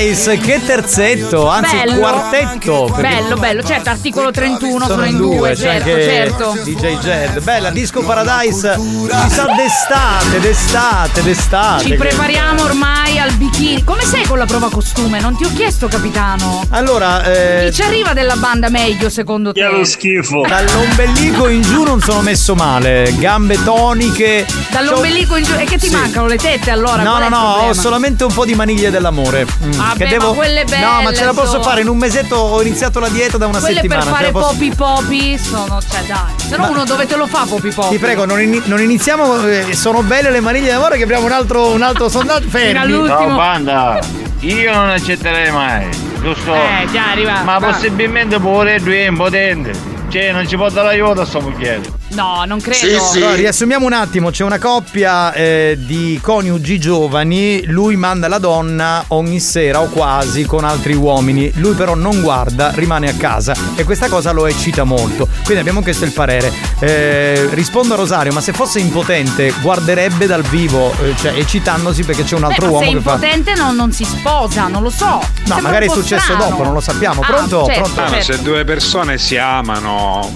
Paradise, che terzetto, anzi Bello. quartetto. Bello, bello, certo, articolo 31 Sono in due, certo, certo. DJ Jed. Bella, Disco Paradise. Mi sa d'estate, d'estate, d'estate. Ci prepariamo ormai al bikini. Come sei con la prova costume? Non ti ho chiesto, capitano. Allora, eh, Chi ci arriva della banda meglio secondo te? schifo. Dall'ombelico in giù non sono messo male. Gambe toniche. Dall'ombelico in giù. E che ti Sì. mancano le tette allora? No, Qual no, è no, ho solamente un po' di maniglie dell'amore. Mm, Vabbè, che devo... ma quelle belle No, ma ce la posso sono. fare. In un mesetto ho iniziato la dieta da una Quelle settimana. per fare posso- popi popi sono. Cioè, dai. Se no Ma- uno dove te lo fa popi popi? Ti prego, non, ini- non iniziamo. eh, sono belle le maniglie d'amore che apriamo un altro, un altro sondaggio. Fermi. Ciao banda, io non accetterei mai, giusto? Eh, già arriva. Ma va. possibilmente pure due è impotente. Cioè, non ci può dare aiuto a sto mucchiere. No, non credo. Allora, riassumiamo un attimo, c'è una coppia eh, di coniugi giovani, lui manda la donna ogni sera o quasi con altri uomini, lui però non guarda, rimane a casa e questa cosa lo eccita molto. Quindi abbiamo chiesto il parere. Eh, rispondo a Rosario, ma se fosse impotente guarderebbe dal vivo, eh, cioè eccitandosi perché c'è un altro Beh, ma uomo se che fa... impotente non, non si sposa, non lo so. No, Sembra magari è successo strano. dopo, non lo sappiamo. Ah, Pronto? certo, Pronto? Ah, certo. se due persone si amano,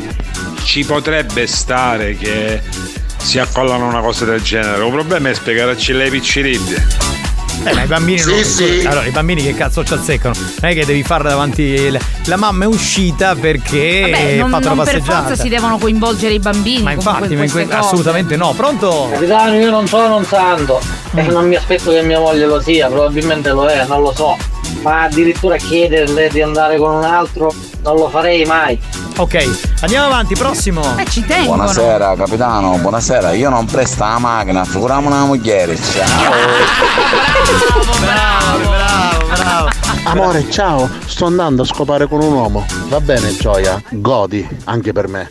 ci potrebbe stare che si accollano una cosa del genere. Il problema è spiegarci le picciridde. Eh, ma i bambini Sì, non. sì. Allora, i bambini che cazzo ci azzeccano? Non è che devi farla davanti. La, la mamma è uscita perché Vabbè, ha fatto non la per passeggiata. forza si devono coinvolgere i bambini. Ma infatti, in ma que- assolutamente no. Pronto? Capitano, io non sono un santo e non mi aspetto che mia moglie lo sia, probabilmente lo è, non lo so. Ma addirittura chiederle di andare con un altro non lo farei mai. Ok, andiamo avanti, prossimo. Eh, ci tengono. Buonasera capitano, buonasera. Io non presto la macchina, figuriamo una moglie. Ciao. Bravo, bravo, bravo. Amore, ciao, sto andando a scopare con un uomo. Va bene, Gioia, godi, anche per me.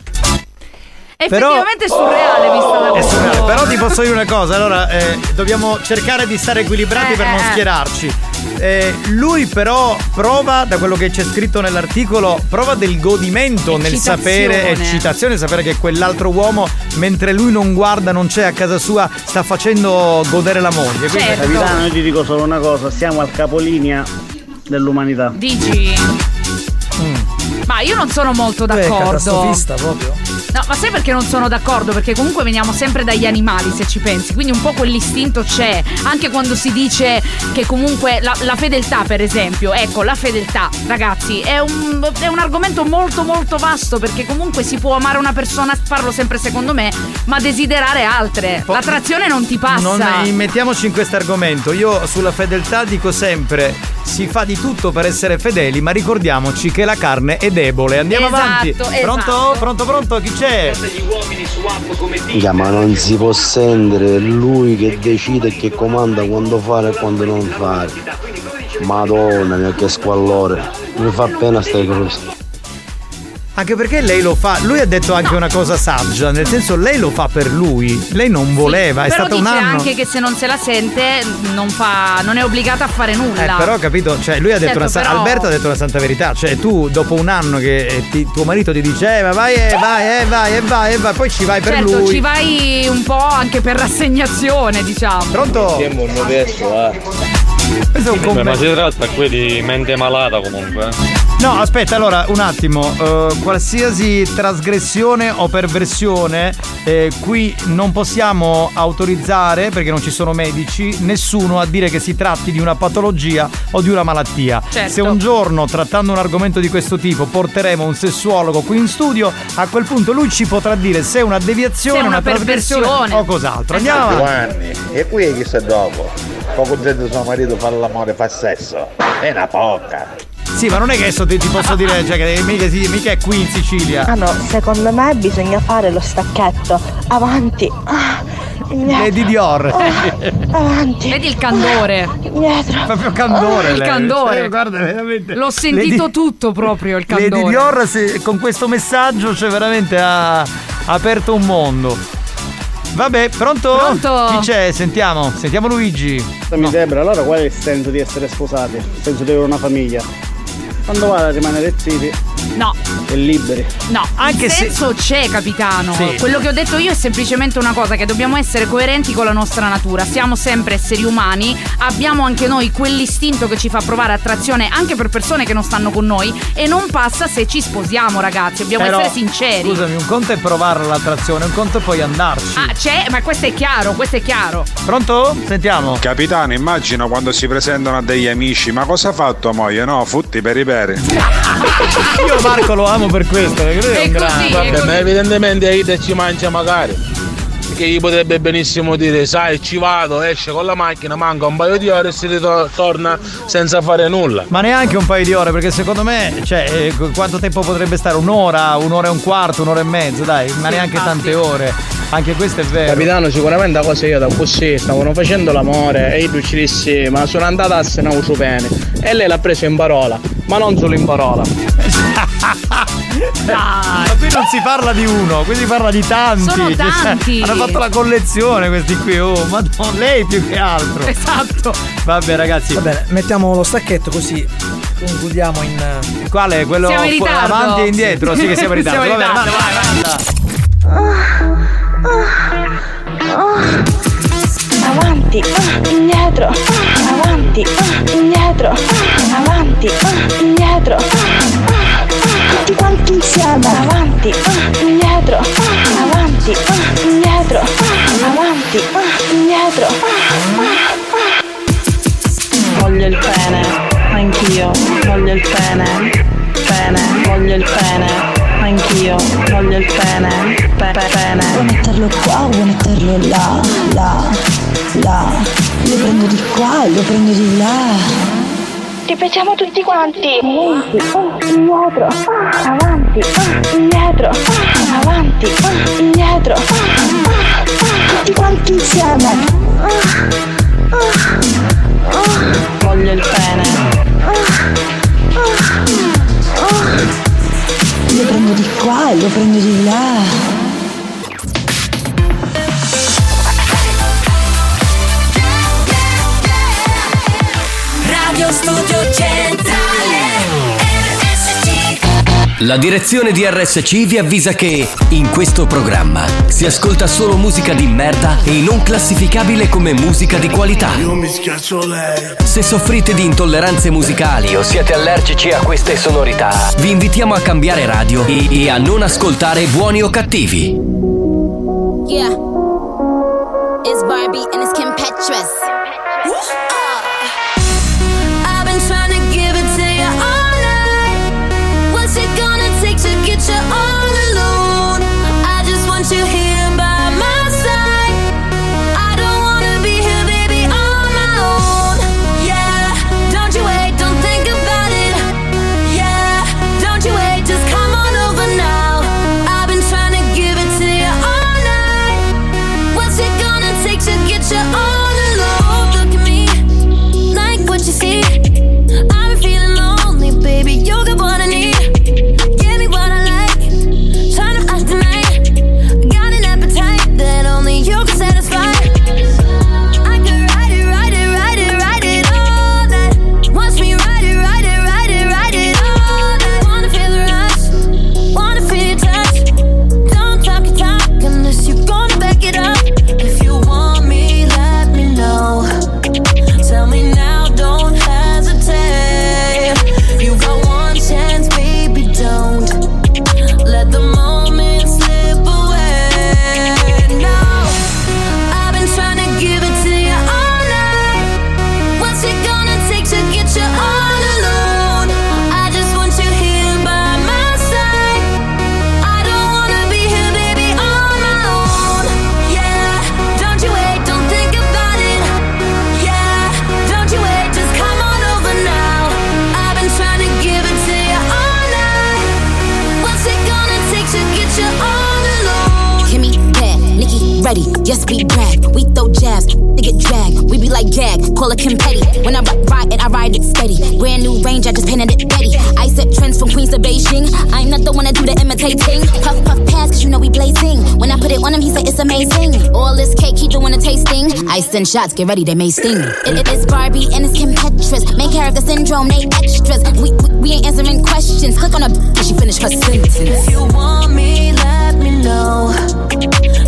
Effettivamente è surreale vista da È surreale, però ti posso dire una cosa, allora eh, dobbiamo cercare di stare equilibrati Eh, per non eh, eh. schierarci. Eh, lui però prova, da quello che c'è scritto nell'articolo, prova del godimento nel sapere, eccitazione, sapere che quell'altro uomo, mentre lui non guarda, non c'è a casa sua, sta facendo godere la moglie. Quindi- Certo. Capitano, io ti dico solo una cosa, siamo al capolinea dell'umanità. Dici? Ma io non sono molto d'accordo. catastrofista proprio. No, ma sai perché non sono d'accordo? Perché comunque veniamo sempre dagli animali, se ci pensi. Quindi un po' quell'istinto c'è. Anche quando si dice che comunque la, la fedeltà, per esempio. Ecco, la fedeltà, ragazzi, è un, è un argomento molto molto vasto. Perché comunque si può amare una persona, farlo sempre secondo me, ma desiderare altre. L'attrazione non ti passa. Non immettiamoci in questo argomento. Io sulla fedeltà dico sempre: si fa di tutto per essere fedeli, ma ricordiamoci che la carne è debole. Andiamo Esatto, avanti. esatto. Pronto? Pronto, pronto? Chi c'è? Ya, ma non si può sentire lui che decide e che comanda quando fare e quando non fare. Madonna mia che squallore. Mi fa pena stai cose. Anche perché lei lo fa. Lui ha detto anche una cosa saggia, nel senso lei lo fa per lui. Lei non voleva, è Però stato un dice anno. anche che se non se la sente non, fa, non è obbligata a fare nulla. Eh, però capito, cioè lui ha detto Certo, una però- Alberto ha detto una santa verità, cioè tu dopo un anno che eh, ti- tuo marito ti dice "Eh, ma vai e vai e vai e vai e vai", poi ci vai per certo, lui. ci vai un po' anche per rassegnazione, diciamo. Pronto? Siamo un modesto, eh. Questo è un commento. ma si tratta qui di mente malata comunque. eh. No, aspetta, allora un attimo. eh, qualsiasi trasgressione o perversione, eh, qui non possiamo autorizzare, perché non ci sono medici, nessuno a dire che si tratti di una patologia o di una malattia. Certo. Se un giorno, trattando un argomento di questo tipo, porteremo un sessuologo qui in studio, a quel punto lui ci potrà dire se è una deviazione, Se è una trasgressione perversione. o cos'altro. Andiamo avanti. Giovanni, e qui è chi sta dopo? Poco gente suo marito fa l'amore, fa sesso. È una poca. Sì, ma non è che adesso ti, ti posso dire, cioè, che mica, si- mica è qui in Sicilia. Ah no, secondo me bisogna fare lo stacchetto. Avanti. Ah. Lady Dior. Ah, avanti. Vedi il candore. Indietro. Proprio candore. il lei. candore. Eh, guarda, veramente. L'ho sentito Lady- tutto proprio il candore. Lady Dior se- con questo messaggio cioè veramente ha, ha aperto un mondo. Vabbè, pronto? Pronto? Chi c'è? Sentiamo, sentiamo Luigi. Mi sembra, allora qual è il senso di essere sposati? Il senso di avere una famiglia? Quando vale a rimanere zitti, No. e liberi. No, Anche il se- senso c'è, capitano. Sì. Quello che ho detto io è semplicemente una cosa: che dobbiamo essere coerenti con la nostra natura. Siamo sempre esseri umani, abbiamo anche noi quell'istinto che ci fa provare attrazione anche per persone che non stanno con noi. E non passa se ci sposiamo, ragazzi. Dobbiamo Però, essere sinceri. Scusami, un conto è provare l'attrazione, un conto è poi andarci. Ah, c'è, ma questo è chiaro, questo è chiaro. Pronto? Sentiamo. Capitano, immagino quando si presentano a degli amici, ma cosa ha fatto moglie? No, futti per i peri. Io Marco lo amo per questo, perché lui è, un grande. Vabbè, ma evidentemente Aida ci mangia magari. Perché gli potrebbe benissimo dire, sai, ci vado, esce con la macchina, manca un paio di ore e si ritorna senza fare nulla. Ma neanche un paio di ore, perché secondo me, cioè, eh, qu- quanto tempo potrebbe stare? Un'ora, un'ora e un quarto, un'ora e mezzo, dai, ma neanche tante ore. Anche questo è vero. Capitano, sicuramente la cosa io da così, stavano facendo l'amore e io ci dissi, ma sono andata a se ne uso bene. E lei l'ha preso in parola, ma non solo in parola. Ma qui non si parla di uno, qui si parla di tanti. Sono Cioè, tanti. hanno fatto la collezione questi qui, oh, ma lei più che altro. Esatto. Vabbè ragazzi. Va bene, mettiamo lo stacchetto così concludiamo in. Quale? Quello fu- avanti e indietro? Sì che siamo in ritardo. Siamo in Vabbè, vai, vai, Avanti, indietro, avanti, indietro, avanti, indietro, tutti quanti insieme, avanti, ah, indietro, ah, avanti, ah, indietro, ah, avanti, ah, indietro. Voglio il pene, anch'io, voglio il pene, pene, voglio il pene, anch'io, voglio il pene, pe- pe- pene. Vuoi metterlo qua, vuoi metterlo là, là, là. Lo prendo di qua, lo prendo di là. Ripetiamo tutti quanti. Avanti, ah, indietro, ah, avanti, ah, indietro, ah, avanti, ah, indietro. ah, Tutti quanti insieme. Voglio il pene, Lo prendo di qua e lo prendo di là. Studio Centrale RSC La direzione di RSC vi avvisa che in questo programma si ascolta solo musica di merda e non classificabile come musica di qualità. Io mi schiaccio lei. Se soffrite di intolleranze musicali o siete allergici a queste sonorità, vi invitiamo a cambiare radio e, e a non ascoltare buoni o cattivi. Yeah. It's Barbie and it's Kim Petras. Send shots, get ready, they may sting. It, it is Barbie and it's Kim Petras. Main character syndrome, they extras. We, we, we ain't answering questions. Click on a bitch, she finish her sentence. If you want me, let me know.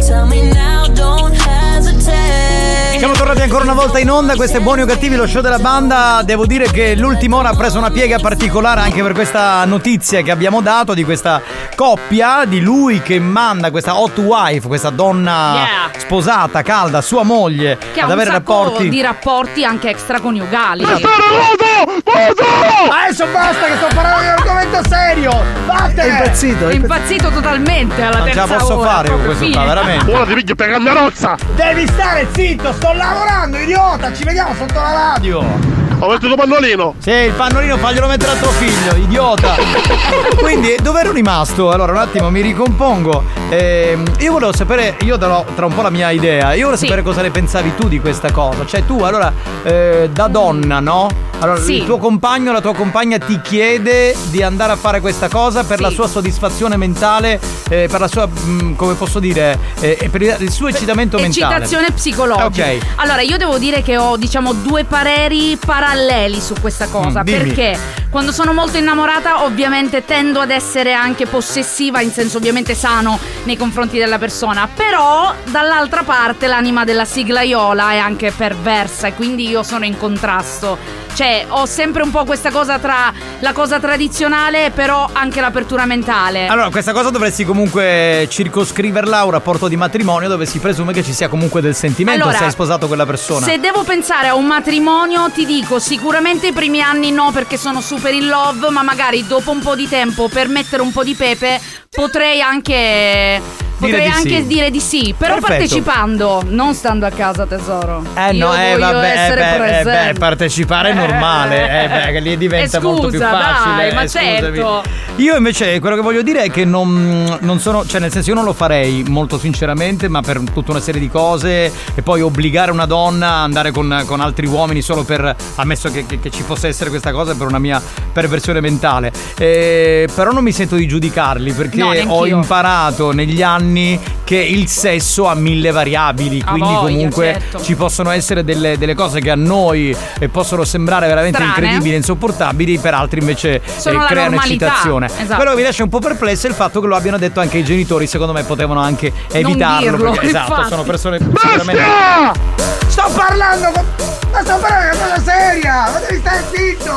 Tell me now, don't hesitate. Siamo tornati ancora una volta in onda, questo è Buoni o Cattivi, lo show della banda. Devo dire che l'ultima ora ha preso una piega particolare anche per questa notizia che abbiamo dato di questa coppia, di lui che manda questa hot wife, questa donna Yeah. sposata, calda, sua moglie, Che ha ad un avere sacco rapporti. di rapporti anche extraconiugali. Adesso basta che sto parlando di un argomento serio! Vattene! È impazzito, È impazzito totalmente alla Non ce terza la posso ora, fare con questo qua, veramente. Ora ti piglio per rozza! Devi stare zitto, sto lavorando, idiota! Ci vediamo sotto la radio! Ho messo il pannolino! Sì, il pannolino faglielo mettere a tuo figlio, idiota! Quindi, dove ero rimasto? Allora, un attimo, mi ricompongo. Ehm, io volevo sapere, io darò tra un po' la mia idea. Io volevo sapere cosa ne pensavi tu di questa cosa. Cioè, tu, allora, eh, da donna, no? Allora, Sì. il tuo compagno, la tua compagna ti chiede di andare a fare questa cosa per Sì. la sua soddisfazione mentale, eh, per la sua, mh, come posso dire, eh, per il suo eccitamento mentale. Eccitazione psicologica. Ok. Allora, io devo dire che ho, diciamo, due pareri paralleli su questa cosa. Mm, perché quando sono molto innamorata, ovviamente tendo ad essere anche possessiva, in senso ovviamente sano nei confronti della persona. Però, dall'altra parte, l'anima della siglaiola è anche perversa e quindi io sono in contrasto. Cioè, ho sempre un po' questa cosa tra la cosa tradizionale, però anche l'apertura mentale. Allora, questa cosa dovresti comunque circoscriverla a un rapporto di matrimonio dove si presume che ci sia comunque del sentimento Allora, se hai sposato quella persona. Se devo pensare a un matrimonio, ti dico sicuramente i primi anni no perché sono super in love, ma magari dopo un po' di tempo per mettere un po' di pepe potrei anche potrei di anche sì. dire di sì, però Perfetto. partecipando, non stando a casa tesoro. Eh Io no, eh vabbè, eh, essere beh, eh, beh, partecipare è normale, eh, beh, lì diventa Eh, molto più scusa, facile. dai, ma eh, certo. Io invece quello che voglio dire è che non, non sono, cioè nel senso io non lo farei molto sinceramente, ma per tutta una serie di cose e poi obbligare una donna a andare con, con altri uomini solo per, ammesso che, che- che ci possa essere questa cosa, per una mia perversione mentale. Eh, però non mi sento di giudicarli perché No, ho imparato negli anni che il sesso ha mille variabili, quindi voglia, comunque certo. ci possono essere delle, delle cose che a noi eh, possono sembrare veramente Strane. incredibili e insopportabili, per altri invece Sono eh, creano normalità. eccitazione. Esatto. Quello che mi lascia un po' perplesso è il fatto che lo abbiano detto anche i genitori, secondo me potevano anche evitarlo. dirlo, perché, esatto, sono persone sicuramente. Sto parlando con... Ma sto parlando di una cosa seria! Ma devi stare zitto!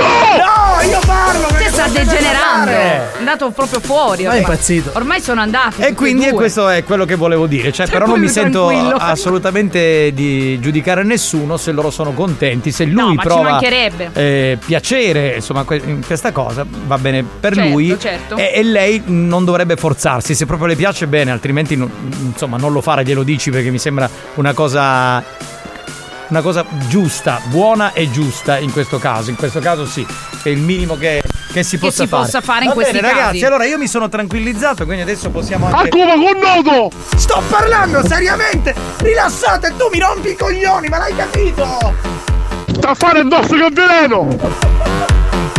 No, io parlo! Perché sta degenerando. parlare. È andato proprio fuori. Ma è ormai. impazzito. Ormai sono andati. E quindi due. questo è quello che volevo dire, cioè, però non mi sento tranquillo. assolutamente di giudicare nessuno se loro sono contenti, se lui No, ma ci prova mancherebbe. eh, piacere, insomma, que- in questa cosa va bene per Certo, lui certo. E, e lei non dovrebbe forzarsi, se proprio le piace bene, altrimenti non- insomma non lo fare, glielo dici perché mi sembra una cosa una cosa giusta, buona e giusta in questo caso. In questo caso sì, è il minimo che, che si Che possa si fare. possa fare in Va questi bene, ragazzi, casi. allora io mi sono tranquillizzato, quindi adesso possiamo anche Come con noto! Sto parlando seriamente! Rilassate, tu mi rompi i coglioni, ma l'hai capito? Sta a fare indosso che veleno!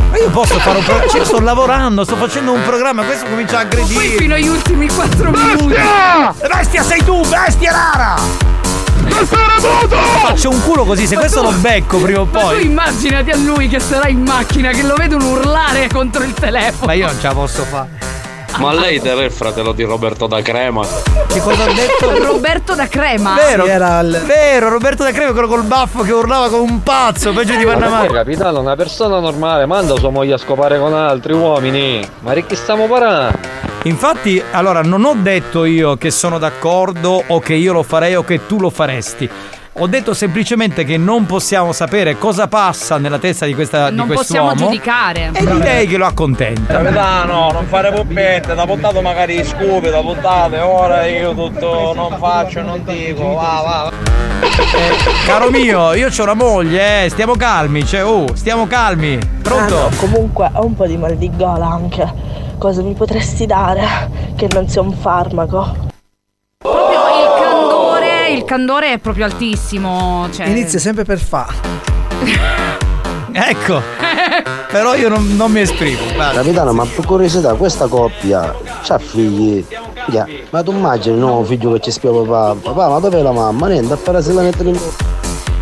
Ma io posso fare un programma. Io sto lavorando, sto facendo un programma, questo comincia a Poi aggredire. fino agli ultimi 4 minuti. Bestia! Bestia sei tu, bestia rara! Faccio un culo così, se questo lo becco prima o Ma tu poi. immaginati a lui che sarà in macchina, che lo vedono urlare contro il telefono. Ma io non ce la posso fare. Ma lei deve il fratello di Roberto da Crema. Che cosa ho detto? Roberto da Crema. Vero, Sì, era il- vero, Roberto Da Creme, quello col baffo che urlava come un pazzo, peggio di Ma Vanna perché, Mare. capitano, una persona normale manda sua moglie a scopare con altri uomini. Ma di chi stiamo parlando? Infatti, allora, non ho detto io che sono d'accordo o che io lo farei o che tu lo faresti. Ho detto semplicemente che non possiamo sapere cosa passa nella testa di, questa, Non di possiamo giudicare. E direi che lo accontenta. Capitano, non fare puppette, da puntato magari scopi, da puntate, ora io tutto non faccio, non dico, va, va. Caro mio, io ho una moglie, eh, stiamo calmi, cioè, oh, stiamo calmi. Pronto? Ah, no, comunque ho un po' di mal di gola anche. Cosa mi potresti dare che non sia un farmaco? Candore è proprio altissimo. Cioè... Inizia sempre per fa. Ecco. Però io non, non mi esprimo. basta. Capitano, ma per curiosità, questa coppia c'ha figli? Ya, Ma tu immagini un nuovo figlio che ci spiega papà, papà, ma dov'è la mamma? Niente, a fare se la mettere in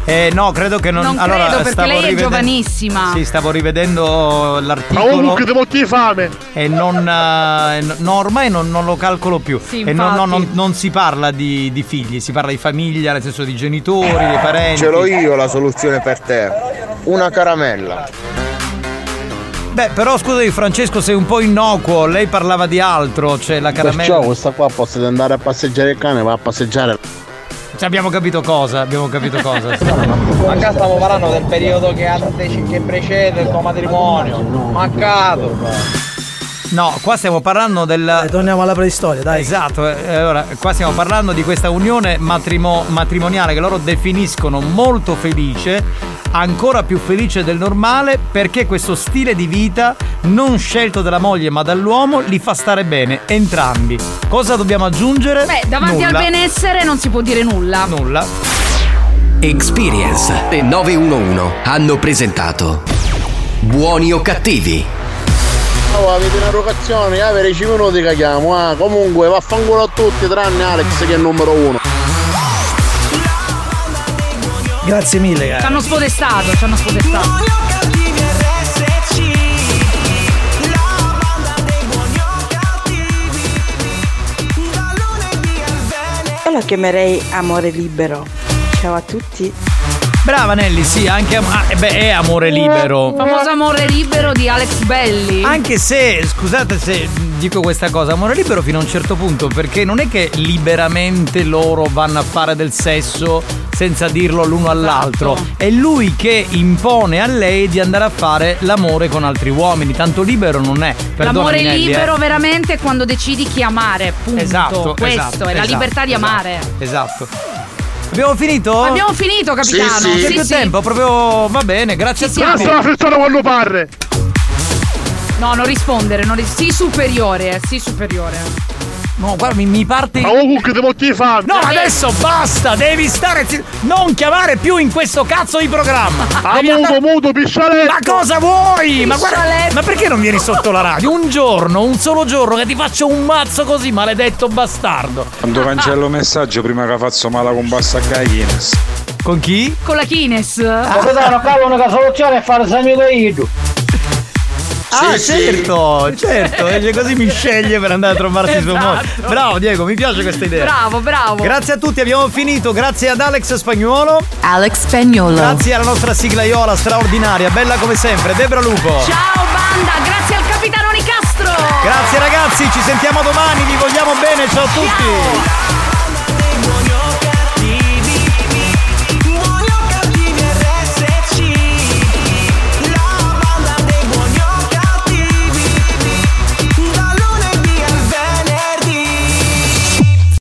Eh, no, credo che non. Non allora, credo perché lei è rivedendo- giovanissima. Sì, stavo rivedendo l'articolo. Ma comunque devo ti fame. E non. eh, no, ormai non, non lo calcolo più. Sì, e non, non- non si parla di, di figli, si parla di famiglia, nel senso di genitori, dei parenti. Ce l'ho io la soluzione per te. Una caramella. Beh, però scusami, Francesco, sei un po' innocuo. Lei parlava di altro, cioè la caramella. Perciò questa qua posso andare a passeggiare il cane, va a passeggiare. Cioè, abbiamo capito cosa, abbiamo capito cosa. Ma qua stiamo parlando del periodo che, che precede il tuo matrimonio. Mancato. No, qua stiamo parlando del. torniamo alla preistoria, dai. Esatto, eh, allora, qua stiamo parlando di questa unione matrimo- matrimoniale che loro definiscono molto felice, ancora più felice del normale, perché questo stile di vita, non scelto dalla moglie ma dall'uomo, li fa stare bene, entrambi. Cosa dobbiamo aggiungere? Beh, davanti Nulla. al benessere non si può dire nulla. Nulla. Experience e 911 hanno presentato Buoni o cattivi? Oh, avete un'erogazione, avere 5 minuti caghiamo, ah. Comunque vaffanculo a tutti, tranne Alex che è il numero uno. Grazie mille, Ci cara. hanno spodestato, ci hanno spodestato. Io lo chiamerei amore libero. Ciao a tutti. Brava Nelly, sì, anche am- ah, eh beh, è amore libero. Il famoso amore libero di Alex Belli. Anche se, scusate se dico questa cosa, amore libero fino a un certo punto, perché non è che liberamente loro vanno a fare del sesso senza dirlo l'uno all'altro. È lui che impone a lei di andare a fare l'amore con altri uomini. Tanto libero non è. L'amore Perdonami, Nelly, eh. libero veramente è quando decidi chi amare, punto. Esatto, Questo esatto, è la esatto, libertà di esatto, amare. Esatto. Abbiamo finito? Abbiamo finito, capitano. Sì, sì. più tempo, proprio va bene, grazie Ci a tutti. siamo. frittata quando parre. No, non rispondere, non ris- sì superiore, eh, sì superiore. No, guarda, mi, mi parte. Ma comunque devo ti fame. No, adesso basta, devi stare Non chiamare più in questo cazzo di programma. Ah, muto, andare- muto, piscialetto. Ma cosa vuoi? Ma guarda, ma perché non vieni sotto la radio? Un giorno, un solo giorno che ti faccio un mazzo così, maledetto bastardo. Quando cancello messaggio prima che faccio male con bassa Guinness. Con chi? Con la Kines. Capitano, cavolo, una soluzione è fare esami da io. Ah, sì. certo, certo, e così mi sceglie per andare a trovarsi su un modo. Esatto. Bravo Diego, mi piace questa idea. Bravo, bravo. Grazie a tutti, abbiamo finito. Grazie ad Alex Spagnuolo. Alex Spagnolo. Grazie alla nostra siglaiola straordinaria, bella come sempre, Debra Lupo. Ciao banda, grazie al capitano Nicastro. Grazie ragazzi, ci sentiamo domani, vi vogliamo bene, ciao a tutti.